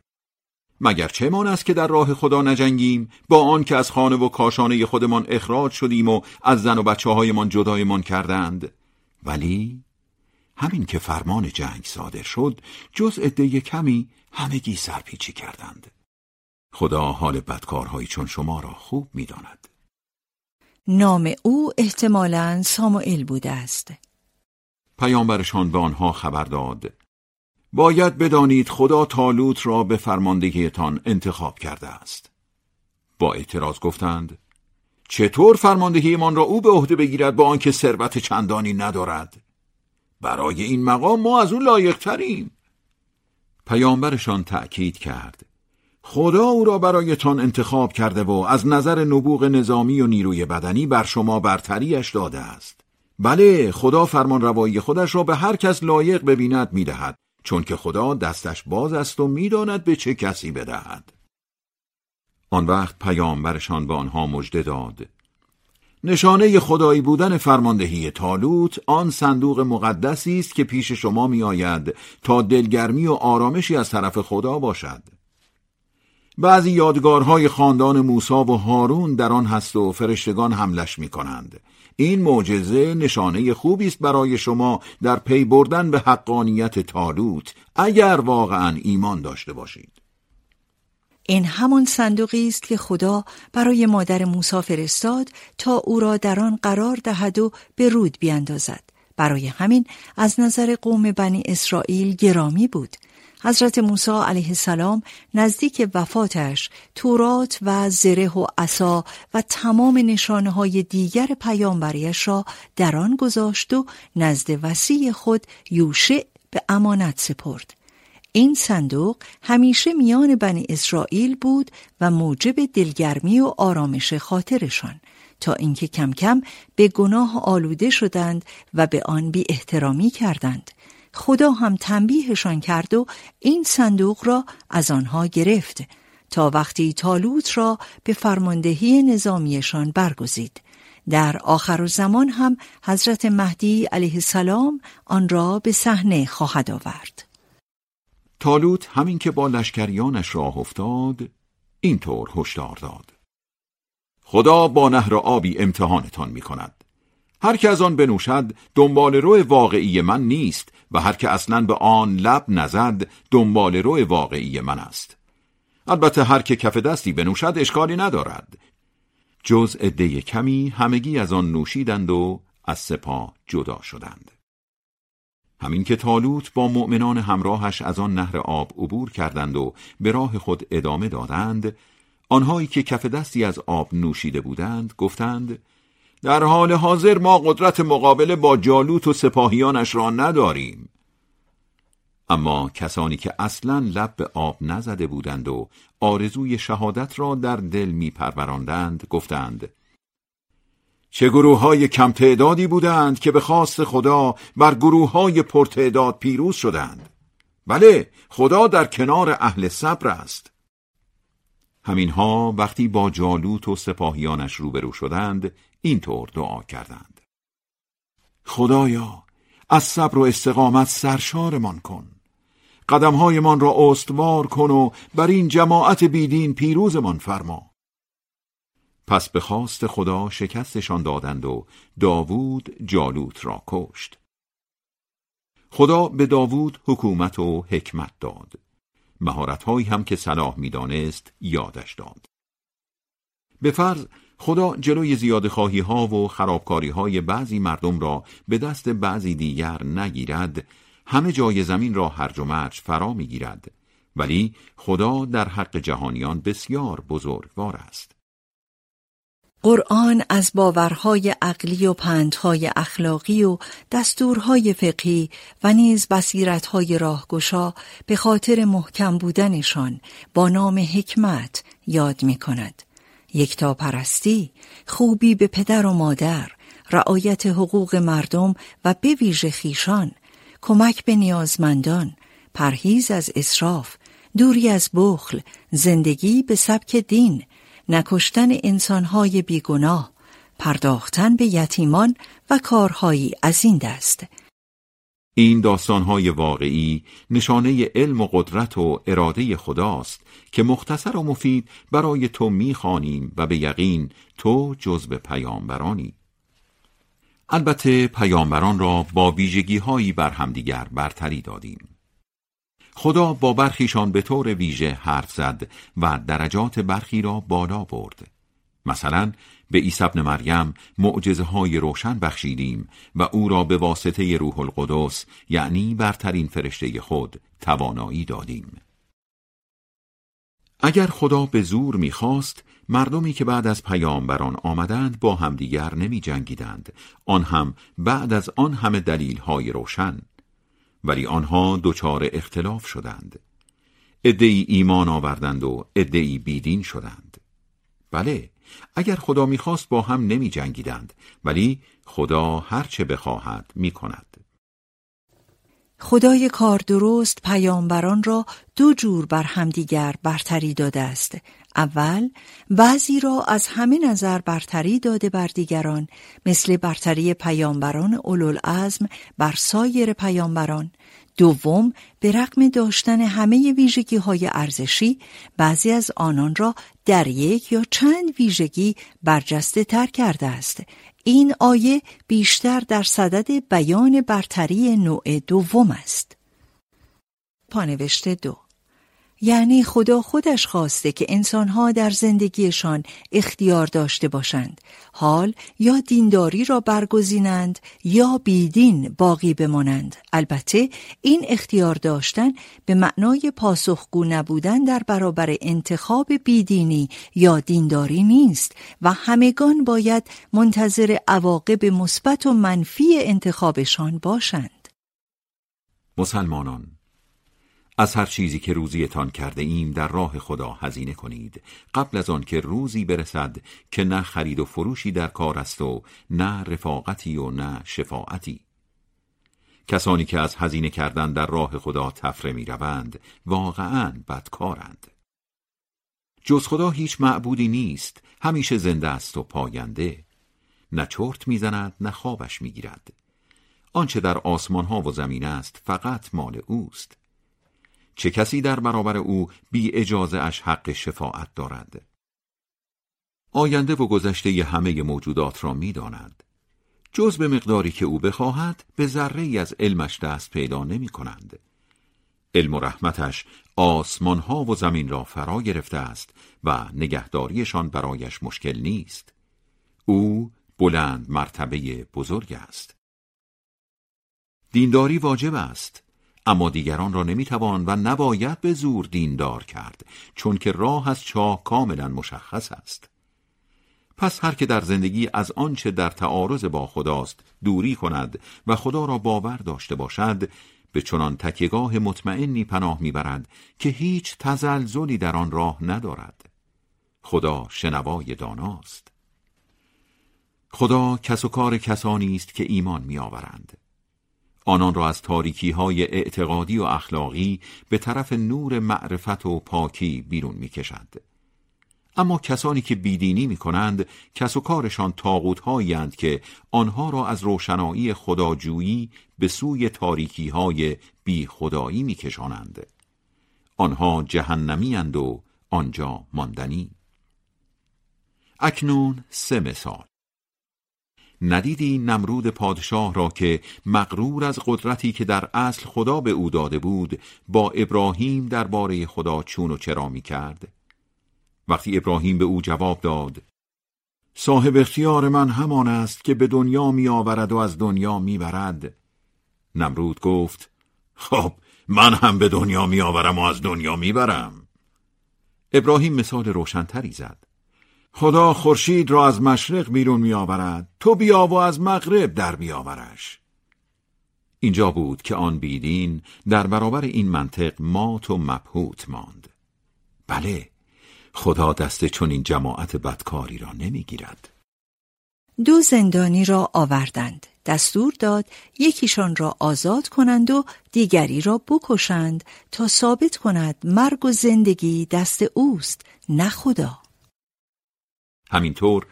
مگر چه مان است که در راه خدا نجنگیم؟ با آن که از خانه و کاشانه خودمان اخراج شدیم و از زن و بچه هایمان جدایمان کردند. ولی همین که فرمان جنگ صادر شد جز عده کمی همگی سرپیچی کردند. خدا حال بدکارهایی چون شما را خوب می‌داند. نام او احتمالا ساموئل بوده است. پیامبرشان به آنها خبر داد. باید بدانید خدا تالوت را به فرماندهیتان انتخاب کرده است. با اعتراض گفتند چطور فرماندهیمان را او به عهده بگیرد با آنکه ثروت چندانی ندارد؟ برای این مقام ما از او لایق تریم پیامبرشان تأکید کرد. خدا او را برایتان انتخاب کرده و از نظر نبوغ نظامی و نیروی بدنی بر شما برتریش داده است. بله خدا فرمان روایی خودش را به هر کس لایق ببیند می‌دهد. چون که خدا دستش باز است و می‌داند به چه کسی بدهد. آن وقت پیامبرشان به آنها مژده داد. نشانه خدایی بودن فرماندهی تالوت آن صندوق مقدسی است که پیش شما می آید تا دلگرمی و آرامشی از طرف خدا باشد. بعضی یادگارهای خاندان موسا و هارون در آن هست و فرشتگان حملش می کنند. این معجزه نشانه خوبی است برای شما در پی بردن به حقانیت تالوت اگر واقعا ایمان داشته باشید. این همان صندوقی است که خدا برای مادر موسی فرستاد تا او را در آن قرار دهد و به رود بیاندازد. برای همین از نظر قوم بنی اسرائیل گرامی بود. حضرت موسی علیه السلام نزدیک وفاتش تورات و زره و عصا و تمام نشانه های دیگر پیامبریش را در آن گذاشت و نزد وسیع خود یوشع به امانت سپرد. این صندوق همیشه میان بنی اسرائیل بود و موجب دلگرمی و آرامش خاطرشان تا اینکه کم کم به گناه آلوده شدند و به آن بی احترامی کردند. خدا هم تنبیهشان کرد و این صندوق را از آنها گرفت تا وقتی تالوت را به فرماندهی نظامیشان برگزید. در آخر زمان هم حضرت مهدی علیه السلام آن را به صحنه خواهد آورد. تالوت همین که با لشکریانش راه افتاد اینطور هشدار داد خدا با نهر آبی امتحانتان می کند هر که از آن بنوشد دنبال رو واقعی من نیست و هر که اصلا به آن لب نزد دنبال رو واقعی من است. البته هر که کف دستی بنوشد اشکالی ندارد. جز عده کمی همگی از آن نوشیدند و از سپاه جدا شدند. همین که تالوت با مؤمنان همراهش از آن نهر آب عبور کردند و به راه خود ادامه دادند آنهایی که کف دستی از آب نوشیده بودند گفتند در حال حاضر ما قدرت مقابله با جالوت و سپاهیانش را نداریم. اما کسانی که اصلا لب به آب نزده بودند و آرزوی شهادت را در دل می پروراندند گفتند چه گروه های کم تعدادی بودند که به خواست خدا بر گروه های پرتعداد پیروز شدند. بله خدا در کنار اهل صبر است. همینها وقتی با جالوت و سپاهیانش روبرو شدند اینطور دعا کردند. خدایا از صبر و استقامت سرشارمان کن. قدمهایمان را استوار کن و بر این جماعت بیدین پیروزمان فرما. پس به خواست خدا شکستشان دادند و داوود جالوت را کشت. خدا به داوود حکومت و حکمت داد. مهارتهایی هم که صلاح می‌دانست یادش داد. به فرض خدا جلوی زیاد خواهی ها و خرابکاری های بعضی مردم را به دست بعضی دیگر نگیرد همه جای زمین را هرج و مرج فرا می‌گیرد ولی خدا در حق جهانیان بسیار بزرگوار است قرآن از باورهای عقلی و پندهای اخلاقی و دستورهای فقهی و نیز بصیرتهای راهگشا به خاطر محکم بودنشان با نام حکمت یاد می کند. یکتا پرستی، خوبی به پدر و مادر، رعایت حقوق مردم و به ویژه خیشان، کمک به نیازمندان، پرهیز از اسراف، دوری از بخل، زندگی به سبک دین، نکشتن انسانهای بیگناه، پرداختن به یتیمان و کارهایی از این دست. این داستانهای واقعی نشانه علم و قدرت و اراده خداست که مختصر و مفید برای تو می‌خوانیم و به یقین تو جزب پیامبرانی. البته پیامبران را با ویژگی هایی بر همدیگر برتری دادیم. خدا با برخیشان به طور ویژه حرف زد و درجات برخی را بالا برد. مثلا به عیسی ابن مریم معجزه های روشن بخشیدیم و او را به واسطه روح القدس یعنی برترین فرشته خود توانایی دادیم. اگر خدا به زور می‌خواست مردمی که بعد از پیامبران آمدند با همدیگر نمی جنگیدند آن هم بعد از آن همه دلیل های روشن. ولی آنها دچار اختلاف شدند. ادعی ایمان آوردند و ادعی بیدین شدند. بله اگر خدا می‌خواست با هم نمی جنگیدند ولی خدا هرچه بخواهد می کند خدای کار درست پیامبران را دو جور بر همدیگر برتری داده است. اول بعضی را از همه نظر برتری داده بر دیگران مثل برتری پیامبران اولوالعزم بر سایر پیامبران. دوم به رغم داشتن همه ویژگی های ارزشی بعضی از آنان را در یک یا چند ویژگی برجسته تر کرده است. این آیه بیشتر در صدد بیان برتری نوع دوم است. پانوشته دو یعنی خدا خودش خواسته که انسانها در زندگیشان اختیار داشته باشند. حال یا دینداری را برگزینند یا بیدین باقی بمانند. البته این اختیار داشتن به معنای پاسخگو نبودن در برابر انتخاب بیدینی یا دینداری نیست و همگان باید منتظر عواقب مثبت و منفی انتخابشان باشند. مسلمانان از هر چیزی که روزیتان کرده ایم در راه خدا هزینه کنید. قبل از آن که روزی برسد که نه خرید و فروشی در کار است و نه رفاقتی و نه شفاعتی. کسانی که از هزینه کردن در راه خدا تفره می روند واقعا بدکارند. جز خدا هیچ معبودی نیست همیشه زنده است و پاینده. نه چرت می‌زند نه خوابش می‌گیرد. آنچه در آسمان ها و زمین است فقط مال اوست. چه کسی در برابر او بی اجازه اش حق شفاعت دارد؟ آینده و گذشته همه موجودات را می‌داند. جز به مقداری که او بخواهد به ذره از علمش دست پیدا نمی کنند. علم و رحمتش آسمان ها و زمین را فرا گرفته است و نگهداریشان برایش مشکل نیست. او بلند مرتبه بزرگ است. دینداری واجب است. اما دیگران را نمی‌توان و نباید به زور دیندار کرد چون که راه از چاه کاملا مشخص است. پس هر که در زندگی از آنچه در تعارض با خداست دوری کند و خدا را باور داشته باشد به چنان تکیگاه مطمئنی پناه می‌برد که هیچ تزلزلی در آن راه ندارد. خدا شنوای داناست. خدا کس و کار کسانی است که ایمان میآورند. آنان را از تاریکی های اعتقادی و اخلاقی به طرف نور معرفت و پاکی بیرون می کشند. اما کسانی که بیدینی می کنند کس و کارشان تاغوت هایند که آنها را از روشنایی خداجویی به سوی تاریکی های بی خدایی می کشانند. آنها جهنمی و آنجا ماندنی. اکنون سه مثال ندیدی نمرود پادشاه را که مغرور از قدرتی که در اصل خدا به او داده بود با ابراهیم درباره خدا چون و چرا می کرد؟ وقتی ابراهیم به او جواب داد صاحب اختیار من همان است که به دنیا می آورد و از دنیا می برد. نمرود گفت خب من هم به دنیا می آورم و از دنیا می برم. ابراهیم مثال روشنتری زد. خدا خورشید را از مشرق بیرون می آورد تو بیا و از مغرب در بیاورش اینجا بود که آن بیدین در برابر این منطق مات و مبهوت ماند. بله خدا دست این جماعت بدکاری را نمی‌گیرد. دو زندانی را آوردند. دستور داد یکیشان را آزاد کنند و دیگری را بکشند تا ثابت کند مرگ و زندگی دست اوست نه خدا. همینطور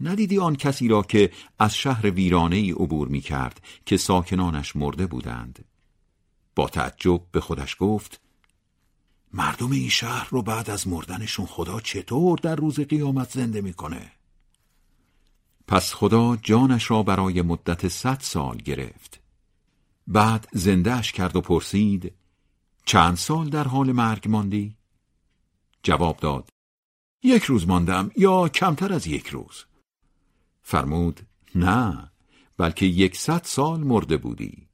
ندیدی آن کسی را که از شهر ویرانه ای عبور می کرد که ساکنانش مرده بودند با تعجب به خودش گفت مردم این شهر رو بعد از مردنشون خدا چطور در روز قیامت زنده می‌کنه؟ پس خدا جانش را برای مدت صد سال گرفت بعد زندهش کرد و پرسید چند سال در حال مرگ ماندی؟ جواب داد یک روز ماندم یا کمتر از یک روز. فرمود نه بلکه یکصد سال مرده بودی.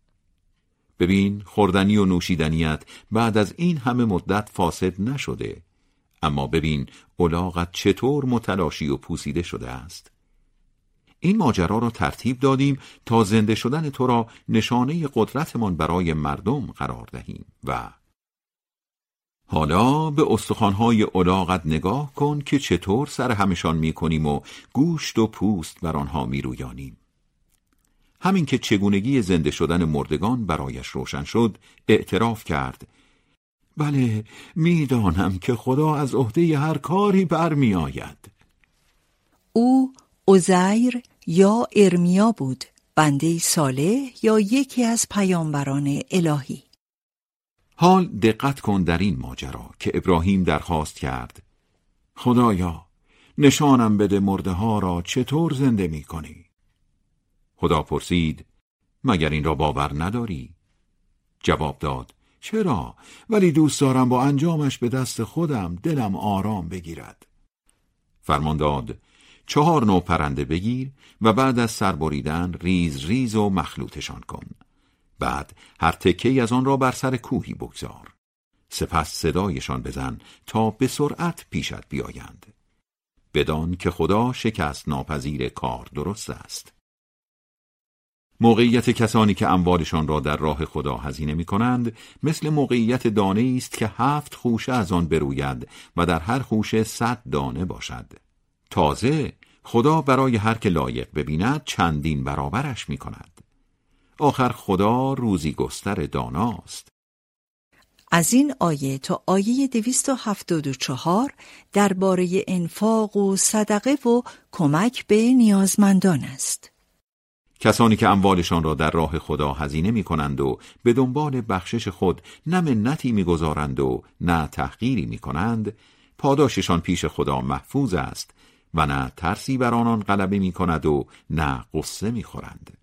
ببین خوردنی و نوشیدنیت بعد از این همه مدت فاسد نشده. اما ببین الاغت چطور متلاشی و پوسیده شده است. این ماجرا را ترتیب دادیم تا زنده شدن تو را نشانه قدرتمان برای مردم قرار دهیم و حالا به استخوانهای الاغت نگاه کن که چطور سر همشان می‌کنیم و گوشت و پوست بر آنها میرویانیم. همین که چگونگی زنده شدن مردگان برایش روشن شد اعتراف کرد. بله می‌دانم که خدا از عهده هر کاری برمیآید. او عزیر یا ارمیا بود بنده صالح یا یکی از پیامبران الهی؟ حال دقت کن در این ماجرا که ابراهیم درخواست کرد خدایا نشانم بده مرده ها را چطور زنده می کنی؟ خدا پرسید مگر این را باور نداری؟ جواب داد چرا؟ ولی دوست دارم با انجامش به دست خودم دلم آرام بگیرد فرمان داد چهار نوع پرنده بگیر و بعد از سر بریدن ریز ریز و مخلوطشان کن بعد هر تکه از آن را بر سر کوهی بگذار. سپس صدایشان بزن تا به سرعت پیشت بیایند. بدان که خدا شکست ناپذیر کار درست است. موقعیت کسانی که اموالشان را در راه خدا هزینه می کنند مثل موقعیت دانه است که هفت خوشه از آن بروید و در هر خوشه صد دانه باشد. تازه خدا برای هر که لایق ببیند چندین برابرش می کند آخر خدا روزی گستر داناست از این آیه تا آیه 274 درباره انفاق و صدقه و کمک به نیازمندان است. کسانی که اموالشان را در راه خدا هزینه می کنند و به دنبال بخشش خود نه منتی می گذارند و نه تحقیری می کنند پاداششان پیش خدا محفوظ است و نه ترسی بر آنان غلبه می کند و نه قصه می خورند.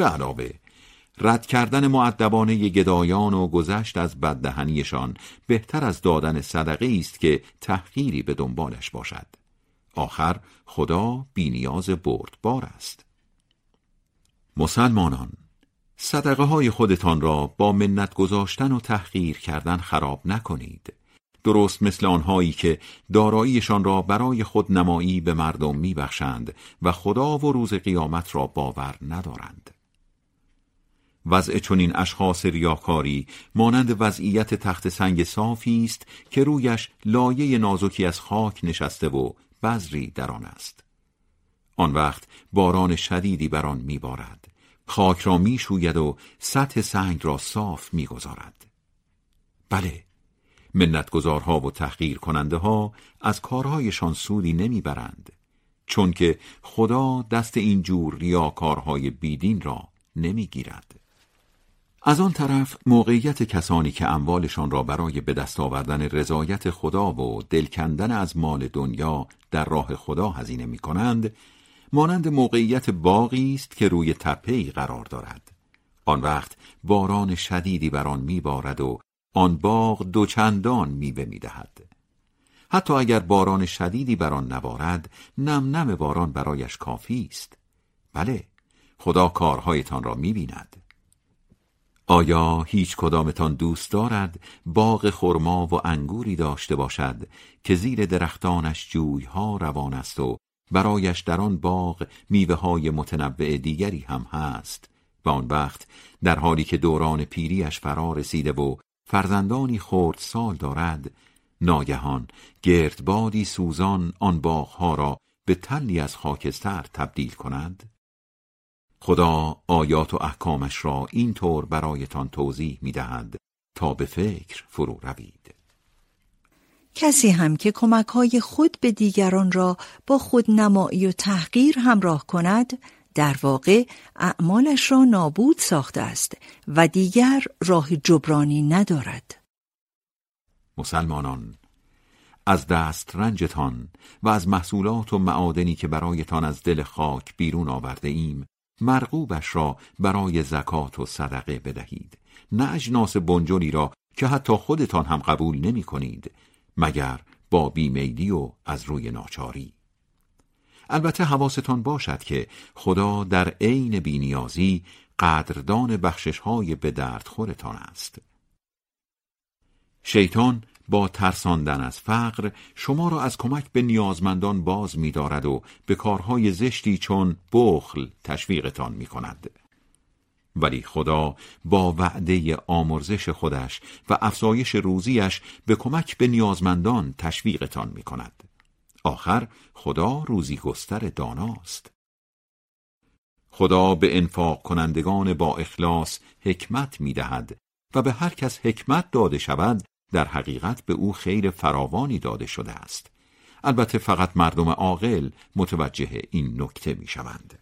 به علاوه رد کردن معدبانه گدایان و گذشت از بددهنیشان بهتر از دادن صدقه است که تحقیری به دنبالش باشد. آخر خدا بینیاز بردبار است. مسلمانان صدقه های خودتان را با منت گذاشتن و تحقیر کردن خراب نکنید. درست مثل آنهایی که داراییشان را برای خود نمایی به مردم میبخشند و خدا و روز قیامت را باور ندارند. وضع چنین اشخاص ریاکاری مانند وضعیت تخت سنگ صافی است که رویش لایه نازکی از خاک نشسته و بذری در آن است. آن وقت باران شدیدی بر آن میبارد. خاک را می‌شوید و سطح سنگ را صاف می‌گذارد. بله منتگذارها و تحقیر کننده ها از کارهایشان سودی نمی‌برند چون که خدا دست این جور ریاکارهای بیدین را نمی‌گیرد. از آن طرف موقعیت کسانی که اموالشان را برای به دست آوردن رضایت خدا و دلکندن از مال دنیا در راه خدا هزینه می کنند مانند موقعیت باقی است که روی تپه‌ای قرار دارد. آن وقت باران شدیدی بر آن میبارد و آن باغ دوچندان میوه می‌دهد. حتی اگر باران شدیدی بر آن نبارد نم نم باران برایش کافی است. بله خدا کارهایتان را می‌بیند. آیا هیچ کدامتان دوست دارد باغ خرما و انگوری داشته باشد که زیر درختانش جویها روان است و برایش در آن باغ میوه های متنوع دیگری هم هست؟ و آن وقت در حالی که دوران پیریش فرا رسیده و فرزندانی خورد سال دارد ناگهان گردبادی سوزان آن باغها را به تلی از خاکستر تبدیل کند خدا آیات و احکامش را اینطور برایتان توضیح می دهد تا به فکر فرو روید. کسی هم که کمک های خود به دیگران را با خود نمایی و تحقیر همراه کند در واقع اعمالش را نابود ساخته است و دیگر راه جبرانی ندارد. مسلمانان از دست رنجتان و از محصولات و معادنی که برایتان از دل خاک بیرون آورده ایم مرغوبش را برای زکات و صدقه بدهید. نه اجناس بنجلی را که حتی خودتان هم قبول نمی کنید مگر با بیمیلی و از روی ناچاری. البته حواستان باشد که خدا در عین بینیازی قدردان بخشش های به درد خورتان است. شیطان با ترساندن از فقر شما را از کمک به نیازمندان باز می‌دارد و به کارهای زشتی چون بخل تشویقتان می کند. ولی خدا با وعده آمرزش خودش و افزایش روزیش به کمک به نیازمندان تشویقتان می کند. آخر خدا روزی گستر داناست. خدا به انفاق کنندگان با اخلاص حکمت می دهد و به هر کس حکمت داده شود در حقیقت به او خیر فراوانی داده شده است البته فقط مردم عاقل متوجه این نکته می شوند.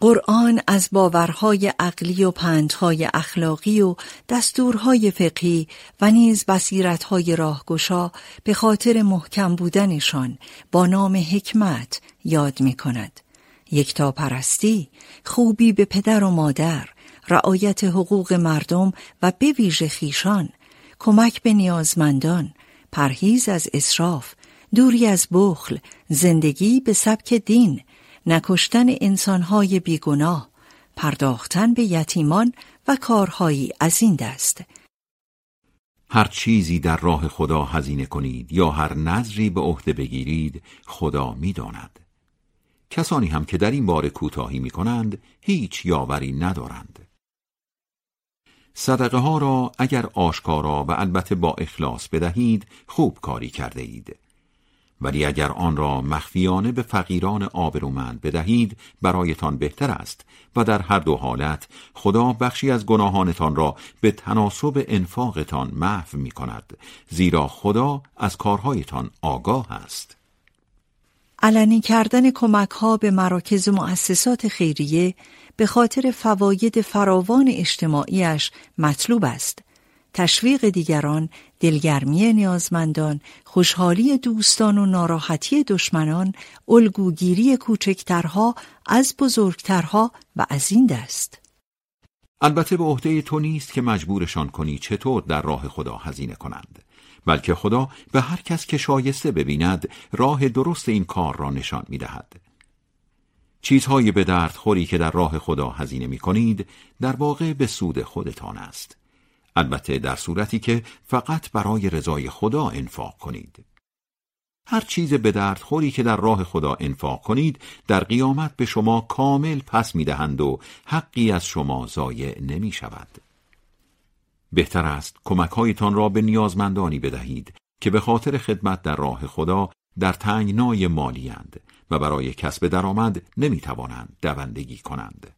قرآن از باورهای عقلی و پندهای اخلاقی و دستورهای فقهی و نیز بصیرتهای راهگشا به خاطر محکم بودنشان با نام حکمت یاد می کند. یکتا پرستی، خوبی به پدر و مادر، رعایت حقوق مردم و به ویژه خیشان، کمک به نیازمندان، پرهیز از اسراف، دوری از بخل، زندگی به سبک دین، نکشتن انسانهای بیگناه، پرداختن به یتیمان و کارهایی از این دست. هر چیزی در راه خدا هزینه کنید یا هر نظری به عهده بگیرید خدا می‌داند. کسانی هم که در این بار کوتاهی می کنند هیچ یاوری ندارند. صدقه ها را اگر آشکارا و البته با اخلاص بدهید خوب کاری کرده اید. ولی اگر آن را مخفیانه به فقیران آبرومند بدهید برایتان بهتر است و در هر دو حالت خدا بخشی از گناهانتان را به تناسب انفاقتان محو می کند زیرا خدا از کارهایتان آگاه است علنی کردن کمک ها به مراکز و مؤسسات خیریه به خاطر فواید فراوان اجتماعیش مطلوب است تشویق دیگران، دلگرمی نیازمندان، خوشحالی دوستان و ناراحتی دشمنان، الگوگیری کوچکترها از بزرگترها و از این دست. البته به عهده تو نیست که مجبورشان کنی چطور در راه خدا هزینه کنند بلکه خدا به هر کس که شایسته ببیند راه درست این کار را نشان می دهد. چیزهای به درد خوری که در راه خدا هزینه می کنید در واقع به سود خودتان است. البته در صورتی که فقط برای رضای خدا انفاق کنید. هر چیز به درد خوری که در راه خدا انفاق کنید در قیامت به شما کامل پس می‌دهند و حقی از شما ضایع نمی شود. بهتر است کمکهایتان را به نیازمندانی بدهید که به خاطر خدمت در راه خدا در تنگنای مالیند و برای کسب درآمد نمی‌توانند دوندگی کنند.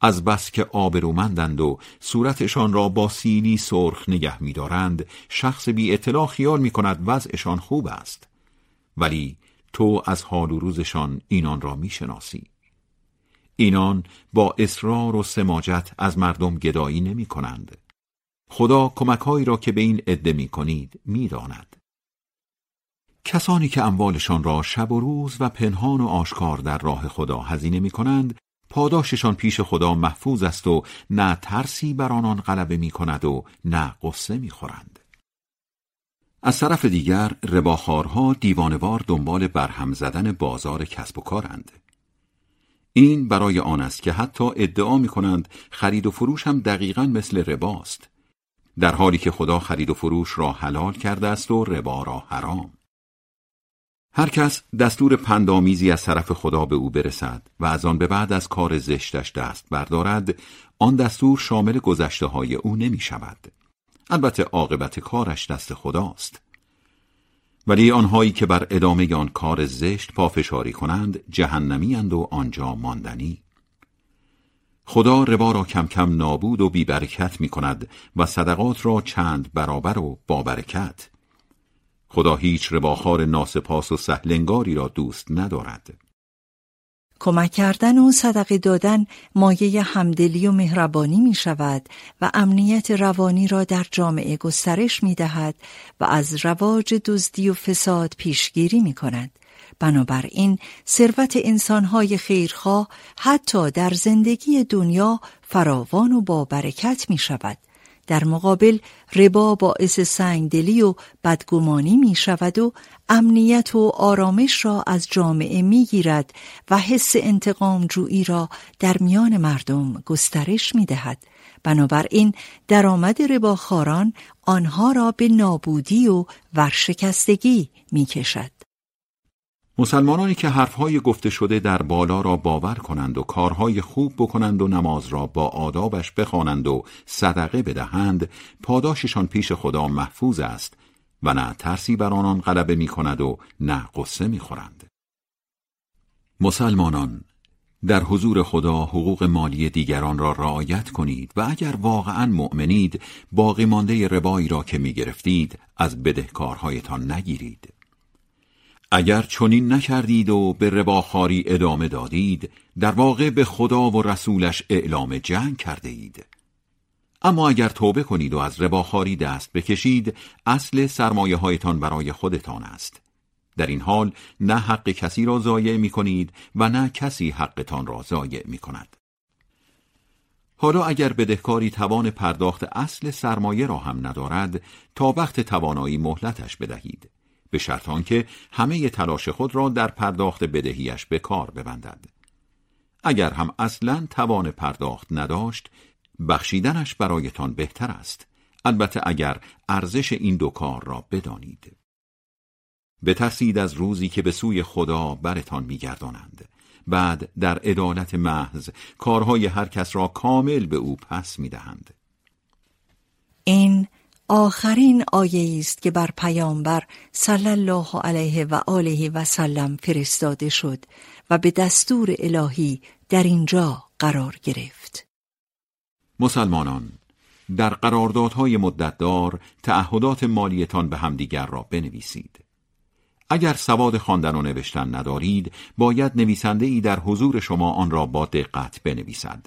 از بس که آبرومندند و صورتشان را با سیلی سرخ نگه می‌دارند شخص بی اطلاع خیال می کند وضعشان خوب است ولی تو از حال و روزشان اینان را می‌شناسی اینان با اصرار و سماجت از مردم گدایی نمی کنند خدا کمکهایی را که به این عده می کنید می داند. کسانی که اموالشان را شب و روز و پنهان و آشکار در راه خدا هزینه می کنند پاداششان پیش خدا محفوظ است و نه ترسی بر آنان غلبه می کند و نه قصه می خورند. از طرف دیگر رباخارها دیوانوار دنبال برهم زدن بازار کسب و کارند. این برای آن است که حتی ادعا می کنند خرید و فروش هم دقیقا مثل رباست. در حالی که خدا خرید و فروش را حلال کرده است و ربا را حرام. هر کس دستور پندامیزی از طرف خدا به او برسد و از آن به بعد از کار زشتش دست بردارد آن دستور شامل گذشته های او نمی شود. البته عاقبت کارش دست خداست. ولی آنهایی که بر ادامه آن کار زشت پافشاری کنند جهنمی اند و آنجا ماندنی. خدا ربا را کم کم نابود و بیبرکت می کند و صدقات را چند برابر و بابرکت. خدا هیچ رباخار ناسپاس و سهلنگاری را دوست ندارد. کمک کردن و صدقه دادن مایه همدلی و مهربانی می شود و امنیت روانی را در جامعه گسترش می دهد و از رواج دزدی و فساد پیشگیری می کند. بنابراین ثروت انسانهای خیرخواه حتی در زندگی دنیا فراوان و با برکت می شود در مقابل ربا باعث سنگدلی و بدگمانی می شود و امنیت و آرامش را از جامعه می گیرد و حس انتقام جویی را در میان مردم گسترش می دهد. بنابراین درآمد رباخاران آنها را به نابودی و ورشکستگی می کشد. مسلمانانی که حرفهای گفته شده در بالا را باور کنند و کارهای خوب بکنند و نماز را با آدابش بخوانند و صدقه بدهند پاداششان پیش خدا محفوظ است و نه ترسی بر آنان غلبه می کند و نه قصه می خورند. مسلمانان در حضور خدا حقوق مالی دیگران را رعایت کنید و اگر واقعا مؤمنید باقی مانده ربایی را که می گرفتید از بدهکارهایتان نگیرید اگر چنین نکردید و به رباخاری ادامه دادید در واقع به خدا و رسولش اعلام جنگ کرده اید. اما اگر توبه کنید و از رباخاری دست بکشید اصل سرمایه هایتان برای خودتان است. در این حال نه حق کسی را ضایع می کنید و نه کسی حقتان را ضایع می کند. حالا اگر بدهکاری توان پرداخت اصل سرمایه را هم ندارد تا وقت توانایی مهلتش بدهید. به شرط که همه تلاش خود را در پرداخت بدهیش به کار ببندد. اگر هم اصلا توان پرداخت نداشت بخشیدنش برایتان بهتر است. البته اگر ارزش این دو کار را بدانید. بترسید از روزی که به سوی خدا برتان میگردانند. بعد در عدالت محض کارهای هر کس را کامل به او پس می‌دهند. این آخرین آیه است که بر پیامبر صلی الله علیه و آله و سلم فرستاده شد و به دستور الهی در اینجا قرار گرفت. مسلمانان در قراردادهای مدتدار تعهدات مالیتان به همدیگر را بنویسید. اگر سواد خواندن و نوشتن ندارید باید نویسنده ای در حضور شما آن را با دقت بنویسد.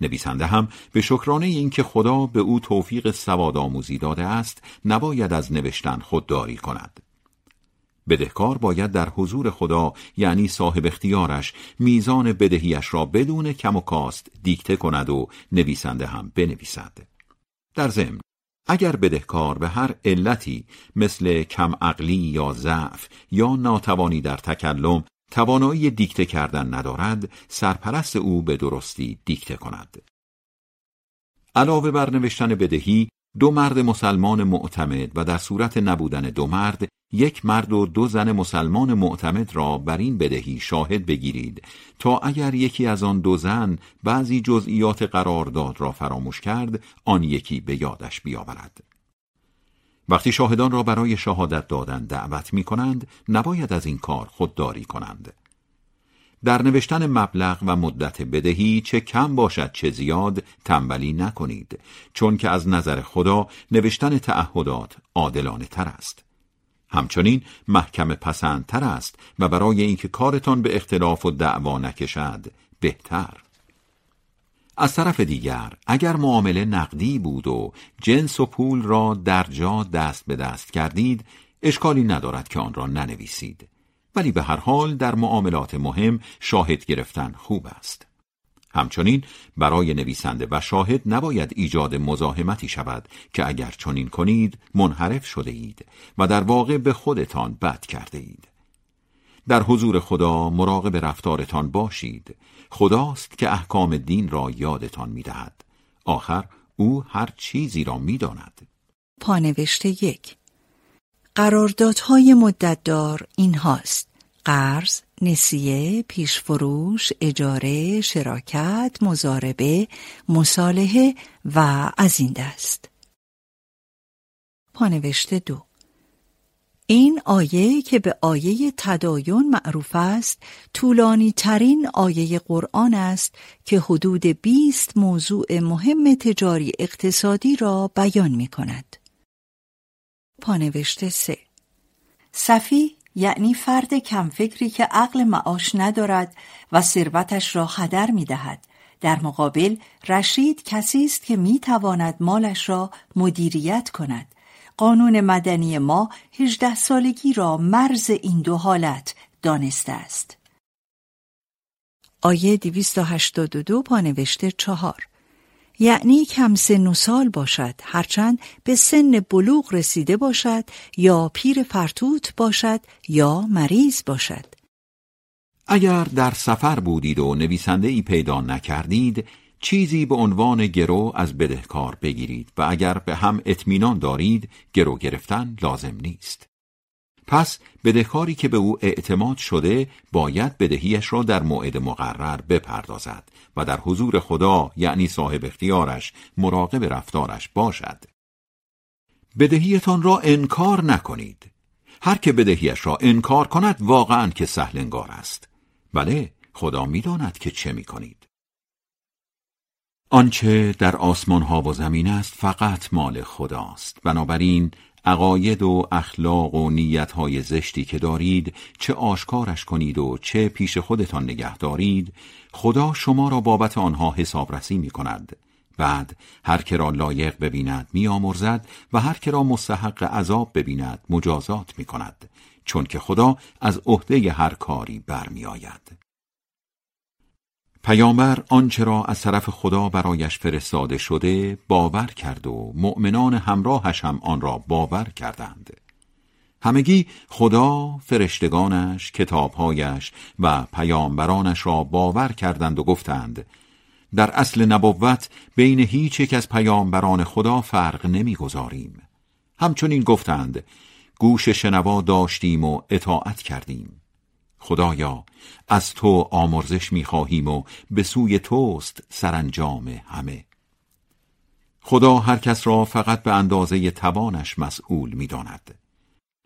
نویسنده هم به شکرانه اینکه خدا به او توفیق سواد آموزی داده است نباید از نوشتن خودداری کند. بدهکار باید در حضور خدا یعنی صاحب اختیارش میزان بدهیش را بدون کم و کاست دیکته کند و نویسنده هم بنویسد. در ضمن اگر بدهکار به هر علتی مثل کم عقلی یا ضعف یا ناتوانی در تکلم توانایی دیکته کردن ندارد سرپرست او به درستی دیکته کند. علاوه بر نوشتن بدهی دو مرد مسلمان معتمد و در صورت نبودن دو مرد یک مرد و دو زن مسلمان معتمد را بر این بدهی شاهد بگیرید تا اگر یکی از آن دو زن بعضی جزئیات قرارداد را فراموش کرد آن یکی به یادش بیاورد. وقتی شاهدان را برای شهادت دادن دعوت می کنند نباید از این کار خودداری کنند. در نوشتن مبلغ و مدت بدهی چه کم باشد چه زیاد تنبلی نکنید چون که از نظر خدا نوشتن تعهدات عادلانه تر است. همچنین محکم پسندتر است و برای اینکه کارتان به اختلاف و دعوا نکشد بهتر. از طرف دیگر اگر معامله نقدی بود و جنس و پول را در جا دست به دست کردید اشکالی ندارد که آن را ننویسید. ولی به هر حال در معاملات مهم شاهد گرفتن خوب است. همچنین برای نویسنده و شاهد نباید ایجاد مزاحمتی شود که اگر چنین کنید منحرف شده اید و در واقع به خودتان بد کرده اید. در حضور خدا مراقب رفتارتان باشید. خداست که احکام دین را یادتان می‌دهد. آخر او هر چیزی را می‌داند. پانوشته یک. قراردادهای مدتدار این هاست قرض، نسیه، پیشفروش، اجاره، شراکت، مزاربه، مصالحه و از این دست. پانوشته دو. این آیه که به آیه تدایون معروف است طولانی ترین آیه قرآن است که حدود 20 موضوع مهم تجاری اقتصادی را بیان می کند. پانوشته سه صفی یعنی فرد کمفکری که عقل معاش ندارد و ثروتش را هدر می دهد. در مقابل رشید کسی است که می تواند مالش را مدیریت کند. قانون مدنی ما هجده سالگی را مرز این دو حالت دانسته است. آیه 282 پانوشته چهار یعنی کم سن و سال باشد هرچند به سن بلوغ رسیده باشد یا پیر فرتوت باشد یا مریض باشد اگر در سفر بودید و نویسنده ای پیدا نکردید چیزی به عنوان گرو از بدهکار بگیرید و اگر به هم اطمینان دارید گرو گرفتن لازم نیست. پس بدهکاری که به او اعتماد شده باید بدهیش را در موعد مقرر بپردازد و در حضور خدا یعنی صاحب اختیارش مراقب رفتارش باشد. بدهیتان را انکار نکنید. هر که بدهیش را انکار کند واقعا که سهلنگار است. بله خدا می‌داند که چه می‌کنید. آنچه در آسمان ها و زمین است فقط مال خداست بنابراین عقاید و اخلاق و نیت های زشتی که دارید چه آشکارش کنید و چه پیش خودتان نگه دارید خدا شما را بابت آنها حسابرسی می کند بعد هر که را لایق ببیند میآمرزد و هر که را مستحق عذاب ببیند مجازات می کند چون که خدا از عهده هر کاری برمیآید. پیامبر آنچه را از طرف خدا برایش فرستاده شده باور کرد و مؤمنان همراهش هم آن را باور کردند. همگی خدا فرشتگانش کتابهایش و پیامبرانش را باور کردند و گفتند در اصل نبوت بین هیچ یک از پیامبران خدا فرق نمی‌گذاریم. همچنین گفتند گوش شنوا داشتیم و اطاعت کردیم. خدایا از تو آمرزش می‌خواهیم و به سوی توست سرانجام همه. خدا هر کس را فقط به اندازه توانش مسئول می‌داند.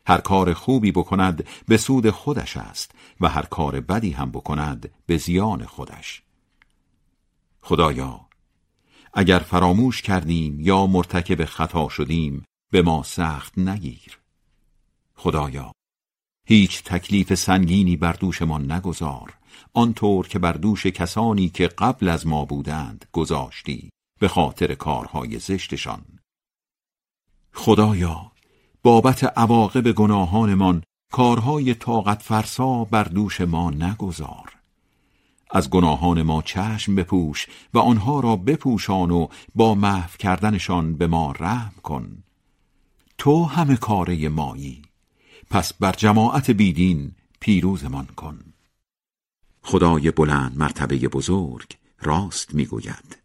هر کار خوبی بکند به سود خودش است و هر کار بدی هم بکند به زیان خودش. خدایا اگر فراموش کردیم یا مرتکب خطا شدیم به ما سخت نگیر. خدایا هیچ تکلیف سنگینی بر دوشمان نگذار. آنطور که بر دوش کسانی که قبل از ما بودند گذاشتی به خاطر کارهای زشتشان. خدایا بابت عواقب گناهانمان کارهای طاقت فرسا بر دوش ما نگذار. از گناهان ما چشم بپوش و آنها را بپوشان و با محو کردنشان به ما رحم کن. تو همه کاره مایی. پس بر جماعت بیدین پیروزمان کن. خدای بلند مرتبه بزرگ راست می‌گوید.